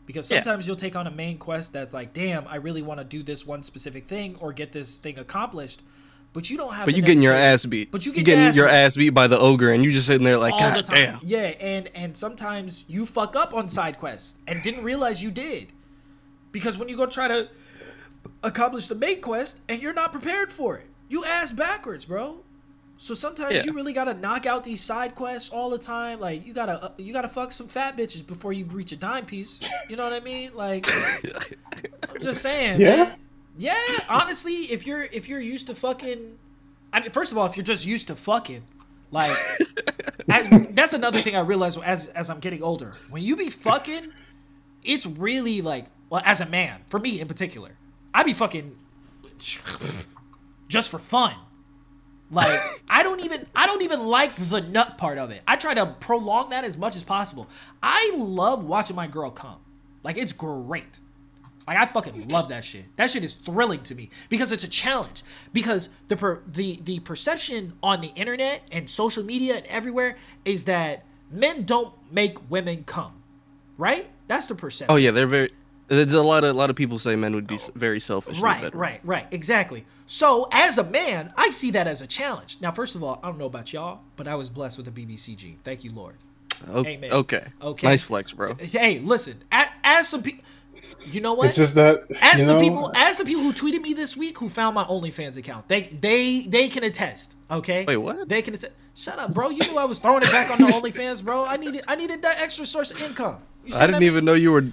Because Yeah. sometimes you'll take on a main quest that's like, damn, I really want to do this one specific thing or get this thing accomplished, but you don't have. But you getting your ass beat. But you you get your getting ass your beat. ass beat by the ogre, and you just sitting there like, all God the time. damn. Yeah, and and sometimes you fuck up on side quests and didn't realize you did, because when you go try to accomplish the main quest and you're not prepared for it, you ass backwards, bro. So sometimes Yeah. you really gotta knock out these side quests all the time. Like you gotta uh, you gotta fuck some fat bitches before you reach a dime piece. You know what I mean? Like [LAUGHS] I'm just saying. Yeah? man. Yeah. Honestly, if you're if you're used to fucking, I mean, first of all, if you're just used to fucking, like, [LAUGHS] that's another thing I realize as as I'm getting older. When you be fucking, it's really like, well, as a man, for me in particular, I be fucking just for fun. Like I don't even I don't even like the nut part of it. I try to prolong that as much as possible. I love watching my girl come. Like it's great. Like I fucking love that shit. That shit is thrilling to me because it's a challenge. Because the per, the the perception on the internet and social media and everywhere is that men don't make women come. Right? That's the perception. Oh yeah, they're very. There's a lot of a lot of people say men would be s- oh. very selfish. Right, right, right. Exactly. So, as a man, I see that as a challenge. Now, first of all, I don't know about y'all, but I was blessed with a BBCG. Thank you, Lord. O- Amen. Okay. Okay. Nice flex, bro. Hey, listen. a- As some people, you know what? It's just that as the know, people, as the people who tweeted me this week, who found my OnlyFans account, they they they can attest. Okay. Wait, what? They can attest. Shut up, bro. You knew I was throwing it back on the [LAUGHS] OnlyFans, bro. I needed I needed that extra source of income. I didn't that even know you were.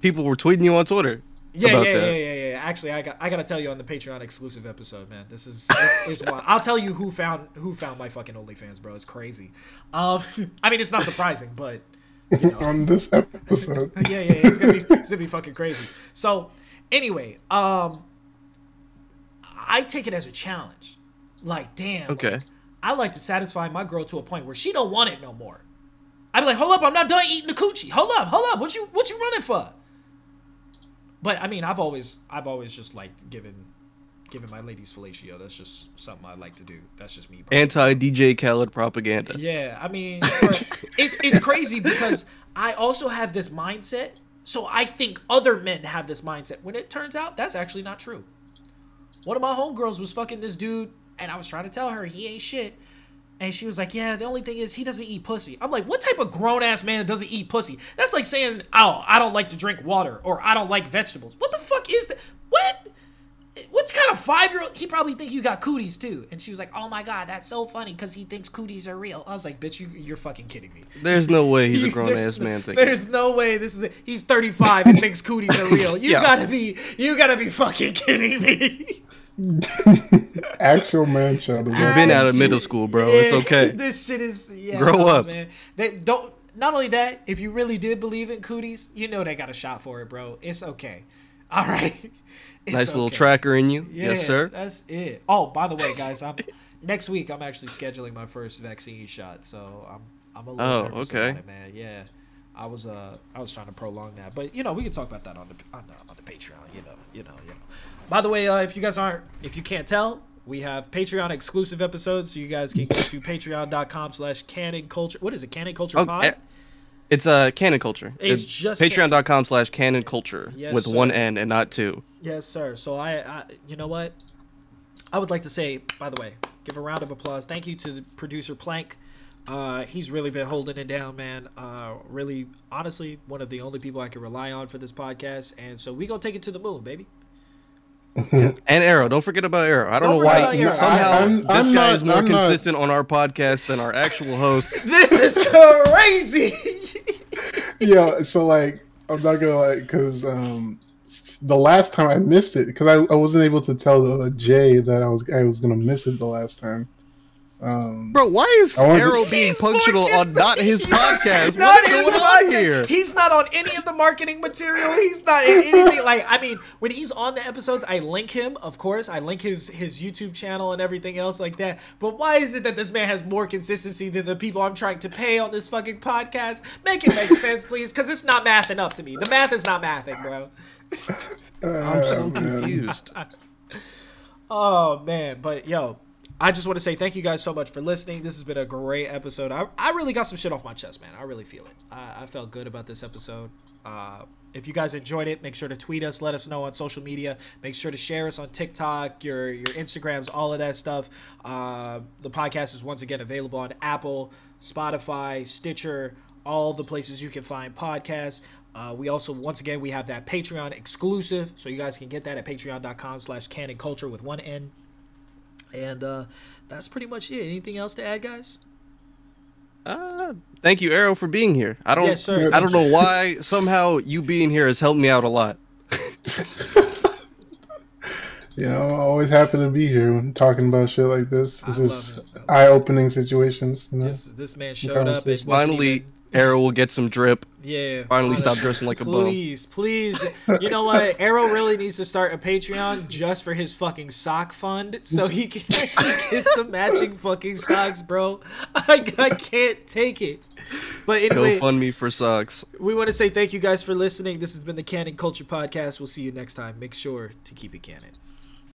People were tweeting you on Twitter Yeah, about yeah, that. yeah, yeah, yeah. actually, I got I gotta tell you on the Patreon exclusive episode, man. This is is wild. I'll tell you who found who found my fucking OnlyFans, bro. It's crazy. Um, [LAUGHS] I mean, it's not surprising, but you [LAUGHS] know. on this episode. [LAUGHS] yeah, yeah, it's gonna be it's gonna be fucking crazy. So, anyway, um, I take it as a challenge. Like, damn. Okay. like, I like to satisfy my girl to a point where she don't want it no more. I'd be like, hold up, I'm not done eating the coochie. Hold up, hold up. What you what you running for? But I mean, I've always I've always just liked giving giving my ladies fellatio. That's just something I like to do. That's just me. Anti DJ Khaled propaganda. Yeah, I mean, [LAUGHS] it's it's crazy because I also have this mindset. So I think other men have this mindset when it turns out that's actually not true. One of my homegirls was fucking this dude, and I was trying to tell her he ain't shit. And she was like, "Yeah, the only thing is he doesn't eat pussy." I'm like, "What type of grown ass man doesn't eat pussy?" That's like saying, "Oh, I don't like to drink water," or "I don't like vegetables." What the fuck is that? What? What kind of five year old? He probably think you got cooties too. And she was like, "Oh my god, that's so funny because he thinks cooties are real." I was like, "Bitch, you, you're fucking kidding me." There's no way he's a [LAUGHS] grown ass man thinking. There's no way this is. A, he's 35 and thinks cooties are real. [LAUGHS] You Yeah. gotta be. You gotta be fucking kidding me. [LAUGHS] Actual man child. is You've been out of middle school, bro. It's okay. This shit is. Yeah, Grow no, up. man. They don't. Not only that, if you really did believe in cooties, you know they got a shot for it, bro. It's okay. All right. It's Nice little tracker in you. Yeah, yes, sir. That's it. Oh, by the way, guys, I'm [LAUGHS] next week. I'm actually scheduling my first vaccine shot, so I'm I'm a little Oh, nervous okay. about it, man. Yeah, I was uh I was trying to prolong that, but you know we can talk about that on the on the, on the Patreon. You know, you know, you know. By the way, uh, if you guys aren't, if you can't tell, we have Patreon exclusive episodes, so you guys can go to [LAUGHS] Patreon.com/slash Canon Culture. What is it? Canon Culture Oh, Pod. It's uh canon culture. It's just patreon.com slash canon culture Yes, with one sir. N and not two. Yes, sir. So I, I, you know what? I would like to say, by the way, give a round of applause. Thank you to the producer Plank. Uh, he's really been holding it down, man. Uh, really, honestly, one of the only people I can rely on for this podcast. And so we gonna take it to the moon, baby. [LAUGHS] And Arrow. Don't forget about Arrow. I don't, Don't know why Arrow. somehow I- I'm- this I'm guy not- is more I'm not- consistent on our podcast than our actual host. [LAUGHS] This is crazy. [LAUGHS] yeah, so like I'm not gonna like because um the last time I missed it because I, I wasn't able to tell uh, Jay that I was I was gonna miss it the last time. Um, Bro, why is I wanted- Arrow being punctual more on not his podcast? Not What's his going on here? He's not on any of the marketing material. He's not in anything. Like, I mean, when he's on the episodes, I link him, of course. I link his his YouTube channel and everything else like that. But why is it that this man has more consistency than the people I'm trying to pay on this fucking podcast? Make it make sense, please, because it's not mathing up to me. The math is not mathing, bro. I'm so uh, confused. [LAUGHS] Oh man, but yo, I just want to say thank you guys so much for listening. This has been a great episode. I, I really got some shit off my chest, man. I really feel it. I, I felt good about this episode. Uh, if you guys enjoyed it, make sure to tweet us, let us know on social media. Make sure to share us on TikTok, your your Instagrams, all of that stuff. Uh, the podcast is once again available on Apple, Spotify, Stitcher, all the places you can find podcasts. Uh, we also, once again, we have that Patreon exclusive, so you guys can get that at patreon.com slash canon culture with one N. And uh, that's pretty much it. Anything else to add, guys? Uh, thank you, Arrow, for being here. I don't. Yes, sir. I don't know why. Somehow you being here has helped me out a lot. [LAUGHS] Yeah, I'm always happy to be here when talking about shit like this. This I is eye-opening situations. You know? This, this man showed up and Finally, even- Arrow will get some drip. yeah. finally honestly. stop dressing like a bum. Please, please. You know what? Arrow really needs to start a Patreon just for his fucking sock fund so he can [LAUGHS] actually get some matching fucking socks, bro. I, I can't take it. But anyway, GoFundMe for socks. we want to say thank you guys for listening. This has been the Canon Culture Podcast. We'll see you next time. Make sure to keep it canon.